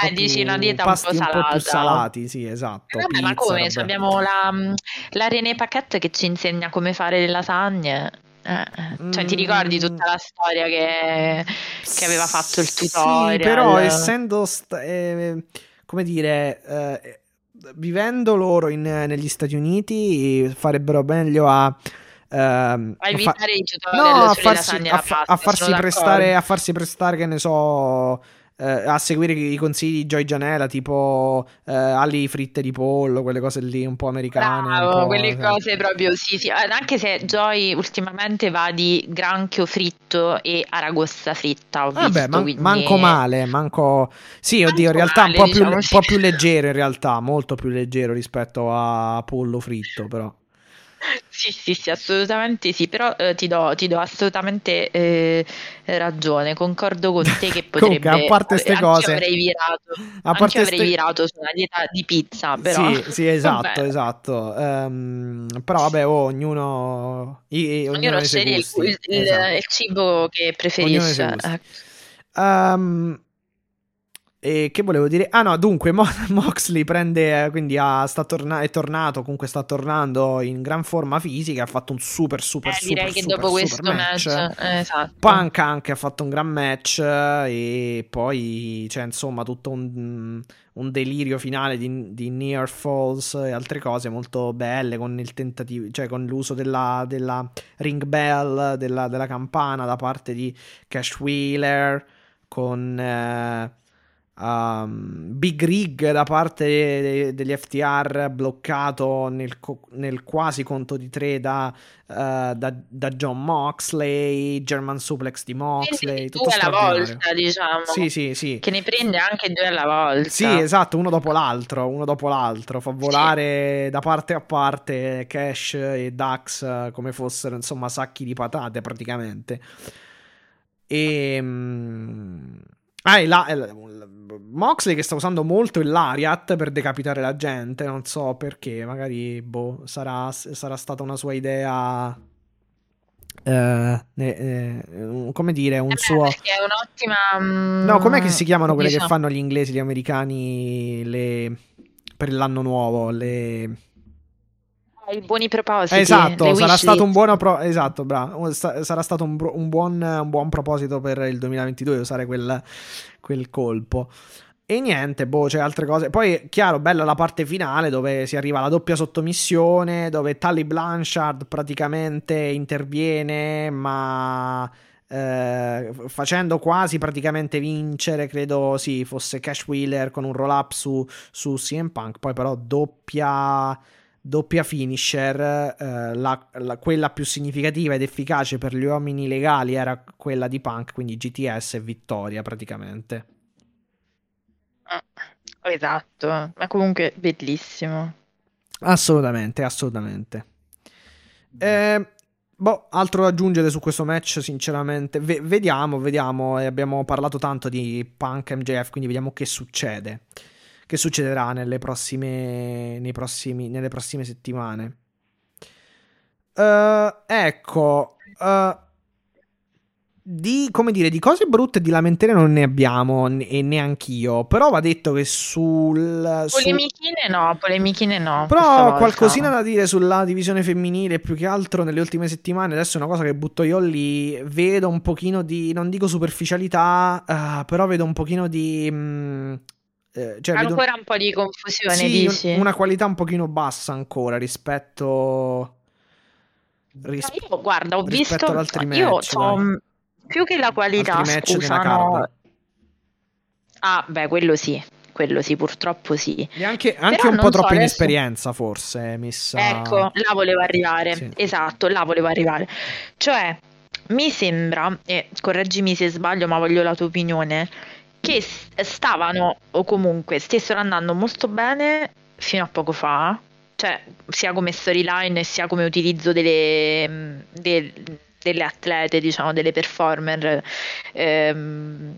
Eh, dici una dieta un po' salata. Un po' più salati, sì, esatto. Eh, vabbè, pizza, ma come? Abbiamo la, la René Paquette che ci insegna come fare le lasagne. Eh, cioè, ti ricordi mm. tutta la storia che, che aveva fatto il tutorial? Sì, però essendo, st- eh, come dire, eh, vivendo loro in, negli Stati Uniti, farebbero meglio a. Uh, a evitare fa- i tutorial no, a farsi, a, a, farsi prestare, a farsi prestare, che ne so, eh, a seguire i consigli di Joy Janela, tipo eh, ali fritte di pollo, quelle cose lì un po' americane. Bravo, po', quelle cioè. cose proprio sì, sì. Anche se Joy ultimamente va di granchio fritto e aragosta fritta, ho Vabbè, visto, man- quindi- manco male, manco... Sì, oddio, in Manco realtà un male, po' più, diciamo un sì. po' più leggero in realtà, molto più leggero rispetto a pollo fritto, però. Sì, sì, sì, assolutamente sì, però eh, ti do, ti do assolutamente eh, ragione, concordo con te che Comunque, potrebbe... a parte ste anch'io cose- avrei virato, A parte avrei ste- virato su una dieta di pizza, però... Sì, sì, esatto, vabbè. esatto. Ehm, però vabbè, oh, ognuno... i- ognuno, Ognuno sceglie il, il- Esatto. il cibo che preferisce. Ehm, e che volevo dire? Ah no, dunque Mo- Moxley prende, eh, quindi ha- sta torna- è tornato, comunque sta tornando in gran forma fisica, ha fatto un super super Eh, super direi che super, dopo super questo match, eh, esatto. Punk anche ha fatto un gran match e poi c'è insomma tutto un, un delirio finale di, di Near Falls e altre cose molto belle con il tentativo, cioè con l'uso della, della ring bell, della, della campana da parte di Cash Wheeler, con eh, um, Big Rig da parte de- degli FTR bloccato nel, co- nel quasi conto di tre da, eh, da, da John Moxley, German Suplex di Moxley, Quindi tutto due alla volta, diciamo. Sì, sì, sì. Che ne prende anche due alla volta. Sì, esatto, uno dopo l'altro, uno dopo l'altro, fa volare da parte a parte Cash e Dax eh, come fossero, insomma, sacchi di patate praticamente. E... mm, Ah, la- e la- Moxley che sta usando molto il Lariat per decapitare la gente, non so perché, magari, boh, sarà, sarà stata una sua idea... eh, eh, un- come dire, un Eh beh, suo... È un'ottima... mm, No, com'è che si chiamano quelle che diciamo- fanno gli inglesi, gli americani le... per l'anno nuovo? Le... I buoni propositi. Esatto, sarà stato un pro- esatto. Sa- sarà stato un, bro- un buon, un buon proposito per il 2022 usare quel, quel colpo. E niente, boh, c'è altre cose. Poi, chiaro, bella la parte finale dove si arriva alla doppia sottomissione, dove Tully Blanchard praticamente interviene, ma eh, facendo quasi praticamente vincere, credo sì, fosse Cash Wheeler con un roll up su, su CM Punk. Poi, però, doppia doppia finisher, eh, la- la- quella più significativa ed efficace per gli uomini legali era quella di Punk, quindi GTS e vittoria praticamente. Ah, Esatto, ma comunque bellissimo. Assolutamente, assolutamente. Eh, boh, altro da aggiungere su questo match, sinceramente. Ve- vediamo, vediamo. Abbiamo parlato tanto di Punk MJF, quindi vediamo che succede. Che succederà nelle prossime, nei prossimi, nelle prossime settimane. Eh, ecco, eh, di, come dire, di cose brutte di lamentele non ne abbiamo, ne- e neanch'io. Però va detto che sul... sul- Polemichine no, polemichine no. però qualcosina da dire sulla divisione femminile, più che altro nelle ultime settimane. Adesso è una cosa che butto io lì. Vedo un pochino di, non dico superficialità, eh, però vedo un pochino di... mm, eh, cioè vedo Ancora un po' di confusione, sì, dici? un- una qualità un pochino bassa ancora rispetto... ris- Io, guarda, ho visto ad altri io match, dai. mm, più che la qualità, scusa, no. Ah, beh, quello sì, quello sì, purtroppo sì. E anche, anche un po' so, troppa adesso- inesperienza forse messa... Ecco, là volevo arrivare. Sì. Esatto, là volevo arrivare. Cioè, mi sembra, e correggimi se sbaglio, ma voglio la tua opinione, che stavano o comunque stessero andando molto bene fino a poco fa, cioè sia come storyline sia come utilizzo delle, mh, del- delle atlete, diciamo, delle performer. ehm,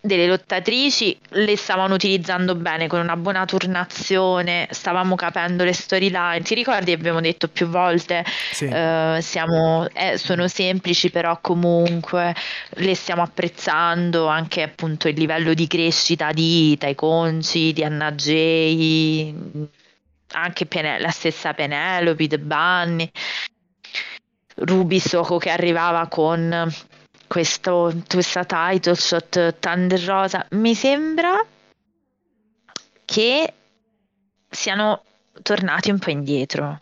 delle lottatrici le stavano utilizzando bene con una buona turnazione, stavamo capendo le storyline. Ti ricordi? Abbiamo detto più volte: Sì. eh, siamo, eh, sono semplici, però comunque le stiamo apprezzando anche appunto il livello di crescita di Tai Conci, di Anna Jay, anche Pene- la stessa Penelope, The Bunny. Ruby Soko che arrivava con questo, questa title shot Thunder Rosa. Mi sembra che siano tornati un po' indietro.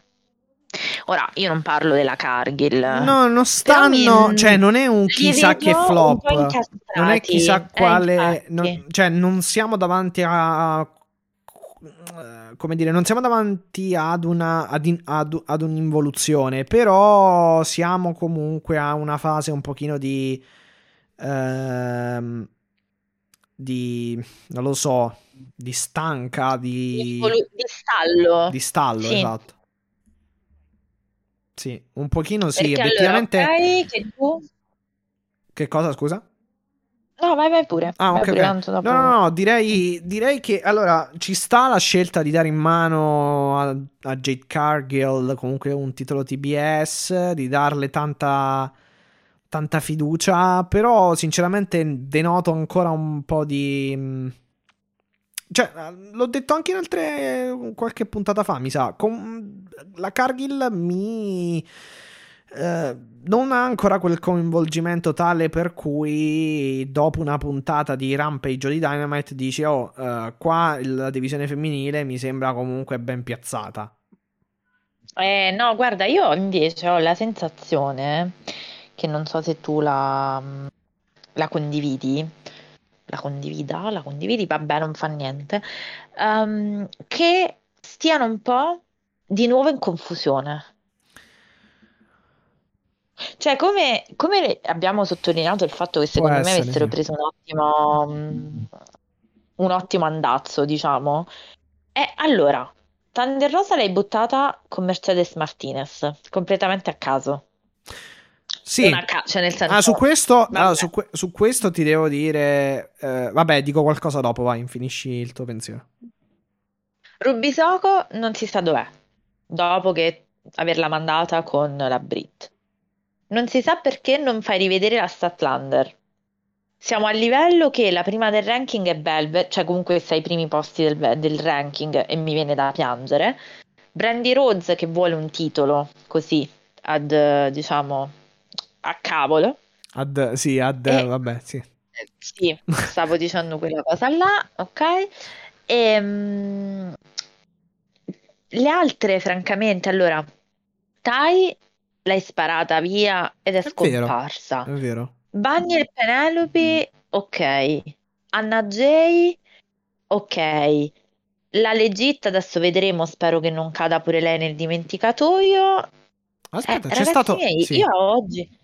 Ora, io non parlo della Cargill. No, non stanno, mi- cioè non è un chissà che flop, non è chissà Eh, quale, infatti. non- cioè non siamo davanti a, eh, come dire, non siamo davanti ad una, ad, in- ad- ad un'involuzione, però siamo comunque a una fase un pochino di, ehm, di, non lo so, di stanca, Di, di, stallo. di stallo, Sì. esatto. Sì, un pochino sì, Perché obiettivamente... allora, ok, che tu... Che cosa, scusa? No, vai, vai pure. Ah, vai pure, ok. tanto dopo- No, no, no, direi, direi che allora ci sta la scelta di dare in mano a, a Jade Cargill comunque un titolo TBS, di darle tanta, tanta fiducia, però sinceramente denoto ancora un po' di... mh, Cioè, l'ho detto anche in altre qualche puntata fa, mi sa. con- la Cargill mi... eh, non ha ancora quel coinvolgimento tale per cui dopo una puntata di Rampage o di Dynamite dici oh eh, qua la divisione femminile mi sembra comunque ben piazzata Eh, no, guarda, io invece ho la sensazione che non so se tu la, la condividi, la condivida, la condividi, vabbè, non fa niente, ehm, che stiano un po' di nuovo in confusione. Cioè, come, come abbiamo sottolineato il fatto che secondo me essere, avessero preso un ottimo, mm, un ottimo andazzo, diciamo. E allora, Thunder Rosa l'hai buttata con Mercedes Martinez, completamente a caso. sì ca- cioè nel senso... Ah, su questo, vabbè. allora, su, que- su questo ti devo dire eh, vabbè dico qualcosa dopo vai finisci il tuo pensiero Ruby Soko non si sa dov'è, dopo che averla mandata con la Brit. Non si sa perché non fai rivedere la Statlander. Siamo al livello che la prima del ranking è Velvet, cioè comunque sei ai primi posti del, del ranking e mi viene da piangere. Brandy Rhodes che vuole un titolo così, ad, diciamo, a cavolo. ad, sì ad Eh. vabbè sì Sì, stavo dicendo quella cosa là, ok? Ehm, le altre, francamente, allora, Tai l'hai sparata via ed è È vero. scomparsa. è vero Bunny e Penelope, ok. Anna Jay, ok. La Legit, adesso vedremo, spero che non cada pure lei nel dimenticatoio. aspetta Eh, c'è stato miei, sì. io oggi...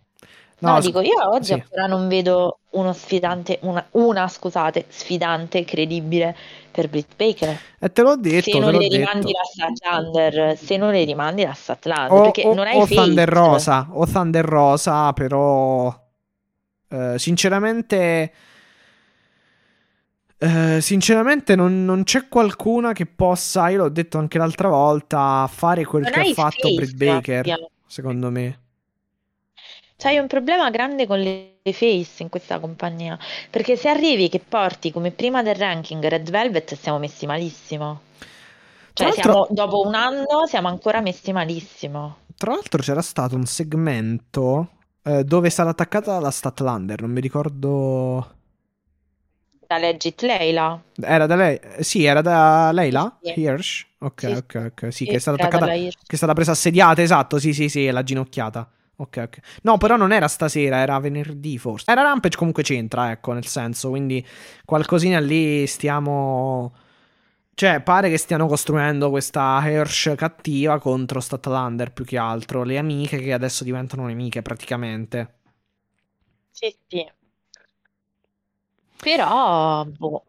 No, No, dico, io oggi sì. ancora non vedo uno sfidante, una, una, scusate, sfidante credibile per Britt Baker. e te l'ho detto Se non le detto rimandi la Statlander, se non le rimandi la Statlander, o, perché o- non hai o. Thunder Rosa o Thunder Rosa però eh, sinceramente eh, sinceramente non, non c'è qualcuna che possa io l'ho detto anche l'altra volta fare quel Non che ha fatto Britt Baker secondo me C'hai un problema grande con le face in questa compagnia, perché se arrivi che porti come prima del ranking Red Velvet siamo messi malissimo. Cioè, siamo, dopo un anno siamo ancora messi malissimo. tra l'altro c'era stato un segmento eh, dove è stata attaccata la Statlander non mi ricordo Da Legit Leila. era da lei eh, sì era da Leila Sì. Hirsch ok Sì. ok ok sì Sì, che è stata attaccata. Che è stata presa assediata, esatto, sì, sì, sì, la ginocchiata. Ok, ok. No, però non era stasera, era venerdì forse. Era Rampage comunque c'entra, ecco, nel senso, quindi qualcosina lì stiamo... Cioè, pare che stiano costruendo questa Hirsch cattiva contro Statlander più che altro. Le amiche che adesso diventano nemiche praticamente. Sì, sì. Però, boh,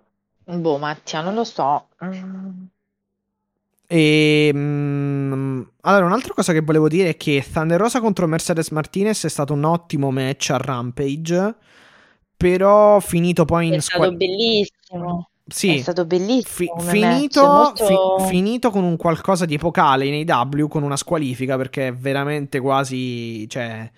boh, Mattia, non lo so. Mm. E mm, allora, un'altra cosa che volevo dire è che Thunder Rosa contro Mercedes Martinez è stato un ottimo match a Rampage. Però finito poi È in stato squa- bellissimo. Sì, È stato bellissimo. Fi- finito, molto- fi- finito con un qualcosa di epocale in AW con una squalifica perché è veramente quasi. Cioè.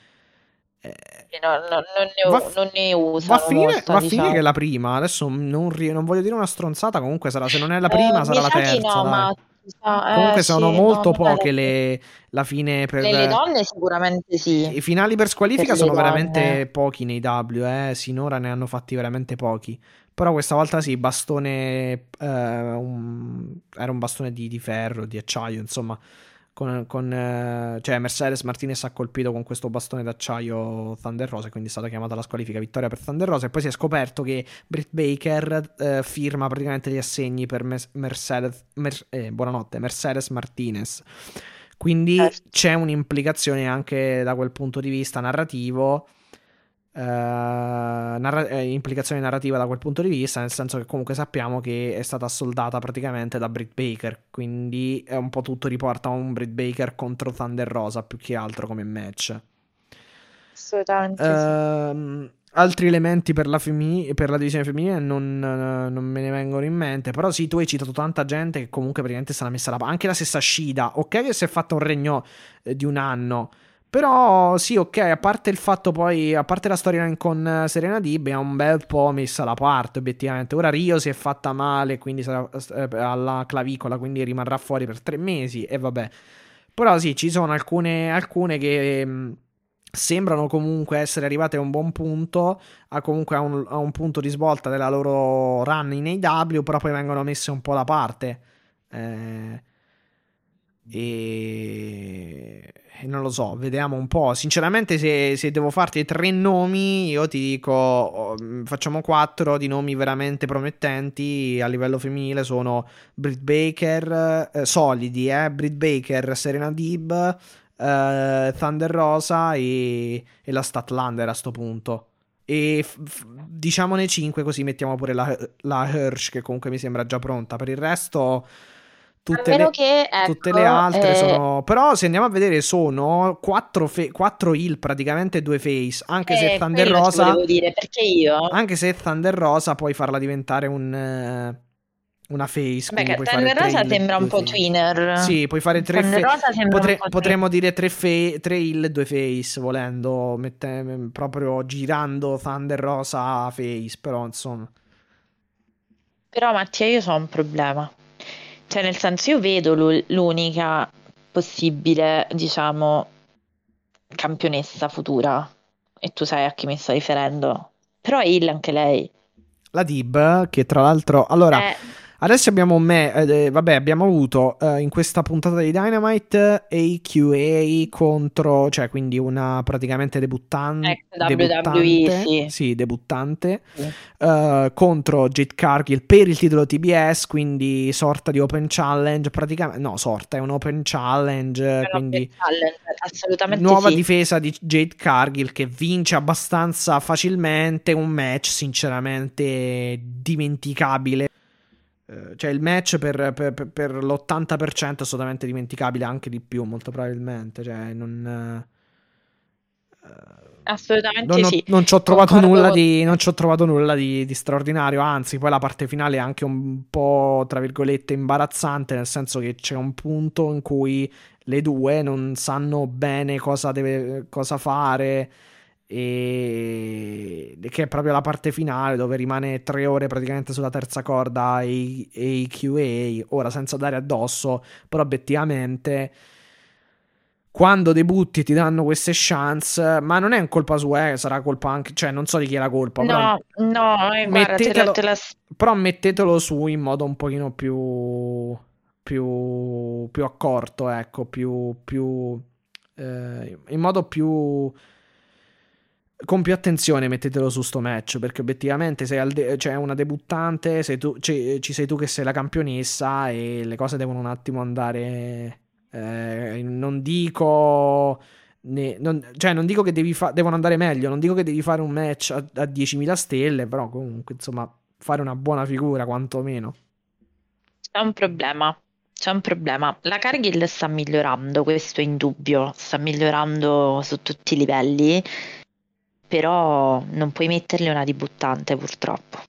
eh, No, no, non ne, non ne usano va a finire, molta, va diciamo. che è la prima. Adesso non, non voglio dire una stronzata. Comunque sarà. Se non è la prima, Eh, sarà la terza. no, dai. ma sa- eh, Comunque sì, sono no, molto la- poche le, la fine per. Le, le donne sicuramente sì. I finali per squalifica Per sono veramente donne. pochi nei W, eh. Sinora ne hanno fatti veramente pochi. Però questa volta sì, bastone. eh, un- era un bastone di, di ferro, di acciaio, insomma. Con, con eh, cioè Mercedes Martinez ha colpito con questo bastone d'acciaio Thunder Rosa, quindi è stata chiamata la squalifica vittoria per Thunder Rosa. E poi si è scoperto che Britt Baker eh, firma praticamente gli assegni per Mercedes, Mer- eh, buonanotte, Mercedes Martinez. Quindi eh. c'è un'implicazione anche da quel punto di vista narrativo Uh, narra- eh, implicazione narrativa da quel punto di vista, nel senso che comunque sappiamo che è stata soldata praticamente da Britt Baker, quindi è un po' tutto riporta a un Britt Baker contro Thunder Rosa più che altro come match. Assolutamente. Uh, sì. Altri elementi per la, femmini- per la divisione femminile non, non, me ne vengono in mente. Però sì, tu hai citato tanta gente che comunque praticamente sarà messa la Anche la stessa Shida, ok che si è fatta un regno eh, di un anno. Però sì, ok, a parte il fatto poi, a parte la storia con eh, Serena Dib, è un bel po' messa da parte obiettivamente. Ora Rio si è fatta male, quindi sarà eh, alla clavicola, quindi rimarrà fuori per tre mesi e vabbè. Però sì, ci sono alcune, alcune che mh, mm, sembrano comunque essere arrivate a un buon punto, a comunque a un, a un, punto di svolta della loro run in AW, però poi vengono messe un po' da parte. Eh, e non lo so, vediamo un po'. Sinceramente, se, se, devo farti tre nomi, io ti dico: oh, facciamo quattro di nomi veramente promettenti a livello femminile. Sono Britt Baker, eh, solidi, eh? Britt Baker, Serena Dib, eh, Thunder Rosa e, e la Statlander a sto punto. E f- f- diciamone cinque, così mettiamo pure la, la Hirsch, che comunque mi sembra già pronta. Per il resto Tutte le, che, ecco, tutte le, altre eh... sono. Però, se andiamo a vedere, sono 4, fe... 4 heal, praticamente 2 face. Anche eh, se Thunder Rosa. Dire, perché io. Anche se Thunder Rosa puoi farla diventare un. Una face. Beh, Thunder Rosa sembra un po' face. twinner. Sì, puoi fare 3 face. Potre... Potremmo dire 3 fe... heal e 2 face. Volendo, mette... proprio girando Thunder Rosa face. Però, insomma. Però, Mattia, io ho un problema. Cioè, nel senso, io vedo l'unica possibile, diciamo, campionessa futura. E tu sai a chi mi sto riferendo. Però è Hill anche lei. La Dib, che tra l'altro... Allora... Eh Adesso abbiamo me, eh, vabbè, abbiamo avuto eh, in questa puntata di Dynamite AQA contro, cioè quindi una praticamente debuttante, debuttante sì. sì. debuttante sì. Uh, contro Jade Cargill per il titolo TBS, quindi sorta di open challenge, praticamente no, sorta è un open challenge, è quindi open challenge, assolutamente nuova sì. difesa di Jade Cargill che vince abbastanza facilmente un match sinceramente dimenticabile eh, cioè il match per, per, per, l'80% è assolutamente dimenticabile, anche di più, molto probabilmente. Cioè, non, uh, Assolutamente non, sì. Non ci ho trovato nulla, di, ho trovato nulla di, di, straordinario, anzi, poi la parte finale è anche un po', tra virgolette, imbarazzante, nel senso che c'è un punto in cui le due non sanno bene cosa, deve, cosa fare e che è proprio la parte finale dove rimane tre ore praticamente sulla terza corda e, i QA ora senza dare addosso però obiettivamente quando debutti ti danno queste chance ma non è un colpa sua eh, sarà colpa anche cioè non so di chi è la colpa no però no eh, mettetelo, guarda, la... però mettetelo su in modo un pochino più più più accorto ecco più più eh, in modo più con più attenzione mettetelo su sto match perché obiettivamente sei de- cioè una debuttante sei tu, ci, ci, sei tu che sei la campionessa e le cose devono un attimo andare eh, non dico ne, non, cioè non dico che devi fa- devono andare meglio non dico che devi fare un match a, a 10.000 stelle però comunque insomma fare una buona figura quantomeno. C'è un problema c'è un problema. La Cargill sta migliorando questo è indubbio sta migliorando su tutti i livelli però non puoi metterli una debuttante purtroppo.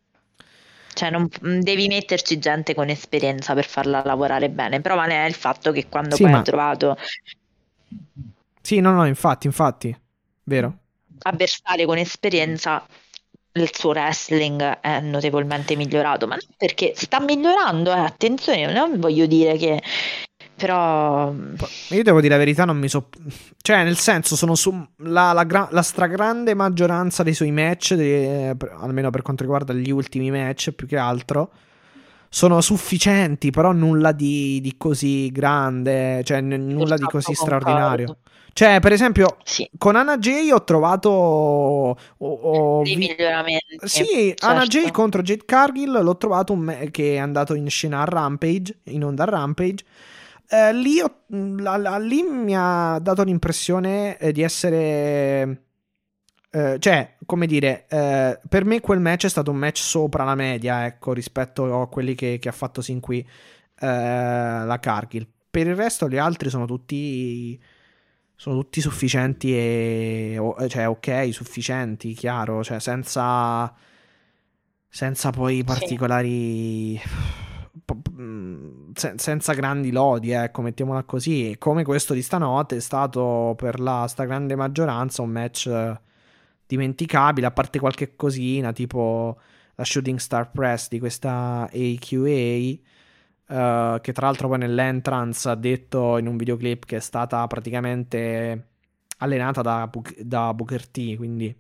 Cioè, non, devi metterci gente con esperienza per farla lavorare bene. Prova ne è il fatto che quando sì, poi ma... hai trovato. Sì, no, no, infatti, infatti, vero. Avversario con esperienza, il suo wrestling è notevolmente migliorato. Ma non perché sta migliorando, eh, attenzione, non voglio dire che però io devo dire la verità, non mi so. Cioè, nel senso, sono su. La, la, gra... la stragrande maggioranza dei suoi match, de... almeno per quanto riguarda gli ultimi match, più che altro, sono sufficienti, però nulla di, di così grande, cioè n- nulla di così straordinario. Cioè, per esempio, Sì. con Anna J ho trovato. ho- ho Dei vi- miglioramenti. Sì, Anna J certo. contro Jade Cargill l'ho trovato me- che è andato in scena a Rampage, in onda a Rampage. Eh, lì, ho- la- la- lì mi ha dato l'impressione eh, di essere. eh, cioè, come dire, eh, per me quel match è stato un match sopra la media, ecco, rispetto a quelli che, che ha fatto sin qui eh, la Cargill. Per il resto, gli altri sono tutti. Sono tutti sufficienti e. o- cioè, ok, sufficienti, chiaro, cioè, senza. Senza poi particolari. mm, se- senza grandi lodi, ecco, mettiamola così. Come questo di stanotte è stato per la stragrande maggioranza un match eh, dimenticabile, a parte qualche cosina, tipo la Shooting Star Press di questa AQA. eh, che tra l'altro poi nell'entrance ha detto in un videoclip che è stata praticamente allenata da, Book- da Booker T, quindi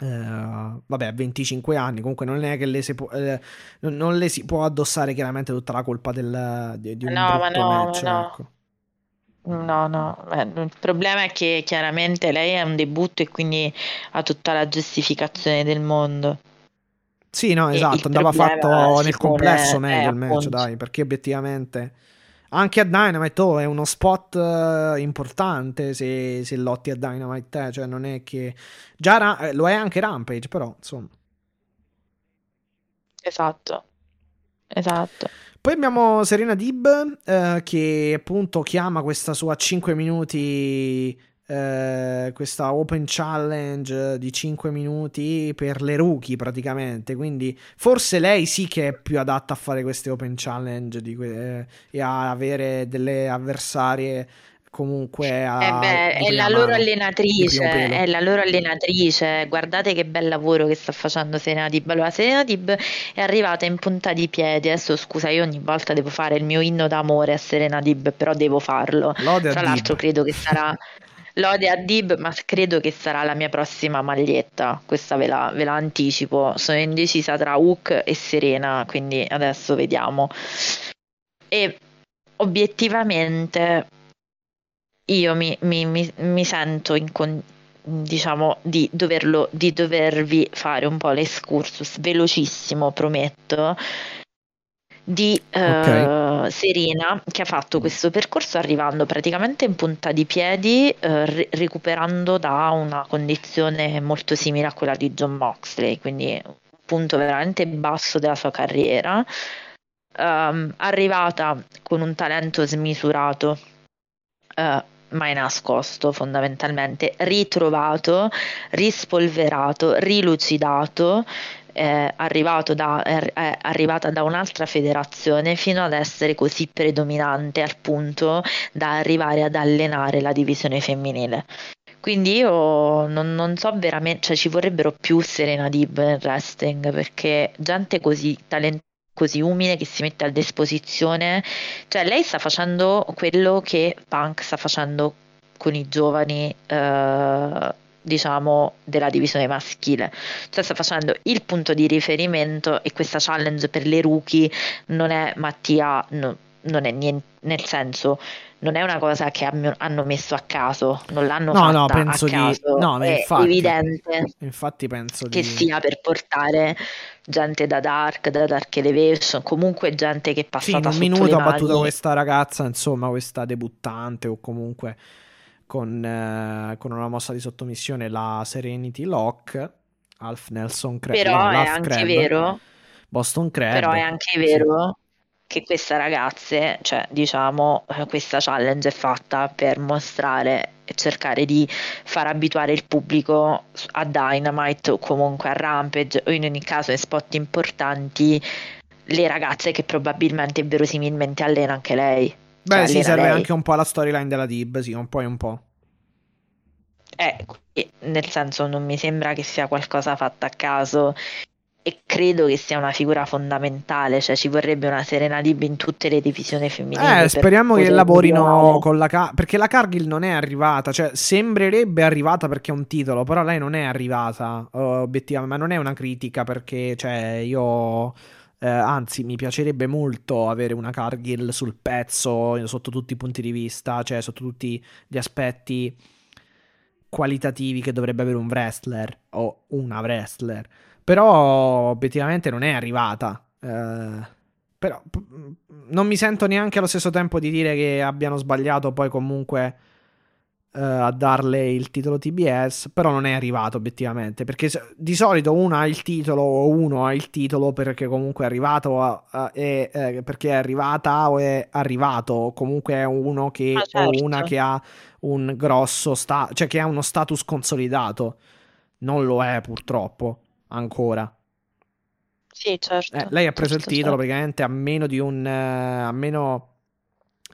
eh, vabbè, a 25 anni, comunque non è che le si può, eh, non, le si può addossare chiaramente tutta la colpa del, di, di un No, ma brutto no, ma match, no. ecco. No, no, eh, il problema è che chiaramente lei è un debutto e quindi ha tutta la giustificazione del mondo. Sì, no, esatto, andava fatto nel complesso eh, meglio il match, appunto. dai, perché obiettivamente anche a Dynamite oh, è uno spot eh, importante se, se lotti a Dynamite, eh, cioè non è che già Ra- eh, lo è anche Rampage, però insomma. Esatto, esatto. Poi abbiamo Serena Dib eh, che appunto chiama questa sua 5 minuti, eh, questa open challenge di 5 minuti per le rookie praticamente. Quindi forse lei sì che è più adatta a fare queste open challenge que- eh, e a avere delle avversarie comunque a, Eh beh, è la loro mano, allenatrice, è la loro allenatrice. Guardate che bel lavoro che sta facendo Serena Dib. Allora, Serena Dib è arrivata in punta di piedi. Adesso scusa, io ogni volta devo fare il mio inno d'amore a Serena Dib, però devo farlo. Lode Tra l'altro credo che sarà lode a Dib, ma credo che sarà la mia prossima maglietta. Questa ve la, ve la anticipo. Sono indecisa tra Hook e Serena, quindi adesso vediamo. E obiettivamente io mi, mi- mi- mi sento in con- diciamo di doverlo di dovervi fare un po' l'escursus velocissimo, prometto di eh, Serena che ha fatto questo percorso arrivando praticamente in punta di piedi, eh, ri- recuperando da una condizione molto simile a quella di John Moxley, quindi un punto veramente basso della sua carriera. Ehm, arrivata con un talento smisurato, eh, mai nascosto fondamentalmente, ritrovato, rispolverato, rilucidato arrivato da, è arrivata da un'altra federazione fino ad essere così predominante al punto da arrivare ad allenare la divisione femminile. Quindi io non, non so veramente, cioè ci vorrebbero più Serena Dib nel wrestling perché gente così talentosa, così umile che si mette a disposizione, cioè lei sta facendo quello che Punk sta facendo con i giovani, eh, diciamo, della divisione maschile, cioè sta facendo il punto di riferimento e questa challenge per le rookie non è Mattia, no- non è niente, nel senso non è una cosa che hanno hanno messo a caso, non l'hanno No, no, penso a di- caso, no, è infatti. evidente Infatti penso che di... sia per portare gente da Dark, da Dark Elevation, comunque gente che è Sì, in passata un minuto ha battuto questa ragazza, insomma, questa debuttante o comunque con, eh, con una mossa di sottomissione, la Serenity Lock, Alf Nelson Crab, Però no, è l'Alf anche Crab, vero, Boston Crab. però è anche Sì. vero che queste ragazze, cioè diciamo, eh, questa challenge è fatta per mostrare e cercare di far abituare il pubblico a Dynamite o comunque a Rampage o in ogni caso in spot importanti le ragazze che probabilmente e verosimilmente allena anche lei. Beh, Cioè, sì, serve lei. anche un po' alla storyline della Dib, sì, un po' e un po'. Eh, nel senso non mi sembra che sia qualcosa fatto a caso e credo che sia una figura fondamentale, cioè ci vorrebbe una Serena Dib in tutte le divisioni femminili. Eh, per speriamo che lavorino con la Car- perché la Cargill non è arrivata, cioè sembrerebbe arrivata perché è un titolo, però lei non è arrivata, eh, obiettivamente, ma non è una critica perché cioè io Eh, anzi, mi piacerebbe molto avere una Cargill sul pezzo sotto tutti i punti di vista, cioè sotto tutti gli aspetti qualitativi che dovrebbe avere un wrestler o una wrestler. Però obiettivamente non è arrivata. Eh, però non mi sento neanche allo stesso tempo di dire che abbiano sbagliato poi comunque a darle il titolo TBS, però non è arrivato obiettivamente, perché di solito uno ha il titolo o uno ha il titolo perché comunque è arrivato a, a, è, eh, perché è arrivata o è arrivato, o comunque è uno che ah, certo. o una che ha un grosso sta- cioè che ha uno status consolidato. Non lo è purtroppo ancora. Sì, certo. Eh, lei ha preso certo, il titolo certo. praticamente a meno di un uh, a meno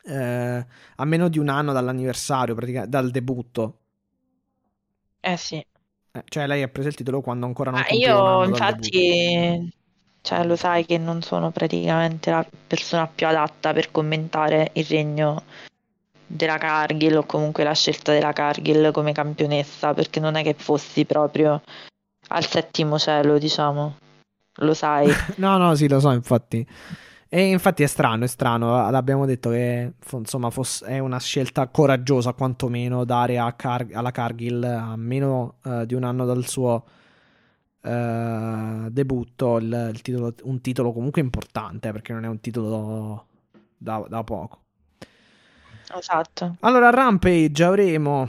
eh, a meno di un anno dall'anniversario, dal debutto. Eh sì. Eh, cioè lei ha preso il titolo quando ancora non un io infatti, cioè, lo sai che non sono praticamente la persona più adatta per commentare il regno della Cargill o comunque la scelta della Cargill come campionessa, perché non è che fossi proprio al settimo cielo, diciamo. Lo sai. no, no, sì, lo so, infatti. E infatti è strano, è strano. L'abbiamo detto che insomma fosse, è una scelta coraggiosa, quantomeno, dare Car- alla Cargill a meno uh, di un anno dal suo uh, debutto il, il titolo, un titolo comunque importante, perché non è un titolo da, da poco. Esatto. Allora, Rampage avremo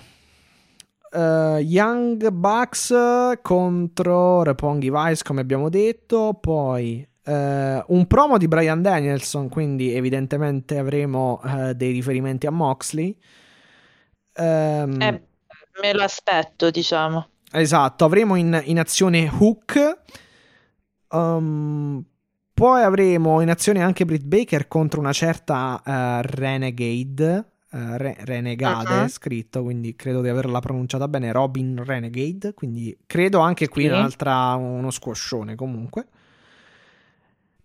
uh, Young Bucks contro Repongi Vice, come abbiamo detto. Poi Uh, un promo di Brian Danielson, quindi evidentemente avremo uh, dei riferimenti a Moxley. Um, eh, me lo aspetto, diciamo. Esatto, avremo in, in azione Hook. Um, poi avremo in azione anche Britt Baker contro una certa uh, Renegade. Re- Renegade uh-huh. scritto, quindi credo di averla pronunciata bene. Robin Renegade. Quindi credo anche qui sì. un'altra, uno squoscione comunque.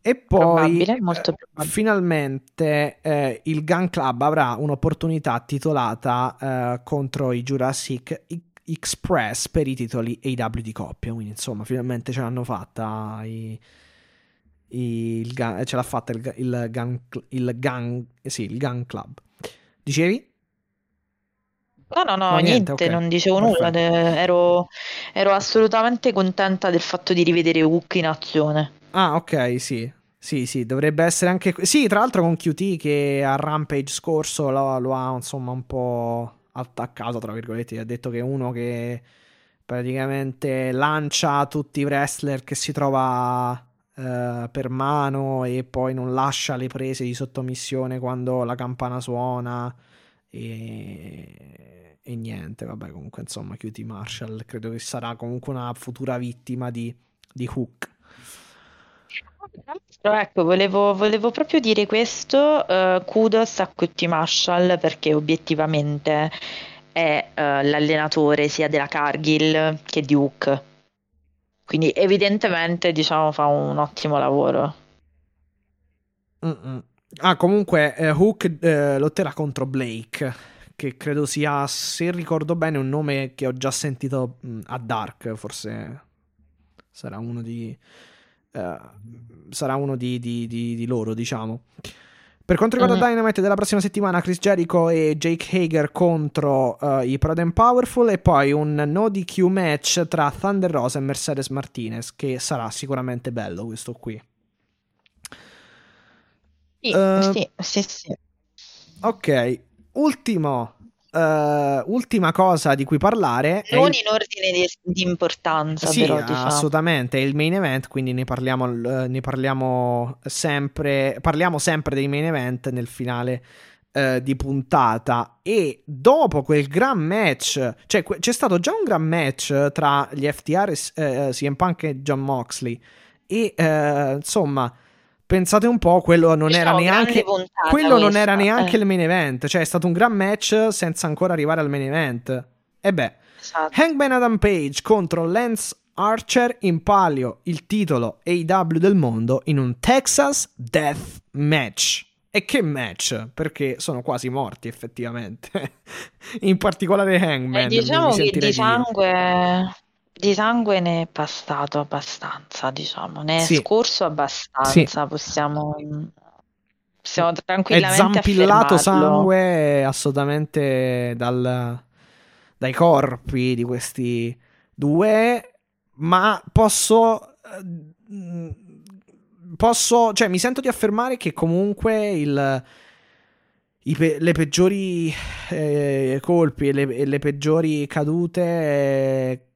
E poi finalmente eh, il Gun Club avrà un'opportunità titolata eh, contro i Jurassic Express per i titoli AW di coppia. Quindi insomma, finalmente ce l'hanno fatta. I, i, il, ce l'ha fatta il, il, gun, il, gun, sì, il Gun Club. Dicevi? No, no, no, no niente, niente okay. non dicevo Perfetto. nulla. Ero, ero assolutamente contenta del fatto di rivedere Hook in azione. Ah, ok, sì. Sì, sì, dovrebbe essere anche. Sì, tra l'altro con QT che a Rampage scorso lo, lo ha insomma un po' attaccato, tra virgolette. Ha detto che è uno che praticamente lancia tutti i wrestler che si trova uh, per mano e poi non lascia le prese di sottomissione quando la campana suona. E, e niente, vabbè, comunque insomma, QT Marshall credo che sarà comunque una futura vittima di, di Hook. Ecco, volevo, volevo proprio dire questo, uh, kudos a QT Marshall perché obiettivamente è uh, l'allenatore sia della Cargill che di Hook. Quindi evidentemente diciamo fa un ottimo lavoro. Mm-mm. Ah, comunque eh, Hook eh, lotterà contro Blake, che credo sia, se ricordo bene, un nome che ho già sentito mh, a Dark, forse sarà uno di sarà uno di, di, di, di, loro, diciamo. Per quanto riguarda uh-huh. Dynamite della prossima settimana, Chris Jericho e Jake Hager contro uh, i Proud and Powerful e poi un no DQ match tra Thunder Rosa e Mercedes Martinez che sarà sicuramente bello questo qui. Sì, uh, sì, sì, sì. Ok, ultimo Uh, ultima cosa di cui parlare. Non il... in ordine di, di importanza, sì, però, diciamo. assolutamente. È il main event, quindi ne parliamo, uh, ne parliamo sempre. Parliamo sempre dei main event nel finale uh, di puntata. E dopo quel gran match, cioè c'è stato già un gran match tra gli FTR, uh, CM Punk e John Moxley. E insomma Pensate un po', quello non diciamo, era neanche quello non era neanche eh. il main event, cioè è stato un gran match senza ancora arrivare al main event. E beh, esatto. Hangman Adam Page contro Lance Archer in palio il titolo AEW del mondo in un Texas Death Match. E che match? Perché sono quasi morti effettivamente. in particolare Hangman. Eh, diciamo che di sangue di sangue ne è passato abbastanza, diciamo, ne è Sì. scorso abbastanza, possiamo, possiamo È tranquillamente zampillato affermarlo. sangue assolutamente dal- dai corpi di questi due, ma posso... eh, Posso, cioè, mi sento di affermare che comunque il, i pe- le peggiori eh, colpi e le, e le peggiori cadute eh,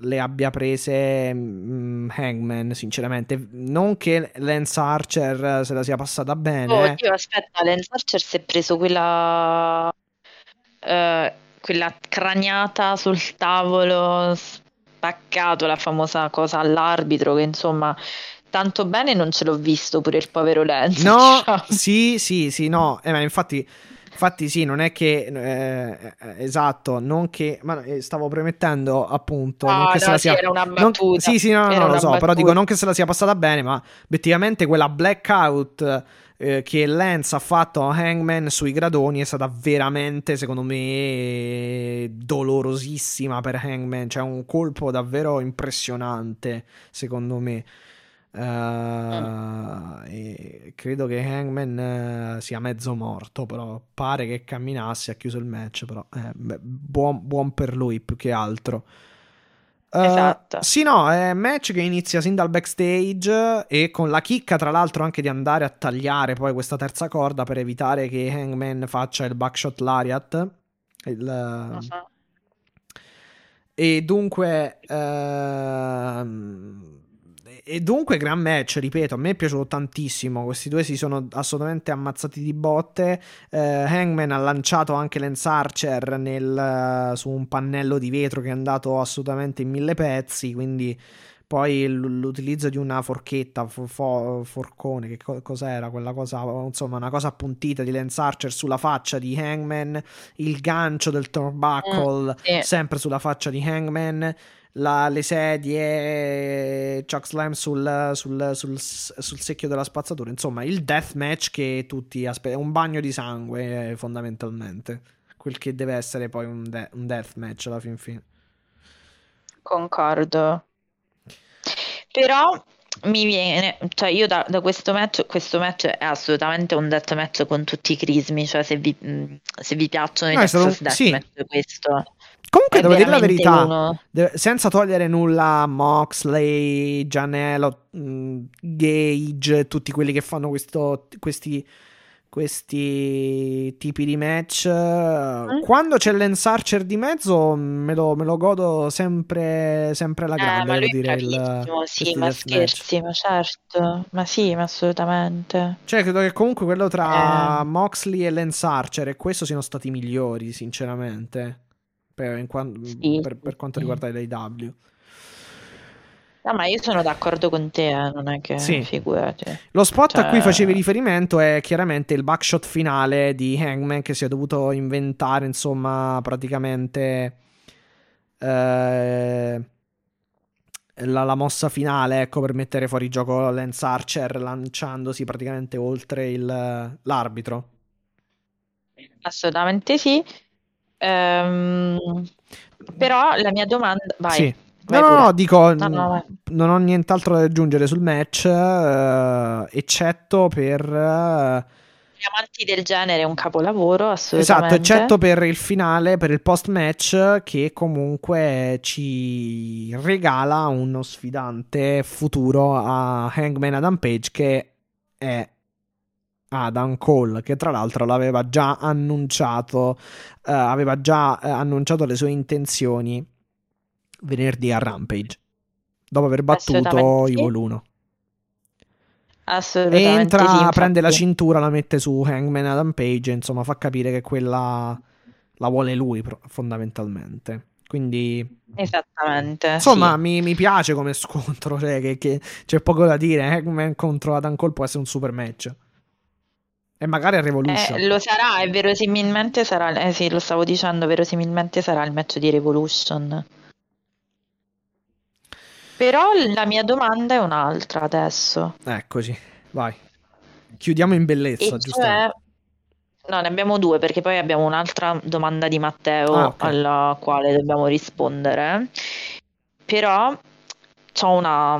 le abbia prese mm, Hangman, sinceramente. Non che Lance Archer se la sia passata bene. Oh. Oddio, aspetta, Lance Archer si è preso quella, eh, quella craniata sul tavolo, spaccato la famosa cosa all'arbitro, che insomma, tanto bene non ce l'ho visto pure il povero Lance. No, diciamo. sì, sì, sì, no. Eh, ma infatti, infatti, sì, non è che eh, eh, esatto, non che. Ma eh, stavo premettendo appunto. non Ah, che se no, la sì, sia. era una non- battuta. sì, sì, no, no, no, lo so. Però battuta. dico non che se la sia passata bene, ma effettivamente quella blackout eh, che Lance ha fatto a Hangman sui gradoni è stata veramente, secondo me, dolorosissima per Hangman. Cioè, un colpo davvero impressionante, secondo me. Eh, e credo che Hangman eh, sia mezzo morto, però pare che camminasse, ha chiuso il match, però eh, beh, buon, buon per lui più che altro. Eh, Esatto. Sì, no, è un match che inizia sin dal backstage e con la chicca, tra l'altro, anche di andare a tagliare poi questa terza corda per evitare che Hangman faccia il backshot lariat. Il, Uh-huh. e dunque, ehm, e dunque, gran match, ripeto, a me è piaciuto tantissimo. Questi due si sono assolutamente ammazzati di botte. Eh, Hangman ha lanciato anche Lance Archer nel- su un pannello di vetro che è andato assolutamente in mille pezzi. Quindi, poi l'utilizzo di una forchetta, fo- fo- forcone, che co- cos'era quella cosa? Insomma, una cosa appuntita di Lance Archer sulla faccia di Hangman. Il gancio del turnbuckle Mm, sì. sempre sulla faccia di Hangman. La- le sedie, Chuck Slam sul, sul- sul- sul secchio della spazzatura. Insomma, il death match che tutti aspettano. Un bagno di sangue, eh, fondamentalmente. Quel che deve essere poi un, de- un death match alla fin fine. Concordo. Però mi viene, cioè io da, da questo match, questo match è assolutamente un death match con tutti i crismi, cioè se vi, mh, se vi piacciono i No, stato un- Texas sì. Deathmatch questo Comunque, è devo dire la verità. uno- De- senza togliere nulla a Moxley, Gianello, mh, Gage, tutti quelli che fanno questo, questi, questi tipi di match. Mm. Quando c'è Lance Archer di mezzo, me lo, me lo godo sempre, sempre alla Eh, grande. ma lui dire, il- sì, ma death match. scherzi, ma certo, ma sì, ma assolutamente. Cioè, credo che comunque quello tra Eh. Moxley e Lance Archer e questo siano stati i migliori, sinceramente. Per, in quan- Sì, per- per quanto sì. riguarda l'AW. No, ma io sono d'accordo con te, eh, non è che Sì. figurati. Lo spot a cui Cioè- facevi riferimento è chiaramente il backshot finale di Hangman che si è dovuto inventare, insomma, praticamente eh, la, la mossa finale, ecco, per mettere fuori gioco Lance Archer lanciandosi praticamente oltre il- l'arbitro. Assolutamente sì. Ehm, però la mia domanda, vai, Sì. No, no, no, dico, No, no, non ho nient'altro da aggiungere sul match, eh, eccetto per... eh, Gli amanti del genere è un capolavoro, Esatto, assolutamente. eccetto per il finale, per il post match che comunque ci regala uno sfidante futuro a Hangman Adam Page che è Adam Cole, che tra l'altro l'aveva già annunciato, eh, aveva già eh, annunciato le sue intenzioni venerdì a Rampage, dopo aver battuto. Evil 1. Assolutamente Entra, sì, prende la cintura, la mette su Hangman Adam Page, insomma, fa capire che quella la vuole lui fondamentalmente. Quindi, Esattamente, insomma, sì. mi, mi piace come scontro, cioè che, che c'è poco da dire. Hangman contro Adam Cole può essere un super match. E magari a Revolution. Eh, lo sarà e verosimilmente sarà, eh sì, lo stavo dicendo, verosimilmente sarà il match di Revolution. Però la mia domanda è un'altra adesso. Eccoci, vai. Chiudiamo in bellezza, E giusto? cioè, no, ne abbiamo due perché poi abbiamo un'altra domanda di Matteo Ah, ok. alla quale dobbiamo rispondere. però ho una,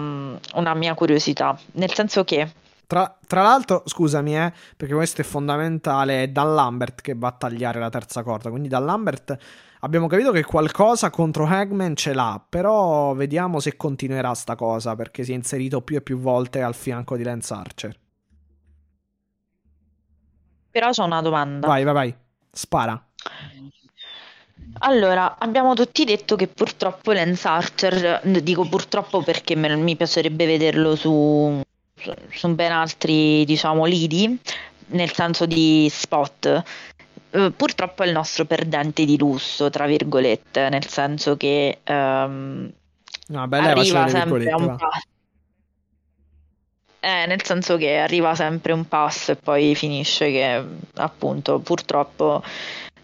una mia curiosità, nel senso che tra, tra, l'altro, scusami, eh, perché questo è fondamentale, è Dan Lambert che va a tagliare la terza corda. Quindi Dan Lambert abbiamo capito che qualcosa contro Hagman ce l'ha, però vediamo se continuerà sta cosa, perché si è inserito più e più volte al fianco di Lance Archer. Però c'ho una domanda. Vai, vai, vai. Spara. Allora, abbiamo tutti detto che purtroppo Lance Archer, dico purtroppo perché mi piacerebbe vederlo su su ben altri, diciamo, lidi, nel senso di spot. Uh, purtroppo è il nostro perdente di lusso, tra virgolette, nel senso che um, no, beh, arriva sempre un passo. Eh, nel senso che arriva sempre un passo e poi finisce che appunto purtroppo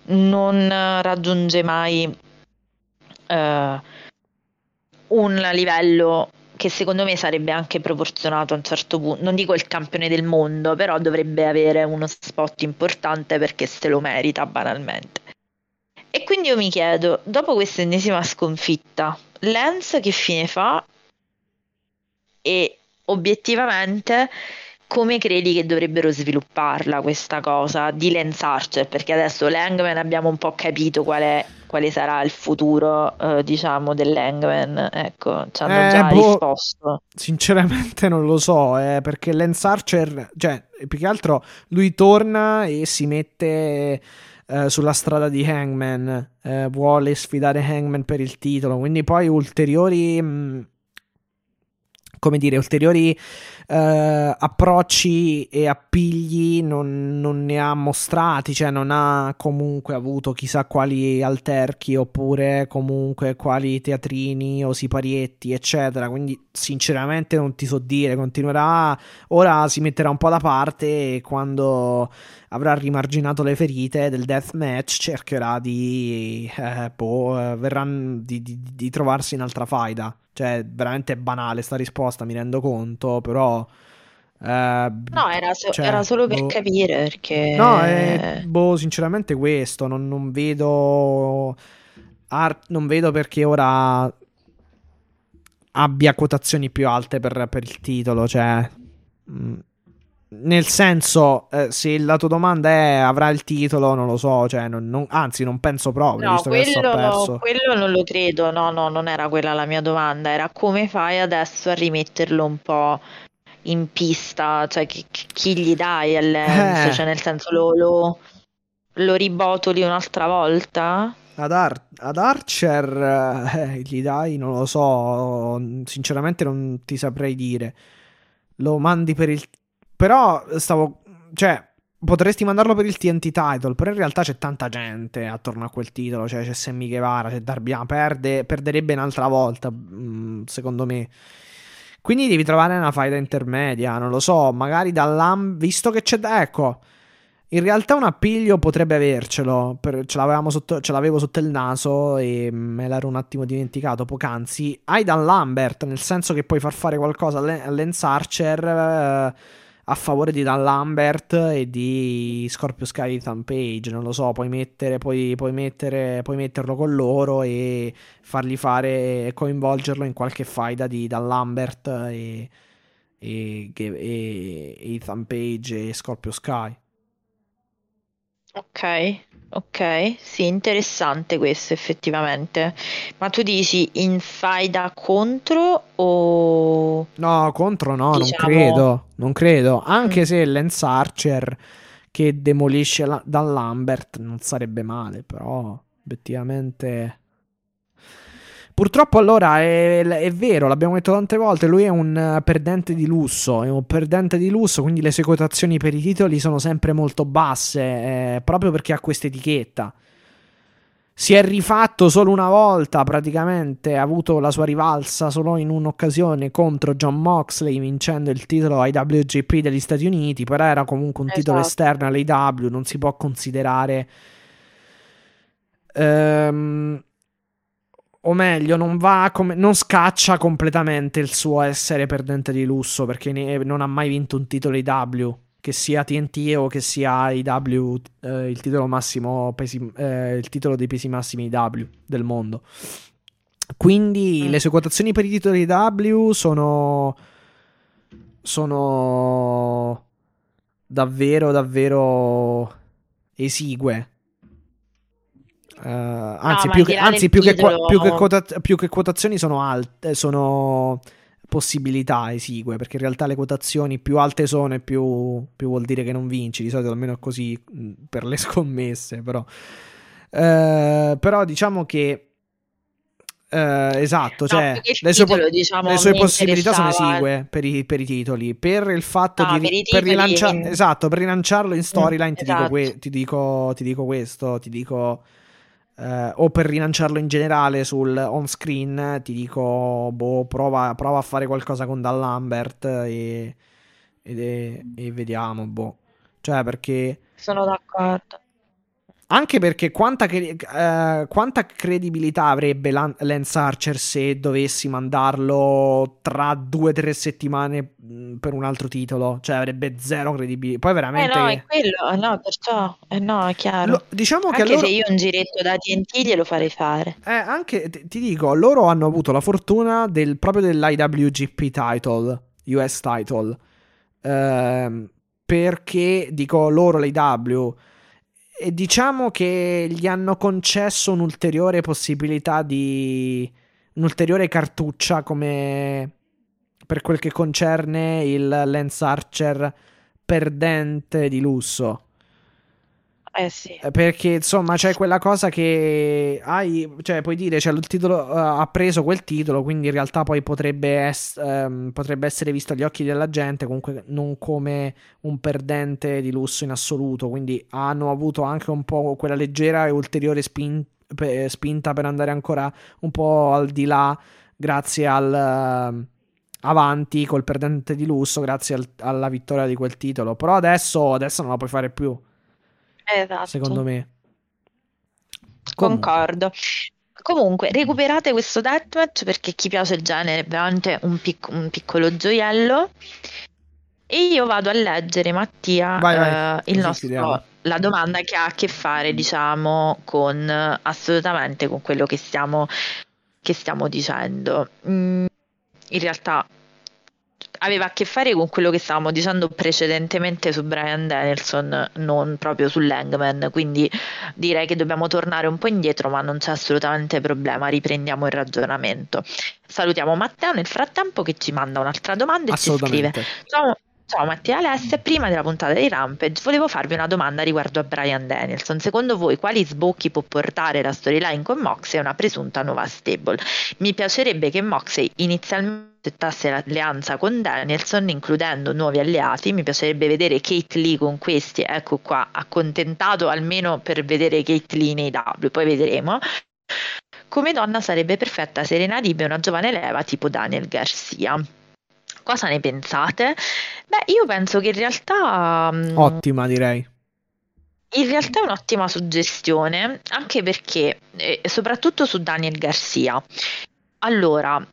non raggiunge mai uh, un livello che secondo me sarebbe anche proporzionato a un certo punto, non dico il campione del mondo, però dovrebbe avere uno spot importante perché se lo merita banalmente. E quindi io mi chiedo, dopo questa ennesima sconfitta, Lens che fine fa? E obiettivamente come credi che dovrebbero svilupparla questa cosa di Lance Archer? Perché adesso l'Hangman abbiamo un po' capito qual è, quale sarà il futuro, eh, diciamo, dell'Hangman. Ecco, ci hanno eh, già boh, risposto. Sinceramente non lo so, eh, perché Lance Archer, cioè, più che altro lui torna e si mette... Uh, sulla strada di Hangman, uh, vuole sfidare Hangman per il titolo, quindi poi ulteriori mh, mm, come dire, ulteriori eh, approcci e appigli non, non, ne ha mostrati, cioè non ha comunque avuto chissà quali alterchi oppure comunque quali teatrini o siparietti, eccetera. Quindi sinceramente non ti so dire, continuerà, ora si metterà un po' da parte e quando avrà rimarginato le ferite del deathmatch cercherà di, eh, boh, verrà, di, di, di trovarsi in altra faida. Cioè, veramente banale sta risposta, mi rendo conto, però... Eh, no, era, so- cioè, era solo per boh, capire perché... No, è, boh, sinceramente questo, non, non vedo... Art, non vedo perché ora abbia quotazioni più alte per, per il titolo, cioè... Mh mm, nel senso, eh, se la tua domanda è avrà il titolo, non lo so, cioè, non, non, anzi, non penso proprio. No, quello, quello, non lo credo. No, no, non era quella la mia domanda. Era come fai adesso a rimetterlo un po' in pista? Cioè, chi, chi gli dai all'Enzo? Eh. Cioè, nel senso, lo, lo, lo ribotoli un'altra volta? Ad, Ar- ad Archer eh, gli dai, non lo so, sinceramente non ti saprei dire. Lo mandi per il però stavo. Cioè, potresti mandarlo per il TNT title, però in realtà c'è tanta gente attorno a quel titolo, cioè c'è Sammy Guevara, c'è Darby perde, perderebbe un'altra volta, mm, secondo me. Quindi devi trovare una faida intermedia, non lo so, magari dall'am... visto che c'è... Ecco, in realtà un appiglio potrebbe avercelo, per... ce, sotto... ce, l'avevo sotto il naso e me l'ero un attimo dimenticato poc'anzi. Hai Dan Lambert, nel senso che puoi far fare qualcosa a Lance Archer... Eh a favore di Dan Lambert e di Scorpio Sky Ethan Page. Non lo so, puoi, mettere, puoi, puoi, mettere, puoi metterlo con loro e fargli fare, coinvolgerlo in qualche faida di Dan Lambert e, e, e, e Ethan Page e Scorpio Sky. Ok, ok, sì, interessante questo effettivamente. Ma tu dici in faida contro o... No, contro no, diciamo... non credo, non credo. Anche mm. se Lance Archer che demolisce la- Dan Lambert non sarebbe male, però obiettivamente... Purtroppo allora è, è, vero, l'abbiamo detto tante volte, lui è un eh, perdente di lusso, è un perdente di lusso, quindi le sue quotazioni per i titoli sono sempre molto basse, eh, proprio perché ha questa etichetta. Si è rifatto solo una volta, praticamente, ha avuto la sua rivalsa solo in un'occasione contro John Moxley, vincendo il titolo IWGP degli Stati Uniti, però era comunque un esatto. titolo esterno all'AW, non si può considerare... Ehm, o meglio, non, va come, non scaccia completamente il suo essere perdente di lusso perché ne, non ha mai vinto un titolo IW, che sia TNT o che sia IW, eh, il titolo massimo, pesi, eh, il titolo dei pesi massimi IW del mondo. Quindi Mm. le sue quotazioni per i titoli W sono. sono. davvero, davvero esigue. Eh, anzi, ma più che, anzi più, che più che quota- più che quotazioni sono alte, sono possibilità esigue, perché in realtà le quotazioni più alte sono e più, più vuol dire che non vinci, di solito almeno così mh, per le scommesse, però. Eh, però diciamo che eh, esatto, No, cioè le sue, po- titolo, diciamo, le sue possibilità sono esigue per i, per i titoli. Per il fatto No, di per per rilancia- esatto, per rilanciarlo in storyline, ti, dico esatto. que- ti, dico, ti dico questo, ti dico eh, o per rilanciarlo in generale sul on screen, ti dico boh, prova, prova a fare qualcosa con Dan Lambert e, è- e vediamo, boh. Cioè, perché Sono d'accordo. Anche perché quanta, cre- eh, quanta credibilità avrebbe Lan- Lance Archer se dovessi mandarlo tra due o tre settimane mh, per un altro titolo? Cioè avrebbe zero credibilità. Poi Eh veramente... no, è quello, eh no, perciò, eh no, è chiaro. Lo- diciamo che Anche loro... se io un giretto da TNT glielo farei fare. Eh, anche, ti ti dico, loro hanno avuto la fortuna del, proprio dell'IWGP title, US title, ehm, perché, dico loro, l'IW, diciamo che gli hanno concesso un'ulteriore possibilità di... un'ulteriore cartuccia come per quel che concerne il Lance Archer perdente di lusso. Eh sì. Eh, Perché insomma c'è quella cosa che hai, cioè puoi dire, cioè, il titolo, eh, ha preso quel titolo, quindi in realtà poi potrebbe, ess- ehm, potrebbe essere visto agli occhi della gente comunque non come un perdente di lusso in assoluto, quindi hanno avuto anche un po' quella leggera e ulteriore spin- pe- spinta per andare ancora un po' al di là grazie al... ehm, avanti col perdente di lusso grazie al- alla vittoria di quel titolo. Però adesso, adesso non la puoi fare più Esatto. secondo me. Comunque. Concordo. Comunque, recuperate questo deathmatch perché chi piace il genere è veramente un, pic- un piccolo gioiello. E io vado a leggere, Mattia, Vai, vai, eh, nostro- la domanda che ha a che fare, diciamo, con assolutamente con quello che stiamo, che stiamo dicendo. Mm, in realtà aveva a che fare con quello che stavamo dicendo precedentemente su Brian Danielson, non proprio sull'Hangman, quindi direi che dobbiamo tornare un po' indietro, ma non c'è assolutamente problema, riprendiamo il ragionamento. Salutiamo Matteo nel frattempo che ci manda un'altra domanda e ci scrive. Ciao, ciao Mattia Alessia, prima della puntata di Rampage volevo farvi una domanda riguardo a Brian Danielson. Secondo voi quali sbocchi può portare la storyline con Moxley e una presunta nuova stable? Mi piacerebbe che Moxley inizialmente accettasse l'alleanza con Danielson, includendo nuovi alleati. Mi piacerebbe vedere Kate Lee con questi, ecco qua, accontentato almeno per vedere Kate Lee nei W, poi vedremo. Come donna sarebbe perfetta Serena Dib e una giovane leva tipo Daniel Garcia. Cosa ne pensate? Beh, io penso che in realtà mm, Ottima, direi. in realtà è un'ottima suggestione, anche perché, eh, soprattutto su Daniel Garcia. Allora,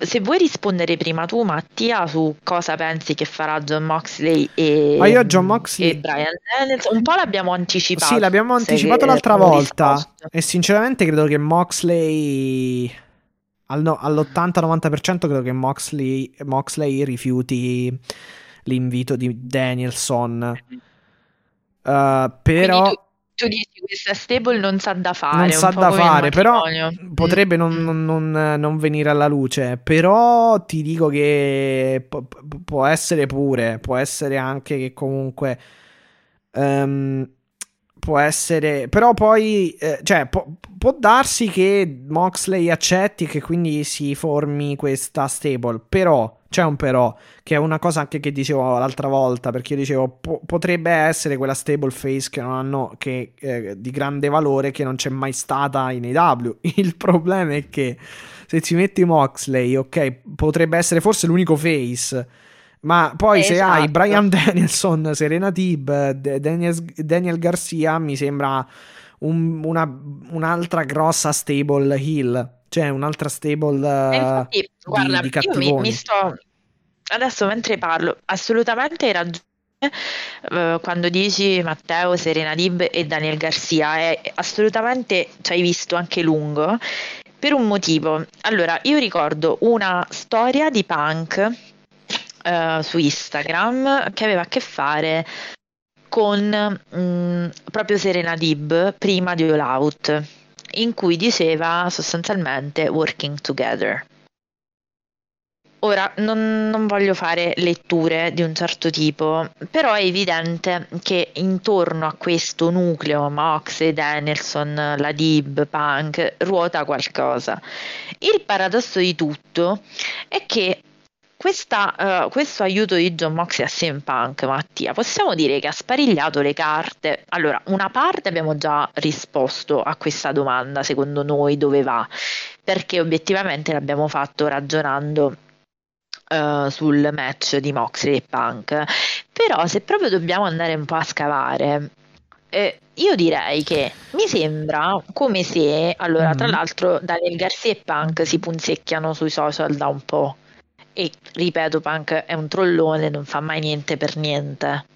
se- vuoi rispondere prima tu, Mattia, su cosa pensi che farà John Moxley e, Ma io John Moxley- e Brian Danielson, un po' l'abbiamo anticipato. Sì, l'abbiamo anticipato l'altra volta. E sinceramente credo che Moxley. Al no- all'80-90% credo che Moxley, Moxley rifiuti l'invito di Danielson. Uh, però. Tu, dici questa stable non sa da fare, non sa da fare, però potrebbe non, Mm, non- non- non venire alla luce. Però ti dico che po- po- può essere pure, può essere anche che comunque ehm, può essere, però poi, eh, cioè, può, può darsi che Moxley accetti che quindi si formi questa stable. Però c'è un però, che è una cosa anche che dicevo l'altra volta, perché io dicevo po- potrebbe essere quella stable face che non hanno che, eh, di grande valore che non c'è mai stata in AW. Il problema è che se ci metti Moxley, ok, potrebbe essere forse l'unico face. Ma poi se hai Esatto. Brian Danielson, Serena Tib, Daniel, Daniel Garcia, mi sembra un- una- un'altra grossa stable heel. Cioè un'altra stable eh, infatti, di, guarda, di io mi, mi sto adesso mentre parlo, assolutamente hai ragione eh, quando dici Matteo, Serena Dib e Daniel Garcia, è assolutamente ci hai visto anche lungo. per un motivo. Allora, io ricordo una storia di punk uh, su Instagram che aveva a che fare con um, proprio Serena Dib prima di All Out, in cui diceva sostanzialmente working together. Ora, non, non, voglio fare letture di un certo tipo, però è evidente che intorno a questo nucleo, Mox, Danielson, la Dib, Punk, ruota qualcosa. Il paradosso di tutto è che questa, uh, questo aiuto di John Moxley a CM Punk, Mattia, possiamo dire che ha sparigliato le carte. Allora, una parte abbiamo già risposto a questa domanda, secondo noi dove va, perché obiettivamente l'abbiamo fatto ragionando uh, sul match di Moxley e Punk. Però se proprio dobbiamo andare un po' a scavare, eh, io direi che mi sembra come se, allora, mm. tra l'altro, Daniel Garcia e Punk si punzecchiano sui social da un po'. E ripeto, Punk è un trollone, non fa mai niente per niente.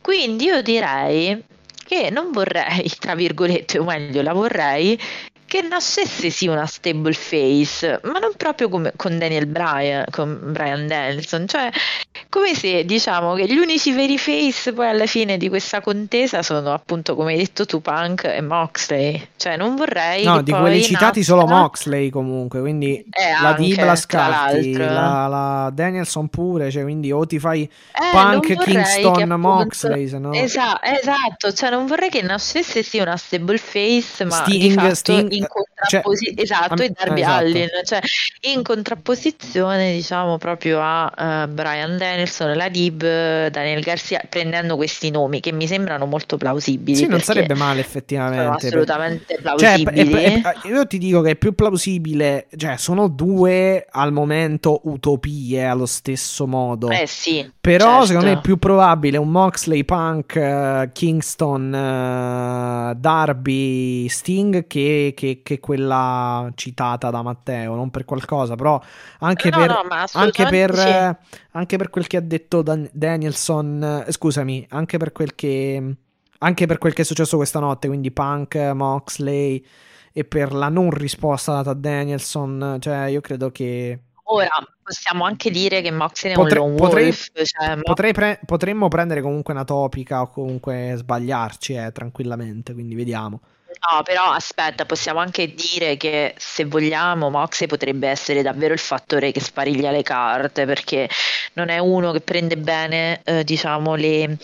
Quindi io direi che non vorrei, tra virgolette, o meglio, la vorrei che nascesse sì una stable face, ma non proprio come con Daniel Bryan, con Brian Danielson, cioè come se diciamo che gli unici veri face poi alla fine di questa contesa sono appunto come hai detto tu Punk e Moxley, cioè non vorrei No, di quelli citati nasca... solo Moxley comunque, quindi eh, la anche, Dib la scarti, la, la, Danielson pure, cioè quindi o ti fai eh, Punk, Kingston, appunto, Moxley, se no... Esatto, esatto, cioè non vorrei che nascesse sì una stable face, ma Sting, di fatto Sting, in contrapposizione, cioè, esatto, e Darby esatto. Allin, cioè in contrapposizione diciamo proprio a uh, Brian Danielson e la Dib, Daniel Garcia, prendendo questi nomi che mi sembrano molto plausibili. Sì, non sarebbe male effettivamente. assolutamente cioè, plausibili. Cioè, è, è, è, io ti dico che è più plausibile, cioè sono due al momento utopie allo stesso modo. Eh sì. Però certo. secondo me è più probabile un Moxley, Punk, uh, Kingston, uh, Darby, Sting che, che, che quella citata da Matteo, non per qualcosa, però anche, no, per, no, anche, per, sì. Anche per quel che ha detto Dan- Danielson, eh, scusami, anche per quel che anche per quel che è successo questa notte, quindi Punk, Moxley e per la non risposta data a Danielson, cioè io credo che Ora possiamo anche dire che Moxley è Potre- un potrei- wolf, cioè, potrei pre- potremmo prendere comunque una topica o comunque sbagliarci eh, tranquillamente, quindi vediamo. No, però aspetta, possiamo anche dire che se vogliamo Moxley potrebbe essere davvero il fattore che spariglia le carte perché non è uno che prende bene, eh, diciamo, le,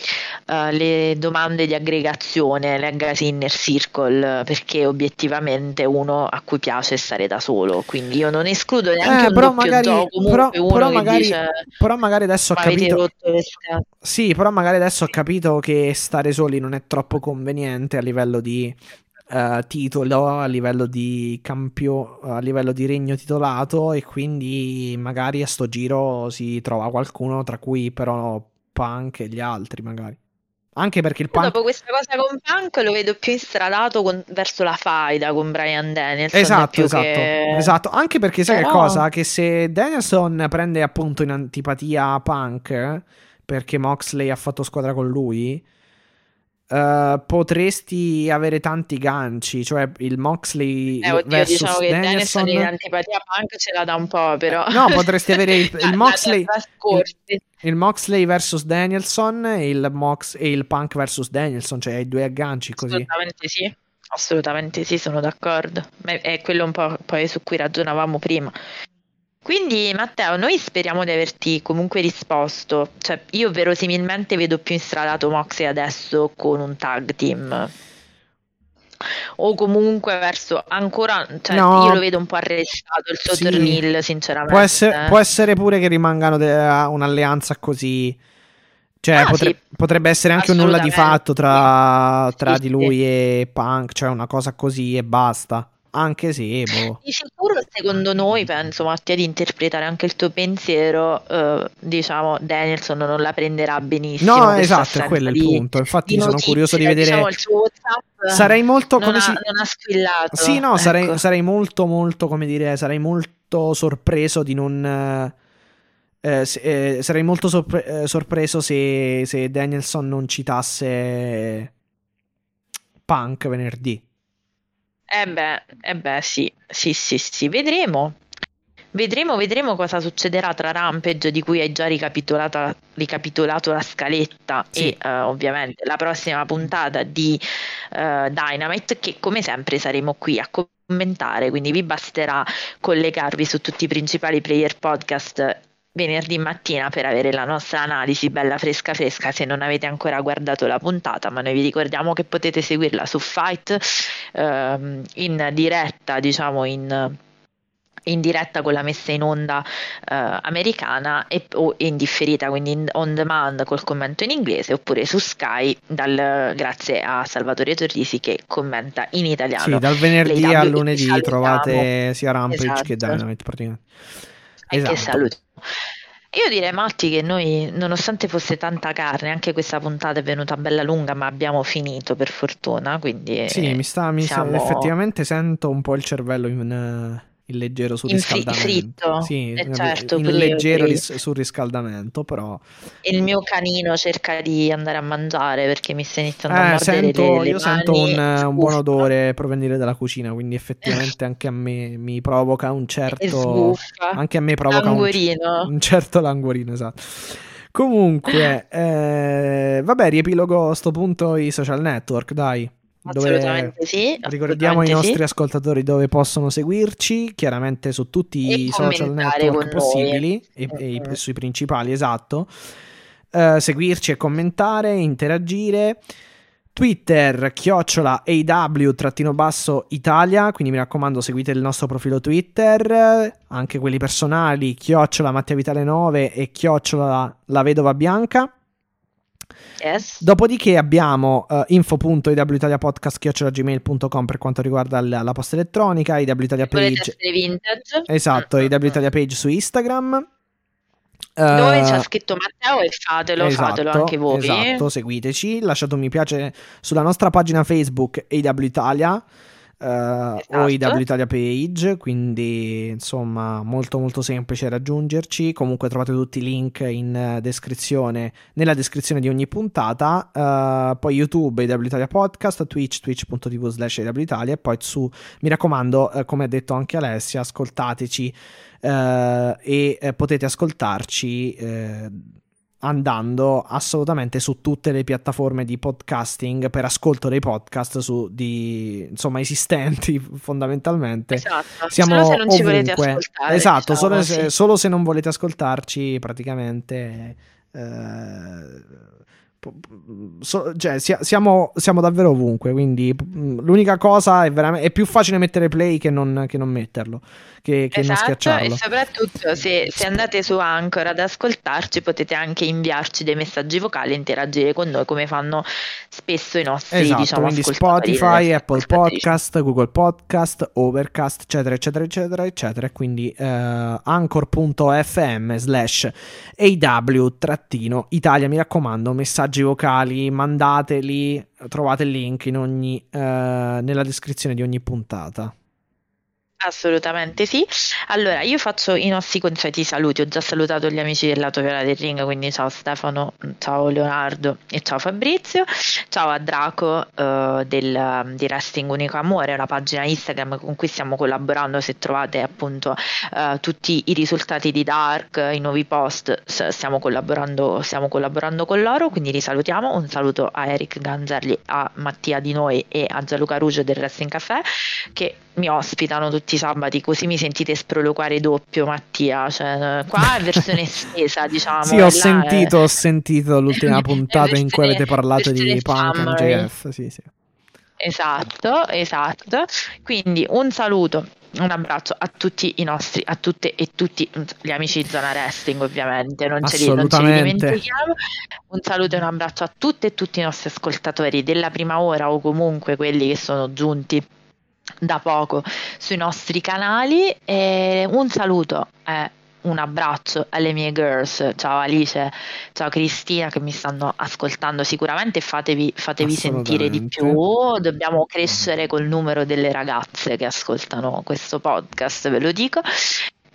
eh, le domande di aggregazione, legacy inner circle, perché obiettivamente uno a cui piace stare da solo, quindi io non escludo neanche Eh, però magari, gioco, però, però magari, dice però magari adesso ho "Ma avete capito. rotto le scatole". Sì, però magari adesso ho capito che stare soli non è troppo conveniente a livello di eh, titolo, a livello di campio, a livello di regno titolato e quindi magari a sto giro si trova qualcuno tra cui però Punk e gli altri magari. Anche perché il Punk Dopo questa cosa con Punk lo vedo più instradato con- verso la faida con Brian Danielson Esatto, esatto, che... esatto. Anche perché sai che Però- cosa? Che se Danielson prende appunto in antipatia Punk, perché Moxley ha fatto squadra con lui, eh, potresti avere tanti ganci. Cioè il Moxley Eh, oddio, versus diciamo che Danielson. Danielson in antipatia Punk ce la dà un po', però... No, potresti avere il, il Da- da- Moxley. da trascorsi. Il Moxley versus Danielson e il, Mox, e il Punk versus Danielson, cioè i due agganci così. Assolutamente sì, assolutamente sì, sono d'accordo. È quello un po' poi su cui ragionavamo prima. Quindi, Matteo, noi speriamo di averti comunque risposto. Cioè, io verosimilmente vedo più instradato Moxley adesso con un tag team. O comunque verso ancora, cioè, No. io lo vedo un po' arrestato il suo Sì. turnil, sinceramente. Può essere, può essere pure che rimangano de- un'alleanza così. Cioè, Ah, potre- sì. potrebbe essere anche un nulla di fatto tra, tra Sì, di lui e Punk, cioè una cosa così e basta. Anche se, boh. Di sicuro, secondo noi, penso Mattia di interpretare anche il tuo pensiero, eh, diciamo, Danielson non la prenderà benissimo. No, esatto, è quello il di- punto. Infatti, sono notizie, curioso di vedere. Diciamo, il suo WhatsApp Sarei molto come ha, si. non ha squillato. Sì, no, sarei, ecco. sarei molto, molto, come dire, sarei molto sorpreso di non. eh, eh, se- eh, sarei molto sorpre- eh, sorpreso se, se Danielson non citasse Punk venerdì. Eh beh, eh beh, sì, sì, sì, sì, vedremo. Vedremo, vedremo cosa succederà tra Rampage, di cui hai già ricapitolato, ricapitolato la scaletta, Sì. e eh, ovviamente la prossima puntata di eh, Dynamite, che come sempre saremo qui a commentare, quindi vi basterà collegarvi su tutti i principali player podcast venerdì mattina per avere la nostra analisi bella fresca fresca se non avete ancora guardato la puntata, ma noi vi ricordiamo che potete seguirla su Fight ehm, in diretta, diciamo in in diretta con la messa in onda eh, americana e, o in differita, quindi in- on demand col commento in inglese, oppure su Sky dal- grazie a Salvatore Torrisi che commenta in italiano. Sì, dal venerdì al lunedì salutiamo. trovate sia Rampage che Esatto. Dynamite praticamente. E che Esatto. saluto. Io direi Matti che noi, nonostante fosse tanta carne, anche questa puntata è venuta bella lunga, ma abbiamo finito per fortuna, quindi Sì, mi sta, mi sta- siamo- effettivamente sento un po' il cervello in, in leggero surriscaldamento. Sì, Eh, certo, io, leggero ris- surriscaldamento, però il mio canino cerca di andare a mangiare perché mi sta iniziando a Eh, mordere sento, le, le io sento un, un buon odore provenire dalla cucina, quindi effettivamente anche a me mi provoca un certo anche a me provoca un, Languorino. un certo languorino, esatto. Comunque, eh, vabbè, riepilogo a sto punto i social network, dai. Assolutamente sì. ricordiamo ai assolutamente nostri sì. ascoltatori dove possono seguirci, chiaramente su tutti E i social network possibili e, e Mhm. sui principali, esatto. Eh, seguirci e commentare, interagire. Twitter, chiocciola AW-basso Italia, quindi mi raccomando seguite il nostro profilo Twitter, anche quelli personali, chiocciola Mattia Vitale 9 e chiocciola La Vedova Bianca. Yes. Dopodiché abbiamo uh, info.iwitaliapodcast.gmail.com per quanto riguarda la, la posta elettronica, iwitalia page, vintage? esatto, Mm, mm, mm. iwitalia page su Instagram. Dove Eh, c'è scritto Matteo e fatelo, fatelo esatto, anche voi. Esatto, seguiteci, lasciate un mi piace sulla nostra pagina Facebook AW Italia eh, o Esatto. AW Italia page, quindi insomma molto molto semplice raggiungerci. Comunque trovate tutti i link in descrizione, nella descrizione di ogni puntata. Eh, poi YouTube AW Italia Podcast, Twitch, twitch.tv slash AW Italia e poi su, mi raccomando, eh, come ha detto anche Alessia, ascoltateci eh, e potete ascoltarci andando assolutamente su tutte le piattaforme di podcasting per ascolto dei podcast su, di, insomma esistenti fondamentalmente Esatto. siamo Solo se non ci volete ovunque. ascoltare. esatto diciamo, solo, se, sì. solo se non volete ascoltarci praticamente eh, so- cioè, sia- siamo, siamo davvero ovunque quindi mm, l'unica cosa è veramente è più facile mettere play che non, che non metterlo che, che non Esatto, schiacciarlo e soprattutto se, se andate su Anchor ad ascoltarci potete anche inviarci dei messaggi vocali e interagire con noi come fanno spesso i nostri Esatto, diciamo, quindi Spotify, Apple. Podcast, Google Podcast, Overcast, eccetera, eccetera, eccetera, eccetera. Quindi eh, anchor.fm slash AW-Italia, mi raccomando, messaggi vocali, mandateli, trovate il link in ogni, eh, nella descrizione di ogni puntata. Assolutamente sì. Allora, io faccio i nostri consueti saluti. Ho già salutato gli amici del lato viola del ring, quindi ciao Stefano, ciao Leonardo e ciao Fabrizio. Ciao a Draco eh, del, di Wrestling Unico Amore, una pagina Instagram con cui stiamo collaborando. Se trovate appunto eh, tutti i risultati di Dark, i nuovi post, stiamo collaborando, stiamo collaborando con loro. Quindi li salutiamo. Un saluto a Eric Ganzerli, a Mattia Di Noi e a Gianluca Ruggio del Wrestling Café che mi ospitano tutti i sabati, così mi sentite sproloquare doppio, Mattia. Cioè, qua è versione estesa, diciamo. sì, là ho è- sentito, ho sentito l'ultima puntata in cui versione- avete parlato di versione Punk. MJF. Sì, sì. Esatto, esatto. Quindi un saluto, un abbraccio a tutti i nostri, a tutte e tutti gli amici di Zona Wrestling, ovviamente, non ce li, non ce li dimentichiamo. Un saluto e un abbraccio a tutte e tutti i nostri ascoltatori della prima ora o comunque quelli che sono giunti da poco sui nostri canali. E un saluto e un abbraccio alle mie girls. Ciao Alice, ciao Cristina che mi stanno ascoltando sicuramente. Fatevi, fatevi sentire di più. Dobbiamo crescere col numero delle ragazze che ascoltano questo podcast, ve lo dico.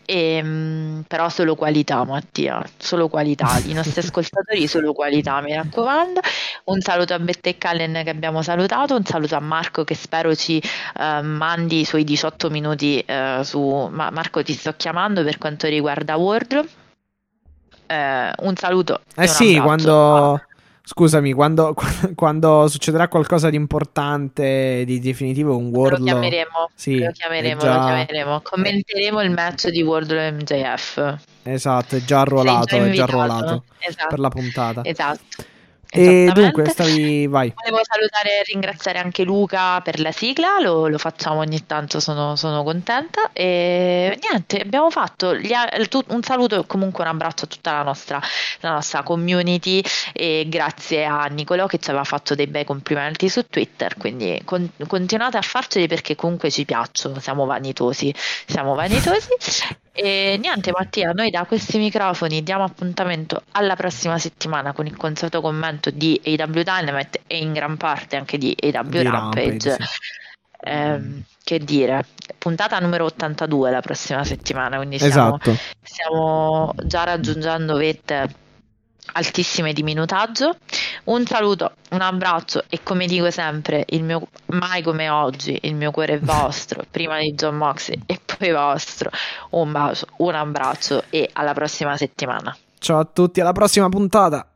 E, mm, però solo qualità, Mattia, solo qualità. I nostri ascoltatori solo qualità, mi raccomando. Un saluto a Bette e Callen che abbiamo salutato, un saluto a Marco che spero ci uh, mandi i suoi 18 minuti uh, su... Ma Marco ti sto chiamando per quanto riguarda Wardrobe. Uh, un saluto. Eh sì, quando... Scusami, quando, quando, succederà qualcosa di importante, di definitivo, un Wardlow... Lo chiameremo, sì, lo, chiameremo già... lo chiameremo, commenteremo il match di Wardlow MJF. Esatto, è già arruolato, è già arruolato esatto. per la puntata. Esatto. E dunque, stavi, vai. Volevo salutare e ringraziare anche Luca per la sigla, lo, lo facciamo ogni tanto, sono, sono, contenta. E niente, abbiamo fatto gli, un saluto e comunque un abbraccio a tutta la nostra, la nostra community e grazie a Nicolò che ci aveva fatto dei bei complimenti su Twitter, quindi con, continuate a farceli perché comunque ci piacciono, siamo vanitosi, siamo vanitosi. E niente Mattia, noi da questi microfoni diamo appuntamento alla prossima settimana con il consueto commento di AW Dynamite e in gran parte anche di AW di Rampage. Rampage eh, che dire, puntata numero 82 la prossima settimana, quindi stiamo, esatto. stiamo già raggiungendo vette altissime di minutaggio. Un saluto, un abbraccio e come dico sempre, il mio, mai come oggi, il mio cuore è vostro, prima di John Moxley e poi vostro. Un bacio, un abbraccio e alla prossima settimana. Ciao a tutti, alla prossima puntata.